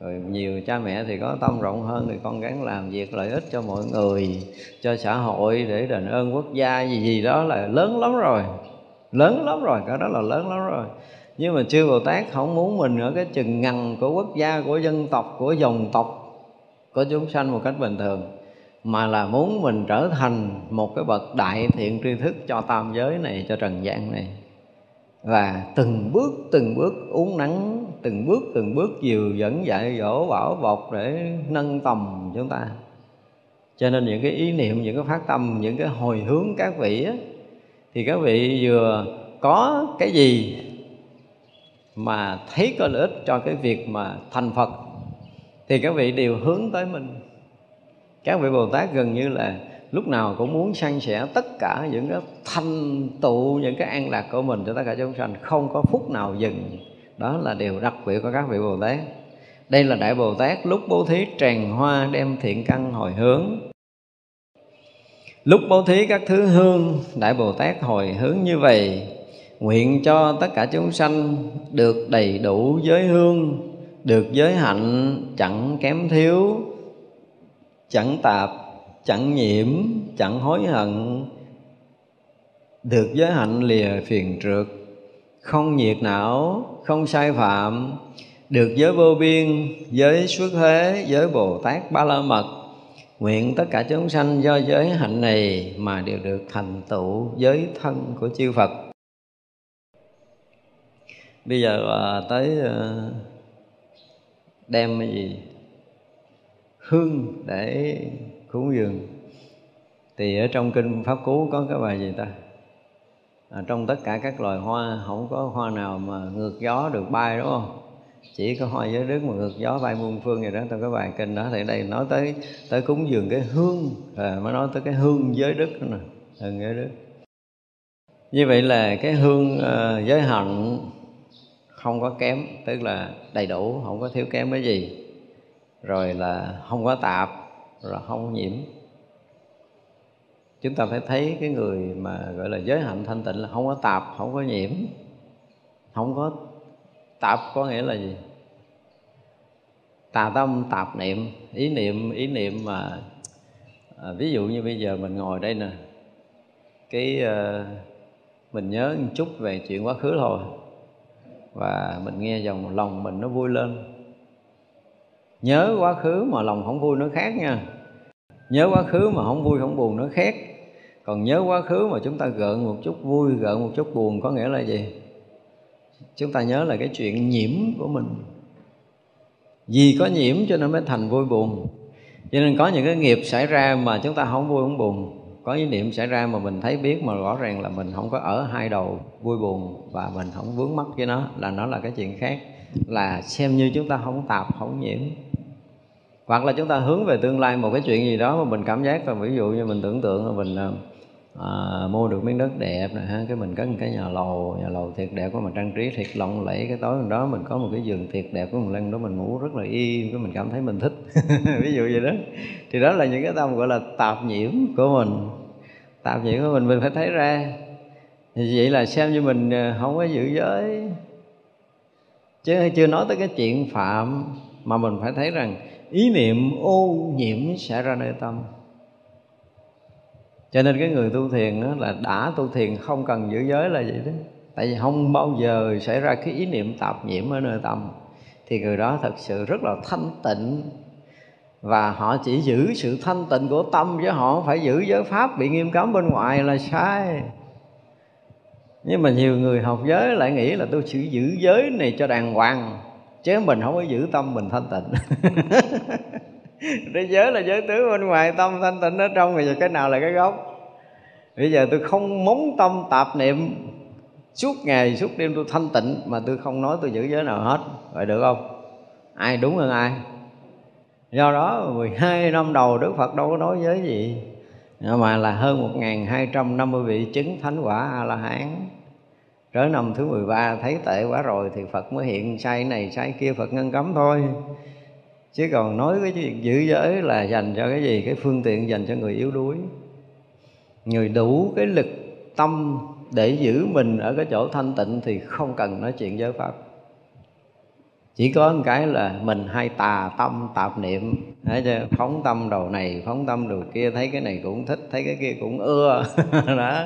Rồi nhiều cha mẹ thì có tâm rộng hơn, thì con gắng làm việc lợi ích cho mọi người, cho xã hội, để đền ơn quốc gia gì gì đó là lớn lắm rồi lớn lắm rồi cái đó là lớn lắm rồi. Nhưng mà chư bồ tát không muốn mình ở cái chừng ngằn của quốc gia của dân tộc của dòng tộc của chúng sanh một cách bình thường mà là muốn mình trở thành một cái bậc đại thiện tri thức cho tam giới này cho trần gian này. Và từng bước từng bước uống nắng từng bước từng bước dìu dẫn dạy dỗ bảo bọc để nâng tầm chúng ta. Cho nên những cái ý niệm những cái phát tâm những cái hồi hướng các vị á, thì các vị vừa có cái gì mà thấy có lợi ích cho cái việc mà thành Phật, thì các vị đều hướng tới mình. Các vị Bồ Tát gần như là lúc nào cũng muốn san sẻ tất cả những cái thanh tụ những cái an lạc của mình cho tất cả chúng sanh, không có phút nào dừng. Đó là điều đặc biệt của các vị Bồ Tát. Đây là Đại Bồ Tát lúc bố thí tràn hoa đem thiện căn hồi hướng. Lúc bố thí các thứ hương Đại Bồ Tát hồi hướng như vậy Nguyện cho tất cả chúng sanh được đầy đủ giới hương Được giới hạnh chẳng kém thiếu Chẳng tạp, chẳng nhiễm, chẳng hối hận Được giới hạnh lìa phiền trượt. Không nhiệt não, không sai phạm Được giới vô biên, giới xuất thế, giới Bồ Tát Ba La Mật. Nguyện tất cả chúng sanh do giới hạnh này mà đều được thành tựu giới thân của chư Phật. Bây giờ à, tới à, đem cái gì? Hương để cúng dường. Thì ở trong kinh Pháp Cú có cái bài gì ta? À, trong tất cả các loài hoa không có hoa nào mà ngược gió được bay đúng không? Chỉ có hoa giới đức mà ngược gió bay muôn phương gì đó. Trong cái bài kinh đó thì đây nói tới tới cúng dường cái hương à, mới nói tới cái hương giới đức nè. Hương giới đức. Như vậy là cái hương uh, giới hạnh không có kém tức là đầy đủ không có thiếu kém cái gì. Rồi là không có tạp rồi không nhiễm. Chúng ta phải thấy cái người mà gọi là giới hạnh thanh tịnh là không có tạp không có nhiễm không có tạp có nghĩa là gì? Tà tâm tạp niệm. Ý niệm ý niệm mà à, ví dụ như bây giờ mình ngồi đây nè cái à, mình nhớ một chút về chuyện quá khứ thôi và mình nghe dòng lòng mình nó vui lên. Nhớ quá khứ mà lòng không vui nó khác nha. Nhớ quá khứ mà không vui không buồn nó khác. Còn nhớ quá khứ mà chúng ta gợn một chút vui gợn một chút buồn có nghĩa là gì? Chúng ta nhớ là cái chuyện nhiễm của mình. Vì có nhiễm cho nên mới thành vui buồn. Cho nên có những cái nghiệp xảy ra mà chúng ta không vui, không buồn. Có những niệm xảy ra mà mình thấy biết mà rõ ràng là mình không có ở hai đầu vui buồn và mình không vướng mắc với nó, là nó là cái chuyện khác. Là xem như chúng ta không tạp, không nhiễm. Hoặc là chúng ta hướng về tương lai một cái chuyện gì đó mà mình cảm giác là ví dụ như mình tưởng tượng là mình ờ, à, mua được miếng đất đẹp nè ha cái mình có một cái nhà lầu nhà lầu thiệt đẹp của mình trang trí thiệt lộng lẫy. Cái tối hôm đó mình có một cái giường thiệt đẹp của mình lên đó mình ngủ rất là yên cái mình cảm thấy mình thích. Ví dụ vậy đó. Thì đó là những cái tâm gọi là tạp nhiễm của mình. Tạp nhiễm của mình mình phải thấy ra. Thì vậy là xem như mình à, không có giữ giới. Chứ chưa nói tới cái chuyện phạm mà mình phải thấy rằng ý niệm ô nhiễm sẽ ra nơi tâm cho nên cái người tu thiền đó là đã tu thiền không cần giữ giới là vậy đó. Tại vì không bao giờ xảy ra cái ý niệm tạp nhiễm ở nơi tâm. Thì người đó thật sự rất là thanh tịnh. Và họ chỉ giữ sự thanh tịnh của tâm chứ họ không phải giữ giới pháp bị nghiêm cấm bên ngoài là sai. Nhưng mà nhiều người học giới lại nghĩ là tôi chỉ giữ giới này cho đàng hoàng, chứ mình không có giữ tâm mình thanh tịnh. thế giới là giới tướng bên ngoài tâm thanh tịnh, ở trong thì cái nào là cái gốc? Bây giờ tôi không móng tâm tạp niệm. Suốt ngày, suốt đêm tôi thanh tịnh mà tôi không nói tôi giữ giới nào hết. Vậy được không? Ai đúng hơn ai? Do đó 12 năm đầu Đức Phật đâu có nói giới gì. Mà là hơn 1.250 vị chứng thánh quả A La Hán trở năm thứ 13 thấy tệ quá rồi thì Phật mới hiện sai này, sai kia, Phật ngăn cấm thôi. Chứ còn nói cái chuyện giữ giới là dành cho cái gì? Cái phương tiện dành cho người yếu đuối Người đủ cái lực tâm để giữ mình ở cái chỗ thanh tịnh thì không cần nói chuyện giới pháp chỉ có một cái là mình hay tà tâm, tạp niệm. Thấy chưa phóng tâm đầu này, phóng tâm đầu kia, thấy cái này cũng thích, thấy cái kia cũng ưa. Đó.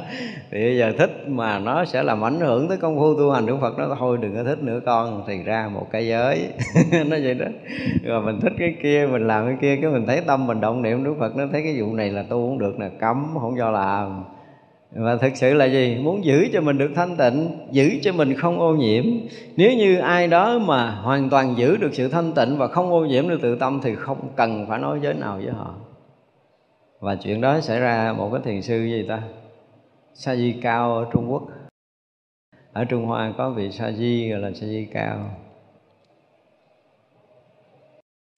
Thì bây giờ thích mà nó sẽ làm ảnh hưởng tới công phu tu hành của phật nó thôi đừng có thích nữa con, thì ra một cái giới. Nó vậy đó. Rồi mình thích cái kia, mình làm cái kia, cái mình thấy tâm mình động niệm đức phật nó thấy cái vụ này là tu cũng được là cấm, không cho làm và thực sự là gì? Muốn giữ cho mình được thanh tịnh giữ cho mình không ô nhiễm. Nếu như ai đó mà hoàn toàn giữ được sự thanh tịnh và không ô nhiễm được tự tâm thì không cần phải nói giới nào với họ. Và chuyện đó xảy ra một cái thiền sư gì ta? Sa di cao ở trung quốc. Ở trung hoa có vị sa di gọi là sa di cao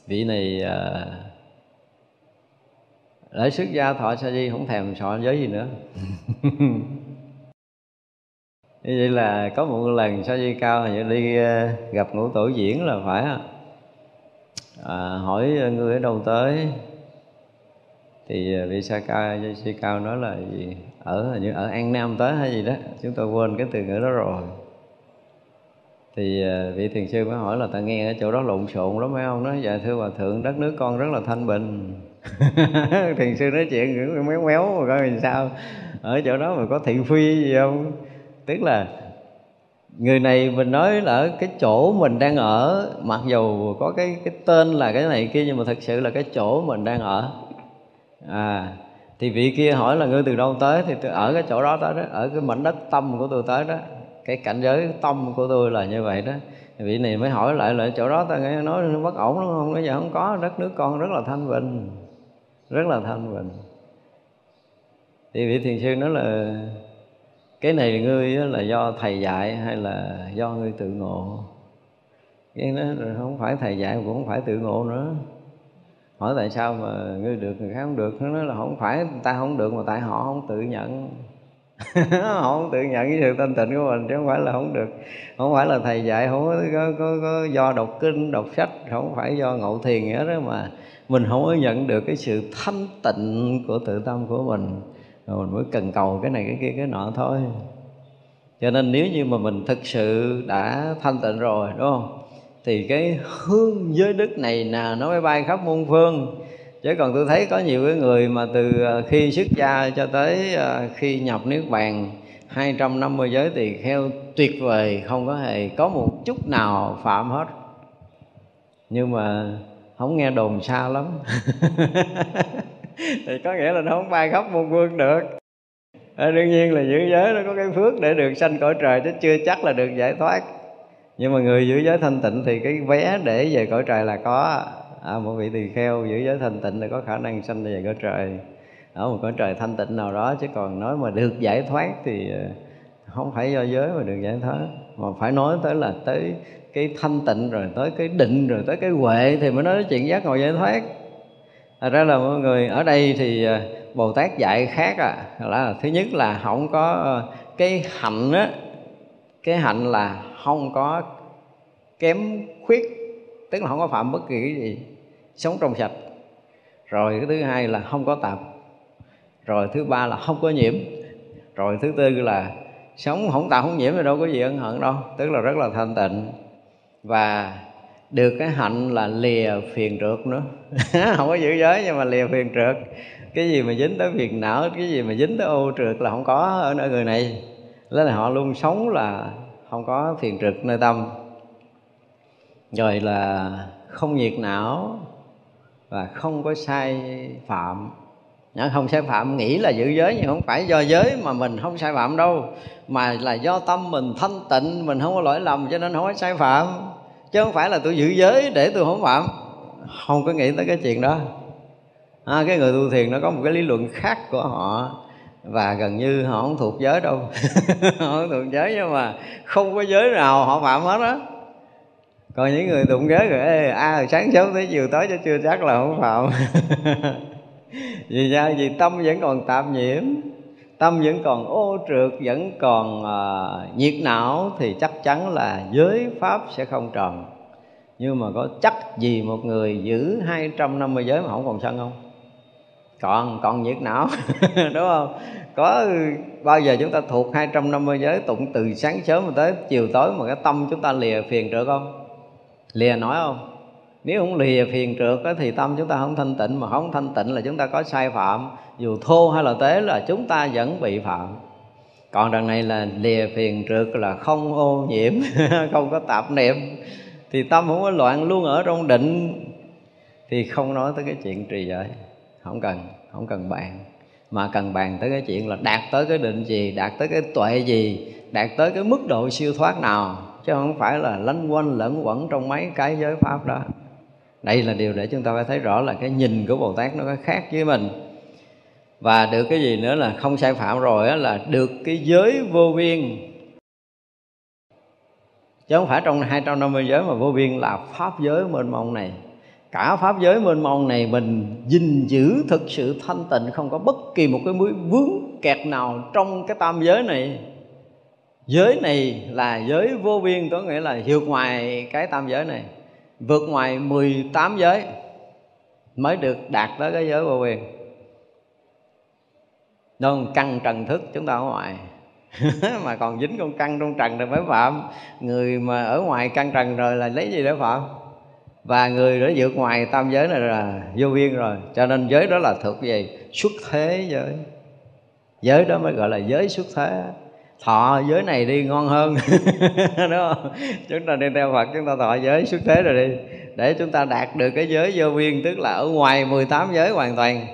vị này uh, lễ xuất gia thọ sa di không thèm sọ giới gì nữa. Như vậy là có một lần sa di cao như đi ờ, gặp ngũ tổ diễn là phải à, hỏi người ở đâu tới thì ờ, vị sa ca di cao nói là gì? Ở như ở an nam tới hay gì đó chúng tôi quên cái từ ngữ đó rồi. Thì ờ, vị thiền sư mới hỏi là ta nghe ở chỗ đó lộn xộn lắm phải không? Nói dạ thưa hòa thượng đất nước con rất là thanh bình thiền sư nói chuyện cũng méo méo mà coi làm sao. Ở chỗ đó mà có thị phi gì không? Tức là người này mình nói là ở cái chỗ mình đang ở, mặc dù có cái cái tên là cái này kia, nhưng mà thật sự là cái chỗ mình đang ở. À thì vị kia hỏi là ngươi từ đâu tới? Thì tôi ở cái chỗ đó, tới đó, ở cái mảnh đất tâm của tôi tới đó. Cái cảnh giới tâm của tôi là như vậy đó. Vị này mới hỏi lại là chỗ đó ta nghe nói nó bất ổn đúng không? Bây giờ không có, đất nước con rất là thanh bình rất là thanh bình thì vị thiền sư nói là cái này ngươi là do thầy dạy hay là do ngươi tự ngộ? Cái nó không phải thầy dạy cũng không phải tự ngộ nữa. Hỏi tại sao mà ngươi được người khác không được? Nó nói là không phải ta không được mà tại họ không tự nhận. Họ không tự nhận cái sự thanh tịnh của mình chứ không phải là không được. Không phải là thầy dạy không có, có, có, có do đọc kinh đọc sách không phải do ngộ thiền nghĩa đó mà mình không có nhận được cái sự thanh tịnh của tự tâm của mình. Rồi mình mới cần cầu cái này, cái kia, cái nọ thôi. Cho nên nếu như mà mình thực sự đã thanh tịnh rồi, đúng không? Thì cái hương giới đức này nè, nó mới bay khắp muôn phương. Chứ còn tôi thấy có nhiều cái người mà từ à, khi xuất gia cho tới à, khi nhập niết bàn 250 giới tỳ kheo tuyệt vời, không có hề có một chút nào phạm hết. Nhưng mà không nghe đồn xa lắm. Thì có nghĩa là nó không bay khắp muôn quân được. À, đương nhiên là giữ giới nó có cái phước để được sanh cõi trời chứ chưa chắc là được giải thoát. Nhưng mà người giữ giới thanh tịnh thì cái vé để về cõi trời là có. À, một vị tỳ kheo giữ giới thanh tịnh thì có khả năng sanh về cõi trời. Ở một cõi trời thanh tịnh nào đó chứ còn nói mà được giải thoát thì ờ, không phải do giới mà được giải thoát. Mà phải nói tới là tới cái thanh tịnh rồi tới cái định rồi tới cái huệ thì mới nói chuyện giác ngộ giải thoát. Thật ra là mọi người ở đây thì à, bồ tát dạy khác à. Là thứ nhất là không có à, cái hạnh á cái hạnh là không có kém khuyết tức là không có phạm bất kỳ cái gì sống trong sạch. Rồi cái thứ hai là không có tạp, rồi thứ ba là không có nhiễm. Rồi thứ tư là sống không tạo không nhiễm thì đâu có gì ân hận đâu tức là rất là thanh tịnh và được cái hạnh là lìa phiền trượt nữa. Không có giữ giới nhưng mà lìa phiền trượt. Cái gì mà dính tới phiền não, cái gì mà dính tới ô trượt là không có ở nơi người này. Nên là họ luôn sống là không có phiền trượt nơi tâm. Rồi là không nhiệt não và không có sai phạm không sai phạm nghĩ là giữ giới nhưng không phải do giới mà mình không sai phạm đâu. Mà là do tâm mình thanh tịnh mình không có lỗi lầm cho nên không có sai phạm. Chứ không phải là tôi giữ giới để tôi không phạm. Không có nghĩ tới cái chuyện đó. À, cái người tu thiền nó có một cái lý luận khác của họ. Và gần như họ không thuộc giới đâu. Họ không thuộc giới nhưng mà không có giới nào họ phạm hết á. Còn những người tụng giới rồi Ê, à sáng sớm tới chiều tối cho chưa chắc là không phạm. vì sao? Vì tâm vẫn còn tạm nhiễm. Tâm vẫn còn ô trượt vẫn còn uh, nhiệt não thì chắc chắn là giới pháp sẽ không tròn. Nhưng mà có chắc gì một người giữ 250 giới mà không còn sân không? Còn còn nhiệt não đúng không? Có bao giờ chúng ta thuộc 250 giới tụng từ sáng sớm mà tới chiều tối mà cái tâm chúng ta lìa phiền trở không? Lìa nói không? Nếu không lìa phiền trượt á, thì tâm chúng ta không thanh tịnh mà không thanh tịnh là chúng ta có sai phạm. Dù thô hay là tế là chúng ta vẫn bị phạm. Còn đằng này là lìa phiền trượt là không ô nhiễm không có tạp niệm. Thì tâm không có loạn luôn ở trong định. Thì không nói tới cái chuyện trì giới. Không cần không cần bàn. Mà cần bàn tới cái chuyện là đạt tới cái định gì đạt tới cái tuệ gì đạt tới cái mức độ siêu thoát nào. Chứ không phải là lanh quanh lẫn quẩn trong mấy cái giới pháp đó đây là điều để chúng ta phải thấy rõ là cái nhìn của bồ tát nó có khác với mình. Và được cái gì nữa là không sai phạm rồi á, là được cái giới vô biên. Chứ không phải trong 250 giới mà vô biên là pháp giới mênh mông này. Cả pháp giới mênh mông này mình gìn giữ thực sự thanh tịnh không có bất kỳ một cái mũi vướng kẹt nào trong cái tam giới này. Giới này là giới vô biên có nghĩa là vượt ngoài cái tam giới này vượt ngoài 18 giới mới được đạt tới cái giới vô quyền. Đừng căn trần thức, chúng ta ở ngoài. Mà còn dính con căn trong trần thì mới phạm. Người mà ở ngoài căn trần rồi là lấy gì để phạm? Và người đã vượt ngoài tam giới này là vô biên rồi. Cho nên giới đó là thuộc về xuất thế giới. Giới đó mới gọi là giới xuất thế thọ giới này đi ngon hơn. Đúng không? Chúng ta đi theo phật chúng ta thọ giới xuất thế rồi đi. Để chúng ta đạt được cái giới vô biên tức là ở ngoài 18 giới hoàn toàn.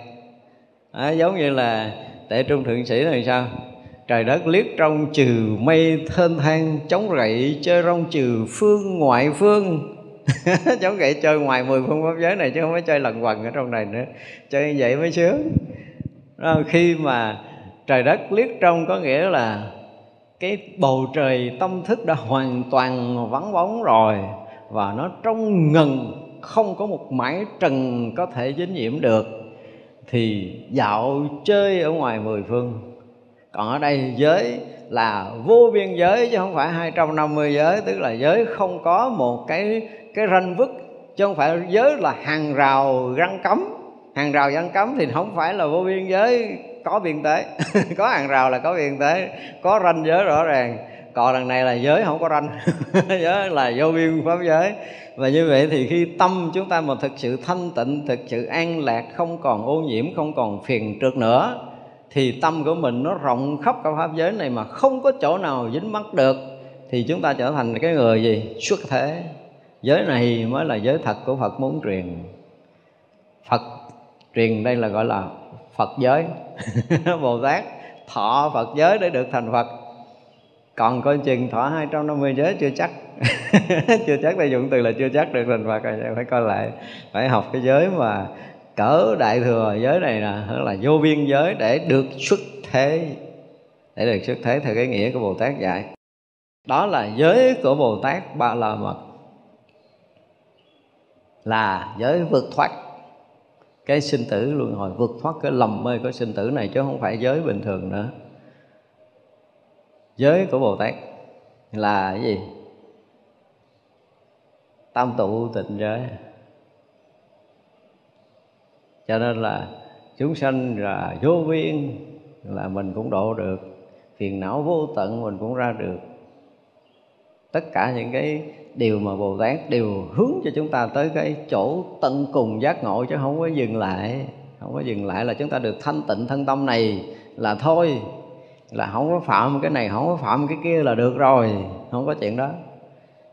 À, giống như là tệ trung thượng sĩ này sao? Trời đất liếc trong trừ mây thênh thang chống rậy chơi rong trừ phương ngoại phương. Chống gậy chơi ngoài mười phương pháp giới này chứ không phải chơi lần quần ở trong này nữa. Chơi như vậy mới sướng. Đó, khi mà trời đất liếc trong có nghĩa là cái bầu trời tâm thức đã hoàn toàn vắng bóng rồi và nó trong ngần không có một mãi trần có thể dính nhiễm được, thì dạo chơi ở ngoài mười phương, còn ở đây giới là vô biên giới chứ không phải 250 giới, tức là giới không có một cái cái ranh vứt chứ không phải giới là hàng rào răng cấm. Hàng rào răng cấm thì không phải là vô biên giới có biên tế có hàng rào là có biên tế có ranh giới rõ ràng. Còn đằng này là giới không có ranh. Giới là vô biên pháp giới. Và như vậy thì khi tâm chúng ta mà thực sự thanh tịnh, thực sự an lạc, không còn ô nhiễm, không còn phiền trượt nữa, thì tâm của mình nó rộng khắp cả pháp giới này mà không có chỗ nào dính mắc được, thì chúng ta trở thành cái người gì? Xuất thế. Giới này mới là giới thật của phật muốn truyền. Phật truyền đây là gọi là phật giới. Bồ tát thọ phật giới để được thành phật. Còn coi chừng thọ 250 giới chưa chắc. Chưa chắc là dụng từ là chưa chắc được thành phật rồi, phải coi lại. Phải học cái giới mà cỡ đại thừa giới này là là vô biên giới để được xuất thế, để được xuất thế theo cái nghĩa của bồ tát dạy. Đó là giới của bồ tát ba la mật. Là giới vượt thoát cái sinh tử luân hồi vượt thoát, cái lầm mê của sinh tử này chứ không phải giới bình thường nữa. Giới của bồ tát là cái gì? Tam tụ tịnh giới. Cho nên là chúng sanh là vô biên là mình cũng độ được, phiền não vô tận mình cũng ra được tất cả những cái điều mà bồ tát đều hướng cho chúng ta tới cái chỗ tận cùng giác ngộ chứ không có dừng lại. Không có dừng lại là chúng ta được thanh tịnh thân tâm này là thôi. Là không có phạm cái này không có phạm cái kia là được rồi. Không có chuyện đó.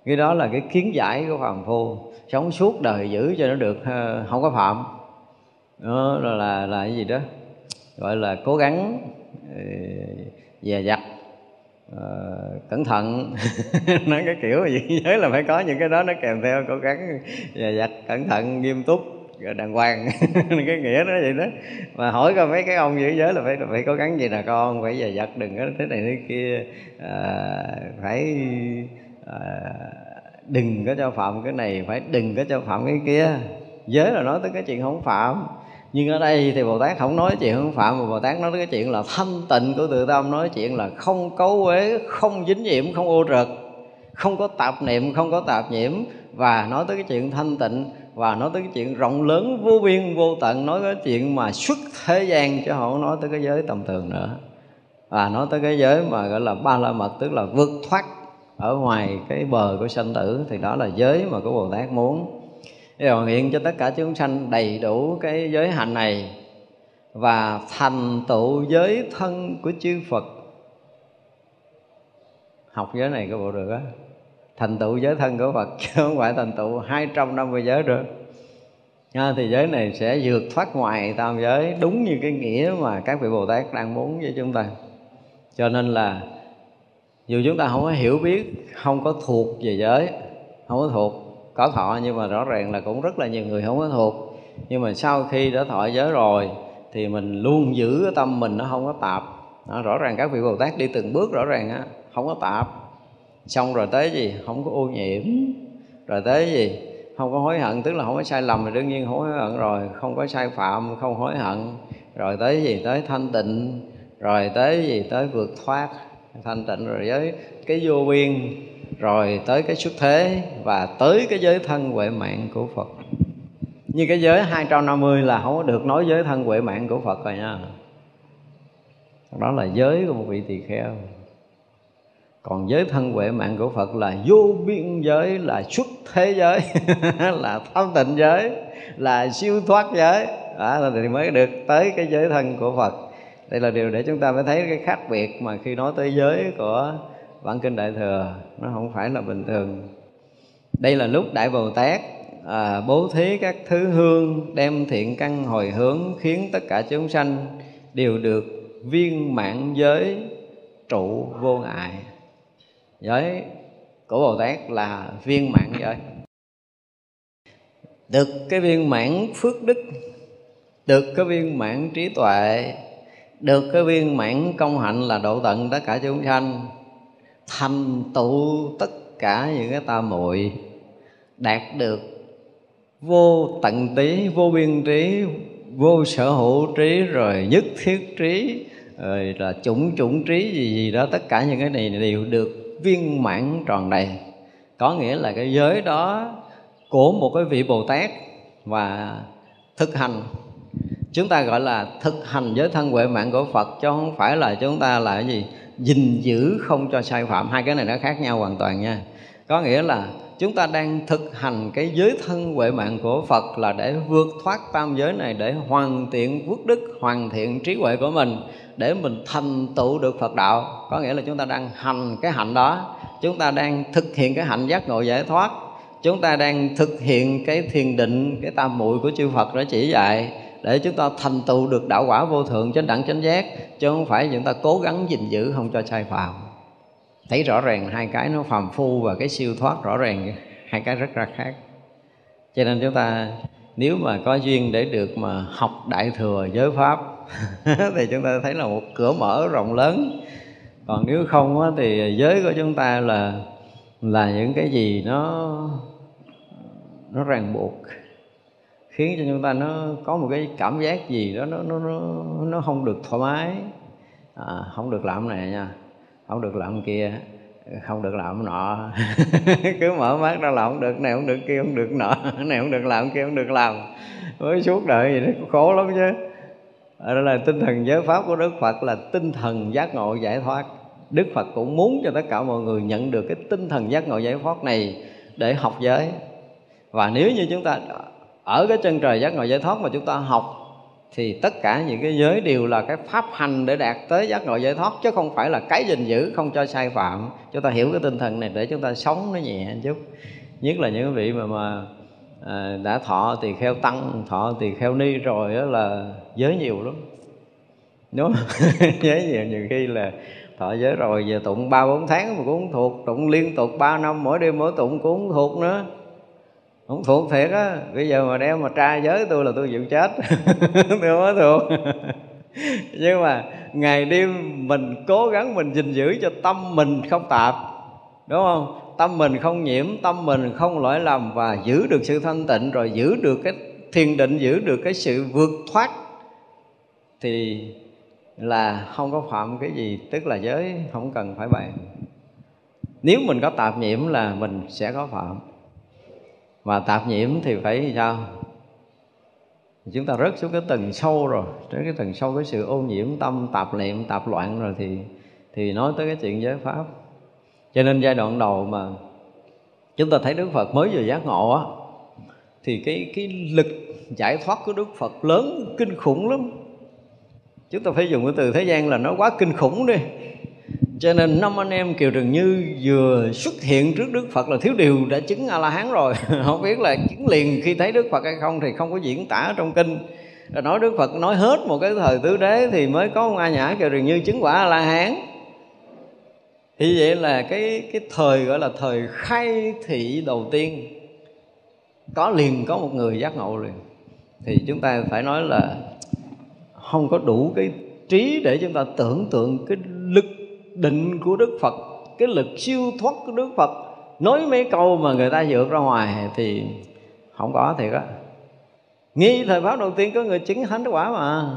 Cái đó là cái kiến giải của phàm phu. Sống suốt đời giữ cho nó được ờ, không có phạm. Đó là là, là cái gì đó? Gọi là cố gắng ờ, dè dặt uh, cẩn thận. Nói cái kiểu gì giới là phải có những cái đó nó kèm theo cố gắng dè dặt cẩn thận nghiêm túc đàng hoàng. Cái nghĩa nó vậy đó. Mà hỏi coi mấy cái ông giữ giới là phải phải cố gắng gì nè con phải dè dặt đừng có thế này thế kia. À, phải à, đừng có cho phạm cái này phải đừng có cho phạm cái kia. Giới là nói tới cái chuyện không phạm nhưng ở đây thì bồ tát không nói chuyện không phạm mà bồ tát nói cái chuyện là thanh tịnh của tự tâm, nói chuyện là không cấu uế, không dính nhiễm, không ô trượt không có tạp niệm, không có tạp nhiễm, và nói tới cái chuyện thanh tịnh, và nói tới cái chuyện rộng lớn, vô biên, vô tận, nói cái chuyện mà xuất thế gian chứ không nói tới cái giới tầm thường nữa. Và nói tới cái giới mà gọi là ba la mật, tức là vượt thoát ở ngoài cái bờ của sanh tử, thì đó là giới mà của bồ tát muốn rồi hiện cho tất cả chúng sanh đầy đủ cái giới hạnh này và thành tựu giới thân của chư Phật. Học giới này có bộ được á? Thành tựu giới thân của Phật chứ không phải thành tựu 250 giới được. À, thì giới này sẽ vượt thoát ngoài tam giới đúng như cái nghĩa mà các vị Bồ Tát đang muốn với chúng ta. Cho nên là dù chúng ta không có hiểu biết không có thuộc về giới không có thuộc có thọ nhưng mà rõ ràng là cũng rất là nhiều người không có thuộc. Nhưng mà sau khi đã thọ giới rồi thì mình luôn giữ cái tâm mình nó không có tạp. Đó, rõ ràng các vị bồ tát đi từng bước rõ ràng á không có tạp. Xong rồi tới gì? Không có ô nhiễm. Rồi tới gì? Không có hối hận tức là không có sai lầm thì đương nhiên hối hận rồi. Không có sai phạm không hối hận. Rồi tới gì? Tới thanh tịnh. Rồi tới gì? Tới vượt thoát. Thanh tịnh rồi với cái vô biên rồi tới cái xuất thế và tới cái giới thân huệ mạng của Phật. Như cái giới 250 là không có được nói giới thân huệ mạng của Phật rồi nha. Đó là giới của một vị tỳ kheo. Còn giới thân huệ mạng của Phật là vô biên giới là xuất thế giới là thâm tịnh giới là siêu thoát giới. Đó, thì mới được tới cái giới thân của Phật. Đây là điều để chúng ta mới thấy cái khác biệt mà khi nói tới giới của bản kinh đại thừa nó không phải là bình thường. Đây là lúc đại bồ tát à, bố thí các thứ hương đem thiện căn hồi hướng khiến tất cả chúng sanh đều được viên mãn giới trụ vô ngại. Giới của bồ tát là viên mãn giới. Được cái viên mãn phước đức được cái viên mãn trí tuệ được cái viên mãn công hạnh là độ tận tất cả chúng sanh thành tựu tất cả những cái ta muội, đạt được vô tận trí, vô biên trí, vô sở hữu trí, rồi nhất thiết trí, rồi là chủng chủng trí gì gì đó, tất cả những cái này đều được viên mãn tròn đầy. Có nghĩa là cái giới đó của một cái vị bồ tát và thực hành. Chúng ta gọi là thực hành giới thân huệ mạng của phật, chứ không phải là chúng ta là cái gì? Gìn giữ không cho sai phạm. Hai cái này nó khác nhau hoàn toàn nha. Có nghĩa là chúng ta đang thực hành cái giới thân huệ mạng của Phật là để vượt thoát tam giới này, để hoàn thiện phước đức, hoàn thiện trí huệ của mình, để mình thành tựu được Phật đạo. Có nghĩa là chúng ta đang hành cái hạnh đó. Chúng ta đang thực hiện cái hạnh giác ngộ giải thoát. Chúng ta đang thực hiện cái thiền định, cái tam muội của chư Phật đã chỉ dạy để chúng ta thành tựu được đạo quả vô thượng chánh đẳng chánh giác chứ không phải chúng ta cố gắng gìn giữ không cho sai phạm. Thấy rõ ràng hai cái nó phàm phu và cái siêu thoát rõ ràng hai cái rất ra khác. Cho nên chúng ta nếu mà có duyên để được mà học đại thừa giới pháp thì chúng ta thấy là một cửa mở rộng lớn. Còn nếu không á, thì giới của chúng ta là là những cái gì nó nó ràng buộc khiến cho chúng ta nó có một cái cảm giác gì đó nó nó nó, nó không được thoải mái. À, không được làm này nha không được làm kia không được làm nọ. Cứ mở mắt ra là không được này không được kia không được nọ này không được làm kia không được làm. Với suốt đời gì nó khổ lắm chứ. Đó là tinh thần giới pháp của đức phật là tinh thần giác ngộ giải thoát. Đức phật cũng muốn cho tất cả mọi người nhận được cái tinh thần giác ngộ giải thoát này để học giới. Và nếu như chúng ta ở cái chân trời giác ngộ giải thoát mà chúng ta học thì tất cả những cái giới đều là cái pháp hành để đạt tới giác ngộ giải thoát chứ không phải là cái gìn giữ không cho sai phạm. Chúng ta hiểu cái tinh thần này để chúng ta sống nó nhẹ chút. Nhất là những vị mà mà à, đã thọ tỳ kheo tăng thọ tỳ kheo ni rồi đó là giới nhiều lắm. Đúng giới nhiều nhiều khi là thọ giới rồi giờ tụng ba bốn tháng mà cũng thuộc tụng liên tục ba năm mỗi đêm mỗi tụng cũng thuộc nữa không thuộc thiệt á. Bây giờ mà đem mà tra giới tôi là tôi chịu chết. Tôi không có thuộc. Nhưng mà ngày đêm mình cố gắng mình gìn giữ cho tâm mình không tạp. Đúng không? Tâm mình không nhiễm, tâm mình không lỗi lầm và giữ được sự thanh tịnh, rồi giữ được cái thiền định, giữ được cái sự vượt thoát thì là không có phạm cái gì, tức là giới không cần phải bày nếu mình có tạp nhiễm là mình sẽ có phạm và tạp nhiễm thì phải sao? Chúng ta rớt xuống cái tầng sâu rồi. Đến cái tầng sâu cái sự ô nhiễm tâm, tạp niệm, tạp loạn rồi thì thì nói tới cái chuyện giới pháp. Cho nên giai đoạn đầu mà chúng ta thấy đức phật mới vừa giác ngộ á, thì cái cái lực giải thoát của đức phật lớn, kinh khủng lắm. Chúng ta phải dùng cái từ thế gian là nó quá kinh khủng đi cho nên năm anh em kiều trường như vừa xuất hiện trước đức phật là thiếu điều đã chứng a la hán rồi. Không biết là chứng liền khi thấy đức phật hay không thì không có diễn tả trong kinh. Rồi nói đức phật nói hết một cái thời tứ đế thì mới có ông a nhã kiều trường như chứng quả a la hán thì vậy là cái cái thời gọi là thời khai thị đầu tiên, có liền có một người giác ngộ liền. Thì chúng ta phải nói là không có đủ cái trí để chúng ta tưởng tượng cái định của Đức Phật, cái lực siêu thoát của Đức Phật. Nói mấy câu mà người ta vượt ra ngoài thì không có thiệt á. Nghi thời pháp đầu tiên có người chứng thánh quả mà.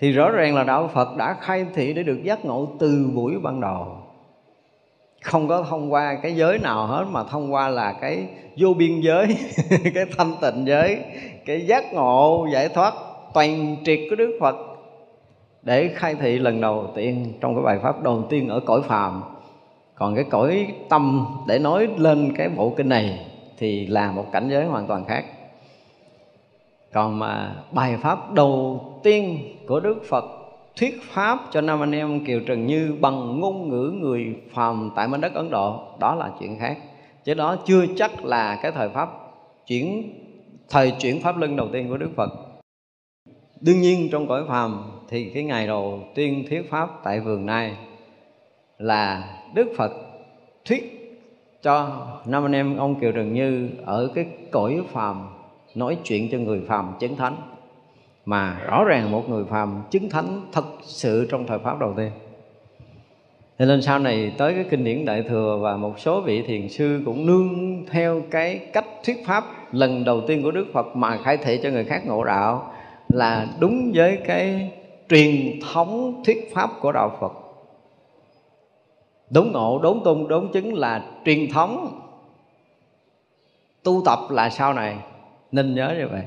Thì rõ ràng là đạo Phật đã khai thị để được giác ngộ từ buổi ban đầu. Không có thông qua cái giới nào hết, mà thông qua là cái vô biên giới, cái thanh tịnh giới, cái giác ngộ, giải thoát toàn triệt của Đức Phật để khai thị lần đầu tiên trong cái bài pháp đầu tiên ở cõi phàm. Còn cái cõi tâm để nói lên cái bộ kinh này thì là một cảnh giới hoàn toàn khác. Còn mà bài pháp đầu tiên của đức phật thuyết pháp cho năm anh em kiều trần như bằng ngôn ngữ người phàm tại mảnh đất ấn độ, đó là chuyện khác. Chứ đó chưa chắc là cái thời pháp chuyển, thời chuyển pháp luân đầu tiên của đức phật. Đương nhiên trong cõi phàm thì cái ngày đầu tiên thuyết pháp tại vườn này là đức phật thuyết cho năm anh em ông kiều trần như ở cái cõi phàm nói chuyện cho người phàm chứng thánh. Mà rõ ràng một người phàm chứng thánh thật sự trong thời pháp đầu tiên. Thế nên sau này tới cái kinh điển Đại Thừa và một số vị thiền sư cũng nương theo cái cách thuyết pháp lần đầu tiên của Đức Phật mà khai thị cho người khác ngộ đạo là đúng với cái truyền thống thuyết pháp của đạo Phật. Đúng ngộ đốn tung đốn chứng là truyền thống. Tu tập là sau này nên nhớ như vậy.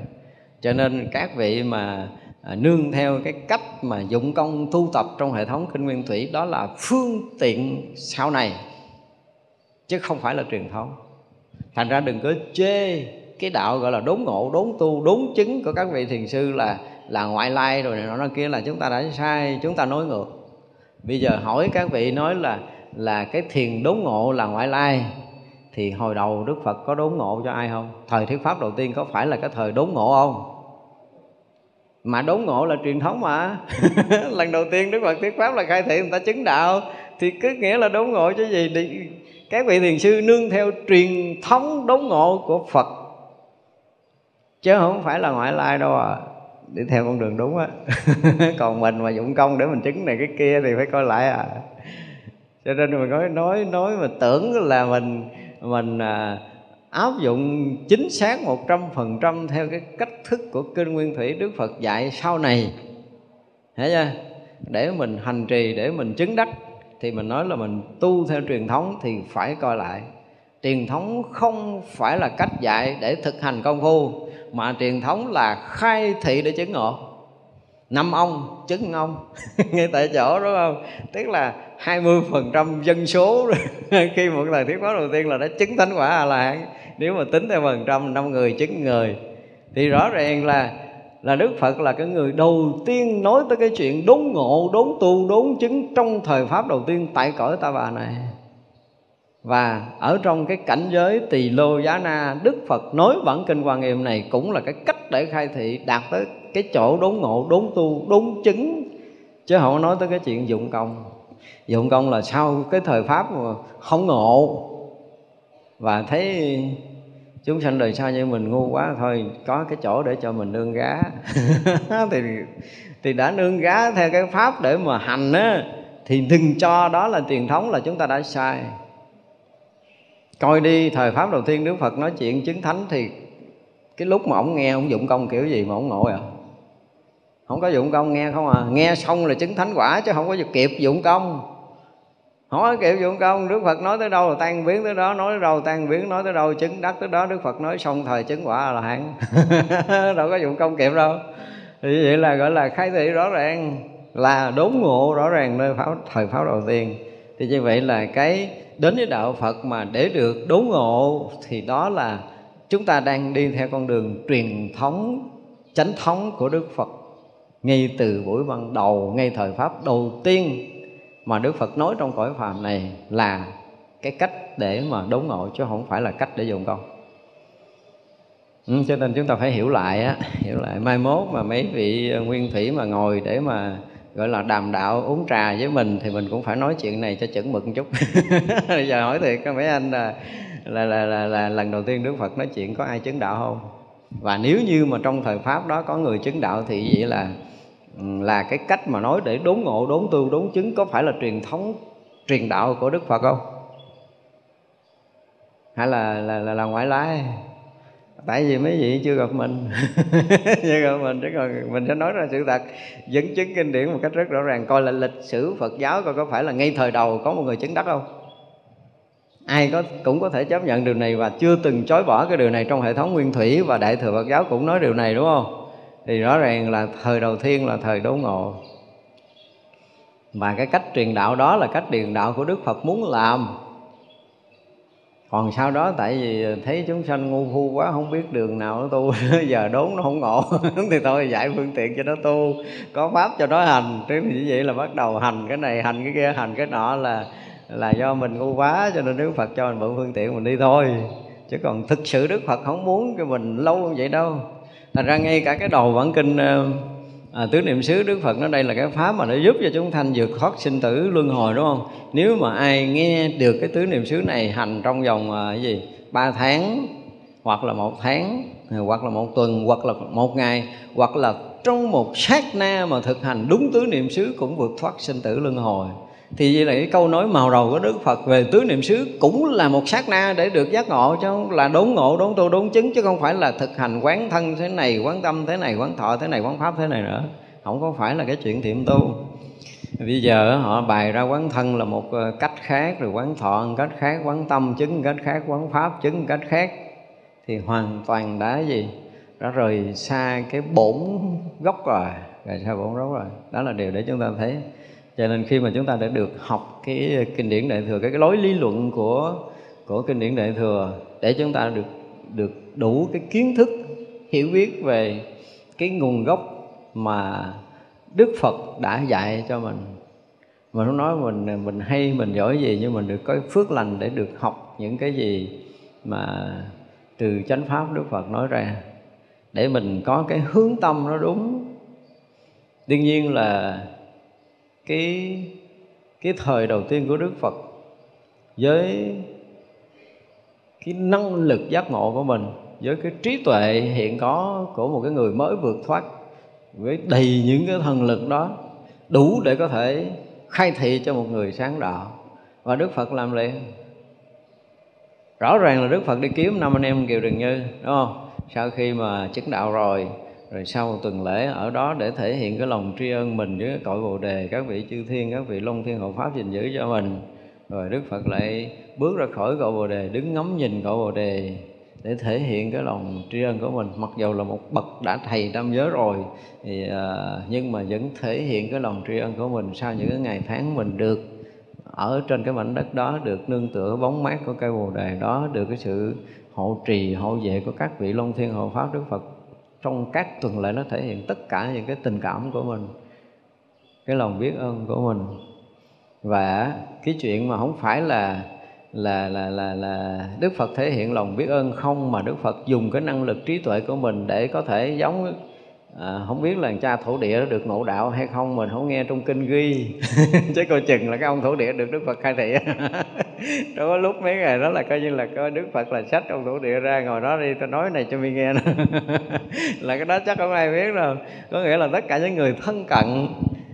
Cho nên các vị mà à, nương theo cái cách mà dụng công tu tập trong hệ thống kinh nguyên thủy đó là phương tiện sau này chứ không phải là truyền thống. Thành ra đừng có chê cái đạo gọi là đốn ngộ đốn tu đốn chứng của các vị thiền sư là là ngoại lai rồi này nó kia là chúng ta đã sai, chúng ta nói ngược. Bây giờ hỏi các vị nói là là cái thiền đốn ngộ là ngoại lai, thì hồi đầu đức phật có đốn ngộ cho ai không? Thời thuyết pháp đầu tiên có phải là cái thời đốn ngộ không? Mà đốn ngộ là truyền thống mà. Lần đầu tiên đức phật thuyết pháp là khai thị, người ta chứng đạo, thì cứ nghĩa là đốn ngộ chứ gì? Thì các vị thiền sư nương theo truyền thống đốn ngộ của phật. Chứ không phải là ngoại lai đâu à đi theo con đường đúng á. Còn mình mà dụng công để mình chứng này cái kia thì phải coi lại à. Cho nên mình nói nói nói mà tưởng là mình mình à, áp dụng chính xác một trăm phần trăm theo cái cách thức của kinh nguyên thủy đức phật dạy sau này. Hiểu chưa? Để mình hành trì để mình chứng đắc thì mình nói là mình tu theo truyền thống thì phải coi lại. Truyền thống không phải là cách dạy để thực hành công phu mà truyền thống là khai thị để chứng ngộ. Năm ông chứng ông ngay tại chỗ đúng không? Tức là 20% dân số khi một thời thuyết pháp đầu tiên là đã chứng thánh quả a la hán nếu mà tính theo phần trăm năm người chứng người thì rõ ràng là là Đức Phật là cái người đầu tiên nói tới cái chuyện đốn ngộ, đốn tu, đốn chứng trong thời Pháp đầu tiên tại cõi ta bà này. Và ở trong cái cảnh giới tỳ lô giá na Đức Phật nói bản kinh quan Nghiêm này cũng là cái cách để khai thị đạt tới cái chỗ đốn ngộ, đốn tu, đốn chứng. Chứ không nói tới cái chuyện dụng công. Dụng công là sau cái thời Pháp mà không ngộ. Và thấy chúng sanh đời sau như mình ngu quá thôi có cái chỗ để cho mình nương gá. Thì thì đã nương gá theo cái pháp để mà hành á thì đừng cho đó là truyền thống là chúng ta đã sai coi đi, thời pháp đầu tiên đức phật nói chuyện chứng thánh thì cái lúc mà ông nghe ông dụng công kiểu gì mà ông ngộ à? Không có dụng công nghe không à? Nghe xong là chứng thánh quả chứ không có kịp dụng công. Hỏi kiểu dụng công, đức phật nói tới đâu là tan biến tới đó, nói tới đâu tan biến, nói tới đâu, chứng đắc tới đó. Đức phật nói xong thời chứng quả là hạn. Đâu có dụng công kịp đâu. Thì vậy là gọi là khai thị rõ ràng, là đốn ngộ rõ ràng nơi pháo thời pháo đầu tiên. Thì như vậy là cái đến với đạo phật mà để được đốn ngộ thì đó là chúng ta đang đi theo con đường truyền thống chánh thống của đức phật. Ngay từ buổi ban đầu ngay thời pháp đầu tiên mà Đức Phật nói trong cõi phàm này là cái cách để mà đốn ngộ chứ không phải là cách để dùng công ừ, cho nên chúng ta phải hiểu lại á hiểu lại. Mai mốt mà mấy vị nguyên thủy mà ngồi để mà gọi là đàm đạo uống trà với mình thì mình cũng phải nói chuyện này cho chuẩn mực một chút. Bây giờ hỏi thiệt mấy anh là là, là là là lần đầu tiên Đức Phật nói chuyện có ai chứng đạo không? Và nếu như mà trong thời pháp đó có người chứng đạo thì vậy là ừ, là cái cách mà nói để đốn ngộ đốn tu đốn chứng có phải là truyền thống truyền đạo của đức phật không? Hay là là là, là ngoại lai? Tại vì mấy vị chưa gặp mình. Chưa gặp mình, chứ còn mình sẽ nói ra sự thật, dẫn chứng kinh điển một cách rất rõ ràng. Coi là lịch sử phật giáo coi có phải là ngay thời đầu có một người chứng đắc không? Ai có, cũng có thể chấp nhận điều này và chưa từng chối bỏ cái điều này trong hệ thống nguyên thủy và đại thừa phật giáo cũng nói điều này, đúng không? Thì rõ ràng là thời đầu tiên là thời Đấu ngộ. Và cái cách truyền đạo đó là cách truyền đạo của đức phật muốn làm còn sau đó tại vì thấy chúng sanh ngu phu quá, không biết đường nào nó tu, giờ đốn nó không ngộ thì thôi giải phương tiện cho nó tu. Có pháp cho nó hành. Thế thì như vậy là bắt đầu hành cái này, hành cái kia, hành cái nọ là là do mình ngu quá, cho nên đức phật cho mình mượn phương tiện mình đi thôi. Chứ còn thực sự đức phật không muốn cho mình lâu như vậy đâu. Thành ra ngay cả cái đầu bản kinh ờ, à, tứ niệm xứ đức phật nói đây là cái pháp mà nó giúp cho chúng thanh vượt thoát sinh tử luân hồi đúng không? Nếu mà ai nghe được cái tứ niệm xứ này hành trong vòng à, gì ba tháng hoặc là một tháng hoặc là một tuần hoặc là một ngày hoặc là trong một sát na mà thực hành đúng tứ niệm xứ cũng vượt thoát sinh tử luân hồi thì vậy là cái câu nói màu đầu của đức phật về tứ niệm xứ cũng là một sát na để được giác ngộ, chứ không là đốn ngộ, đốn tu, đốn chứng, chứ không phải là thực hành quán thân thế này, quán tâm thế này, quán thọ thế này, quán pháp thế này nữa. Không có phải là cái chuyện thiệm tu. Bây giờ họ bày ra quán thân là một ờ, cách khác, rồi quán thọ một cách khác, quán tâm chứng một cách khác, quán pháp chứng một cách khác. Thì hoàn toàn đã gì? Đã rời xa cái bổn gốc rồi. Rời xa bổn gốc rồi. Đó là điều để chúng ta thấy cho nên khi mà chúng ta đã được học cái kinh điển đại thừa cái, cái lối lý luận của của kinh điển đại thừa để chúng ta được được đủ cái kiến thức hiểu biết về cái nguồn gốc mà Đức Phật đã dạy cho mình. Mà không nói mình mình hay mình giỏi gì nhưng mình được có phước lành để được học những cái gì mà từ chánh pháp Đức Phật nói ra để mình có cái hướng tâm nó đúng. Đương nhiên là cái cái thời đầu tiên của Đức Phật với cái năng lực giác ngộ của mình, với cái trí tuệ hiện có của một cái người mới vượt thoát, với đầy những cái thần lực đó, đủ để có thể khai thị cho một người sáng đạo. Và đức phật làm liền. Rõ ràng là đức phật đi kiếm năm anh em kiều trần như, đúng không? Sau khi mà chứng đạo rồi rồi sau một tuần lễ ở đó để thể hiện cái lòng tri ân mình với cội bồ đề các vị chư thiên các vị long thiên hộ pháp gìn giữ cho mình. Rồi đức phật lại bước ra khỏi cội bồ đề đứng ngắm nhìn cội bồ đề để thể hiện cái lòng tri ân của mình. Mặc dù là một bậc đã thầy tam giới rồi thì à, nhưng mà vẫn thể hiện cái lòng tri ân của mình sau những cái ngày tháng mình được ở trên cái mảnh đất đó được nương tựa bóng mát của cây bồ đề đó được cái sự hộ trì hộ vệ của các vị long thiên hộ pháp đức phật trong các tuần lễ nó thể hiện tất cả những cái tình cảm của mình, cái lòng biết ơn của mình. Và cái chuyện mà không phải là là là là là Đức Phật thể hiện lòng biết ơn không, mà Đức Phật dùng cái năng lực trí tuệ của mình để có thể giống à, không biết là cha thổ địa đó được ngộ đạo hay không mình không nghe trong kinh ghi. Chứ coi chừng là cái ông thổ địa được đức phật khai thị. Đó có lúc mấy ngày đó là coi như là coi đức phật là sách ông thổ địa ra ngồi đó đi tôi nói này cho mi nghe là cái đó chắc không ai biết đâu. Có nghĩa là tất cả những người thân cận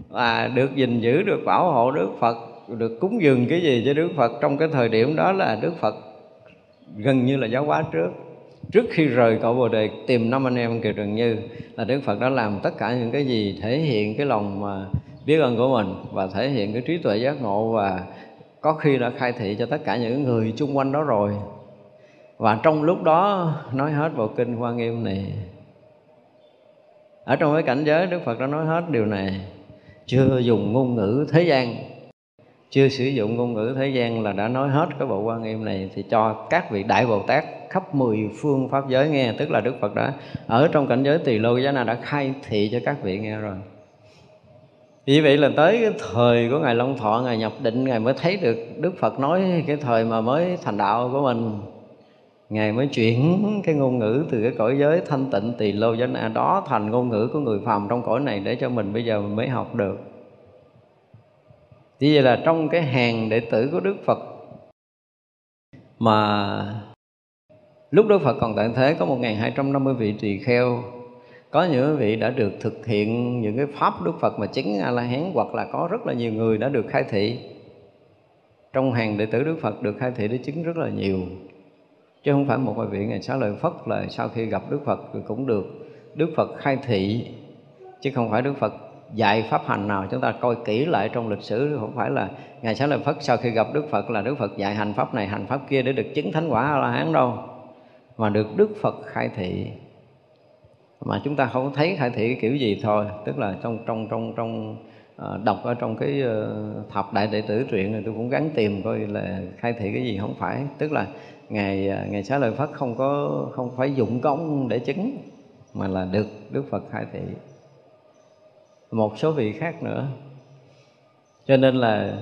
và được gìn giữ được bảo hộ đức phật được cúng dường cái gì cho đức phật trong cái thời điểm đó là đức phật gần như là giáo hóa trước trước khi rời cậu bồ đề, tìm năm anh em kiều trần như là đức phật đã làm tất cả những cái gì thể hiện cái lòng mà biết ơn của mình và thể hiện cái trí tuệ giác ngộ và có khi đã khai thị cho tất cả những người chung quanh đó rồi. Và trong lúc đó nói hết bộ kinh hoa nghiêm này. Ở trong cái cảnh giới đức phật đã nói hết điều này, chưa dùng ngôn ngữ thế gian, chưa sử dụng ngôn ngữ thế gian là đã nói hết cái bộ quan nghiêm này thì cho các vị đại bồ tát khắp mười phương pháp giới nghe, tức là đức phật đã ở trong cảnh giới tỳ lô giá na đã khai thị cho các vị nghe rồi. Vì vậy là tới cái thời của ngài long thọ, ngài nhập định, ngài mới thấy được đức phật nói cái thời mà mới thành đạo của mình. Ngài mới chuyển cái ngôn ngữ từ cái cõi giới thanh tịnh tỳ lô giá na đó thành ngôn ngữ của người phàm trong cõi này để cho mình bây giờ mình mới học được. Vì vậy là trong cái hàng đệ tử của Đức Phật mà Lúc Đức Phật còn tại thế, có 1.250 vị tỳ kheo. Có những vị đã được thực hiện những cái pháp Đức Phật mà chứng A-la-hán Hoặc là có rất là nhiều người đã được khai thị. Trong hàng đệ tử Đức Phật được khai thị để chứng rất là nhiều. Chứ không phải một vài vị Ngài xá lợi Phất là sau khi gặp Đức Phật thì cũng được Đức Phật khai thị. Chứ không phải Đức Phật dạy pháp hành nào chúng ta coi kỹ lại trong lịch sử. Không phải là ngài xá lợi phất sau khi gặp đức phật là đức phật dạy hành pháp này, hành pháp kia để được chứng thánh quả a la hán đâu mà được Đức Phật khai thị. Mà chúng ta không thấy khai thị kiểu gì thôi, tức là trong trong trong trong ờ, đọc ở trong cái ờ, thập đại đệ tử truyện này tôi cũng gắn tìm coi là khai thị cái gì không phải. Tức là ngày ờ, ngày xá lợi phất không có, không phải dụng công để chứng, mà là được đức phật khai thị. Một số vị khác nữa. Cho nên là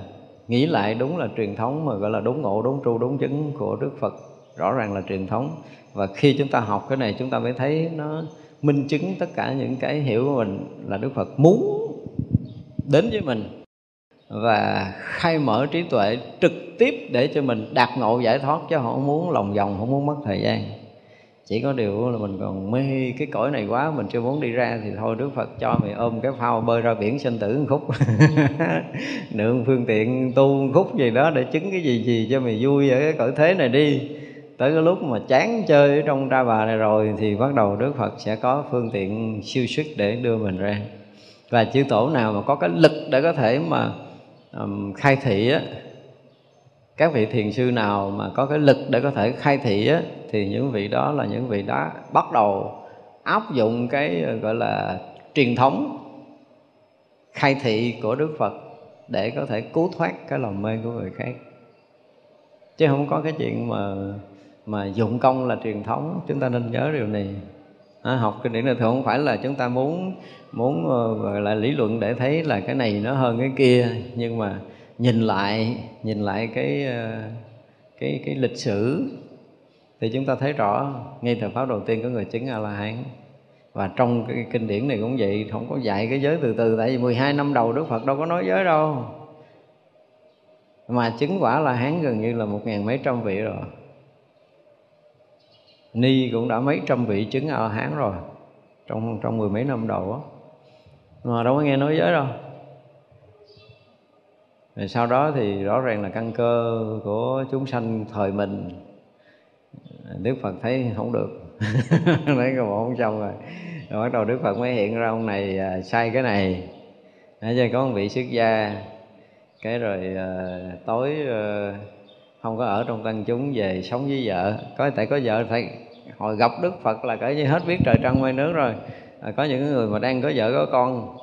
nghĩ lại đúng là truyền thống mà gọi là đúng ngộ đúng tru đúng chứng của đức phật, rõ ràng là truyền thống và khi chúng ta học cái này, chúng ta mới thấy nó minh chứng tất cả những cái hiểu của mình là Đức Phật muốn đến với mình và khai mở trí tuệ trực tiếp để cho mình đạt ngộ giải thoát chứ không muốn lòng vòng, không muốn mất thời gian. Chỉ có điều là mình còn mê cái cõi này quá, mình chưa muốn đi ra thì thôi, đức phật cho mày ôm cái phao bơi ra biển sinh tử một khúc. Nương phương tiện tu một khúc gì đó để chứng cái gì gì cho mày vui ở cái cõi thế này đi tới cái lúc mà chán chơi ở trong tra bà này rồi thì bắt đầu Đức Phật sẽ có phương tiện siêu sức để đưa mình ra. Và chư tổ nào mà có cái lực để có thể mà um, khai thị á các vị thiền sư nào mà có cái lực để có thể khai thị á thì những vị đó là những vị đó bắt đầu áp dụng cái ờ, gọi là truyền thống khai thị của Đức Phật để có thể cứu thoát cái lòng mê của người khác. Chứ không có cái chuyện mà mà dụng công là truyền thống chúng ta nên nhớ điều này. À, học kinh điển này thường không phải là chúng ta muốn muốn uh, gọi là lý luận để thấy là cái này nó hơn cái kia. Nhưng mà nhìn lại nhìn lại cái uh, cái cái lịch sử thì chúng ta thấy rõ ngay thời pháp đầu tiên có người chứng a la hán và trong cái kinh điển này cũng vậy không có dạy cái giới từ từ tại vì 12 năm đầu Đức Phật đâu có nói giới đâu. Mà chứng quả là hán gần như là một ngàn mấy trăm vị rồi ni cũng đã mấy trăm vị chứng ở hán rồi trong trong mười mấy năm đầu á. Mà đâu có nghe nói giới đâu. Rồi sau đó thì rõ ràng là căn cơ của chúng sanh thời mình Đức Phật thấy không được. Lấy cái bộ không xong rồi. Rồi bắt đầu Đức Phật mới hiện ra ông này à, sai cái này. Nãy giờ có một vị xuất gia cái rồi à, tối à, không có ở trong tăng chúng về sống với vợ. Có tại có vợ phải hồi gặp Đức Phật là cỡ như hết biết trời trăng mây nước rồi. À, có những người mà đang có vợ có con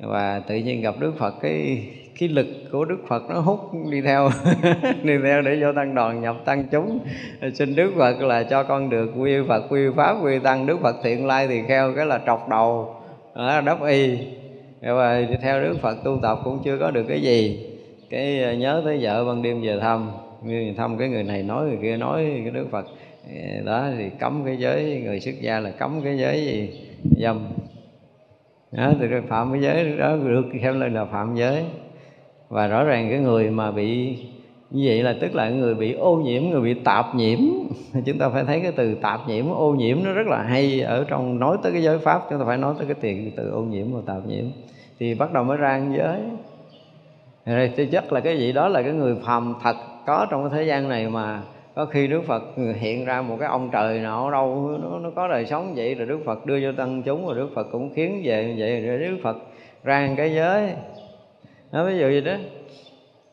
và tự nhiên gặp Đức Phật cái cái lực của Đức Phật nó hút đi theo đi theo để vô tăng đoàn nhập tăng chúng. Xin Đức Phật là cho con được quy Phật quy pháp quy tăng. Đức Phật thiện lai thì kheo cái là trọc đầu đó, đắp y. Và theo Đức Phật tu tập cũng chưa có được cái gì. Cái à, nhớ tới vợ ban đêm về thăm như thăm cái người này nói người kia nói cái Đức Phật Ờ, đó thì cấm cái giới người xuất gia là cấm cái giới gì? Dâm. Đó, thì phạm cái giới đó được xem lên là phạm giới. Và rõ ràng cái người mà bị như vậy là tức là người bị ô nhiễm người bị tạp nhiễm. Chúng ta phải thấy cái từ tạp nhiễm ô nhiễm nó rất là hay ở trong nói tới cái giới pháp chúng ta phải nói tới cái tiền từ ô nhiễm và tạp nhiễm. Thì bắt đầu mới ra giới. Rồi thì chắc là cái gì? Đó là cái người phàm thật có trong cái thế gian này mà có khi Đức Phật hiện ra một cái ông trời nọ đâu nó, nó có đời sống vậy rồi Đức Phật đưa cho tăng chúng rồi Đức Phật cũng khiến về vậy rồi Đức Phật ra cái giới. Nó ví dụ gì đó.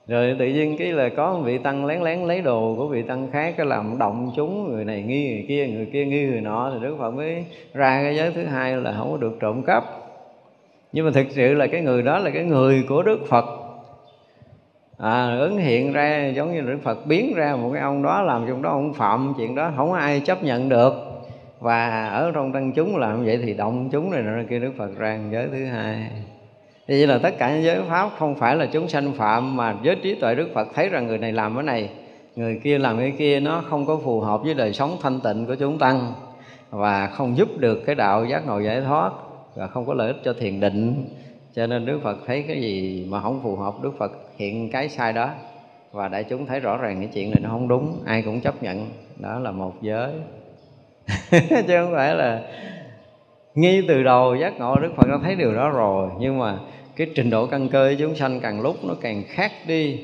Rồi tự nhiên cái là có một vị tăng lén lén lấy đồ của vị tăng khác cái làm động chúng người này nghi người kia người kia nghi người nọ thì đức phật mới ra cái giới thứ hai là không có được trộm cắp. Nhưng mà thực sự là cái người đó là cái người của đức phật à, ứng hiện ra giống như đức phật biến ra một cái ông đó làm trong đó ông phạm chuyện đó không ai chấp nhận được. Và ở trong tăng chúng làm vậy thì động chúng này nọ kia đức phật ra giới thứ hai. Thì vậy là tất cả những giới pháp không phải là chúng sanh phạm mà với trí tuệ đức phật thấy rằng người này làm cái này người kia làm cái kia nó không có phù hợp với đời sống thanh tịnh của chúng tăng. Và không giúp được cái đạo giác ngộ giải thoát và không có lợi ích cho thiền định cho nên đức phật thấy cái gì mà không phù hợp, đức phật hiện cái sai đó. Và đại chúng thấy rõ ràng cái chuyện này nó không đúng, ai cũng chấp nhận. Đó là một giới. Chứ không phải là ngay từ đầu giác ngộ, đức phật đã thấy điều đó rồi. Nhưng mà cái trình độ căn cơ chúng sanh càng lúc nó càng khác đi.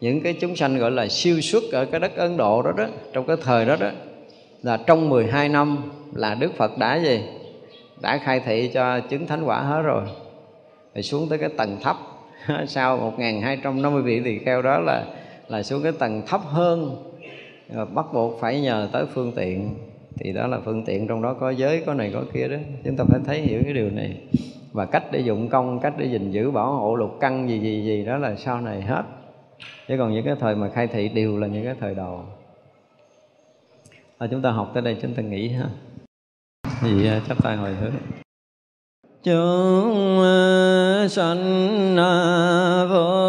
Những cái chúng sanh gọi là siêu xuất ở cái đất Ấn Độ đó đó, trong cái thời đó đó, là trong 12 năm là Đức Phật đã gì? Đã khai thị cho chứng thánh quả hết rồi rồi xuống tới cái tầng thấp. Sau 1250 vị tỳ kheo đó là là xuống cái tầng thấp hơn. Rồi bắt buộc phải nhờ tới phương tiện. Thì đó là phương tiện trong đó có giới có này có kia đó. Chúng ta phải thấy hiểu cái điều này. Và cách để dụng công cách để gìn giữ bảo hộ lục căn gì gì gì đó là sau này hết. Chứ còn những cái thời mà khai thị đều là những cái thời đầu à, chúng ta học tới đây chúng ta nghĩ ha. Thì chắp tay hồi hướng chúng sanh vô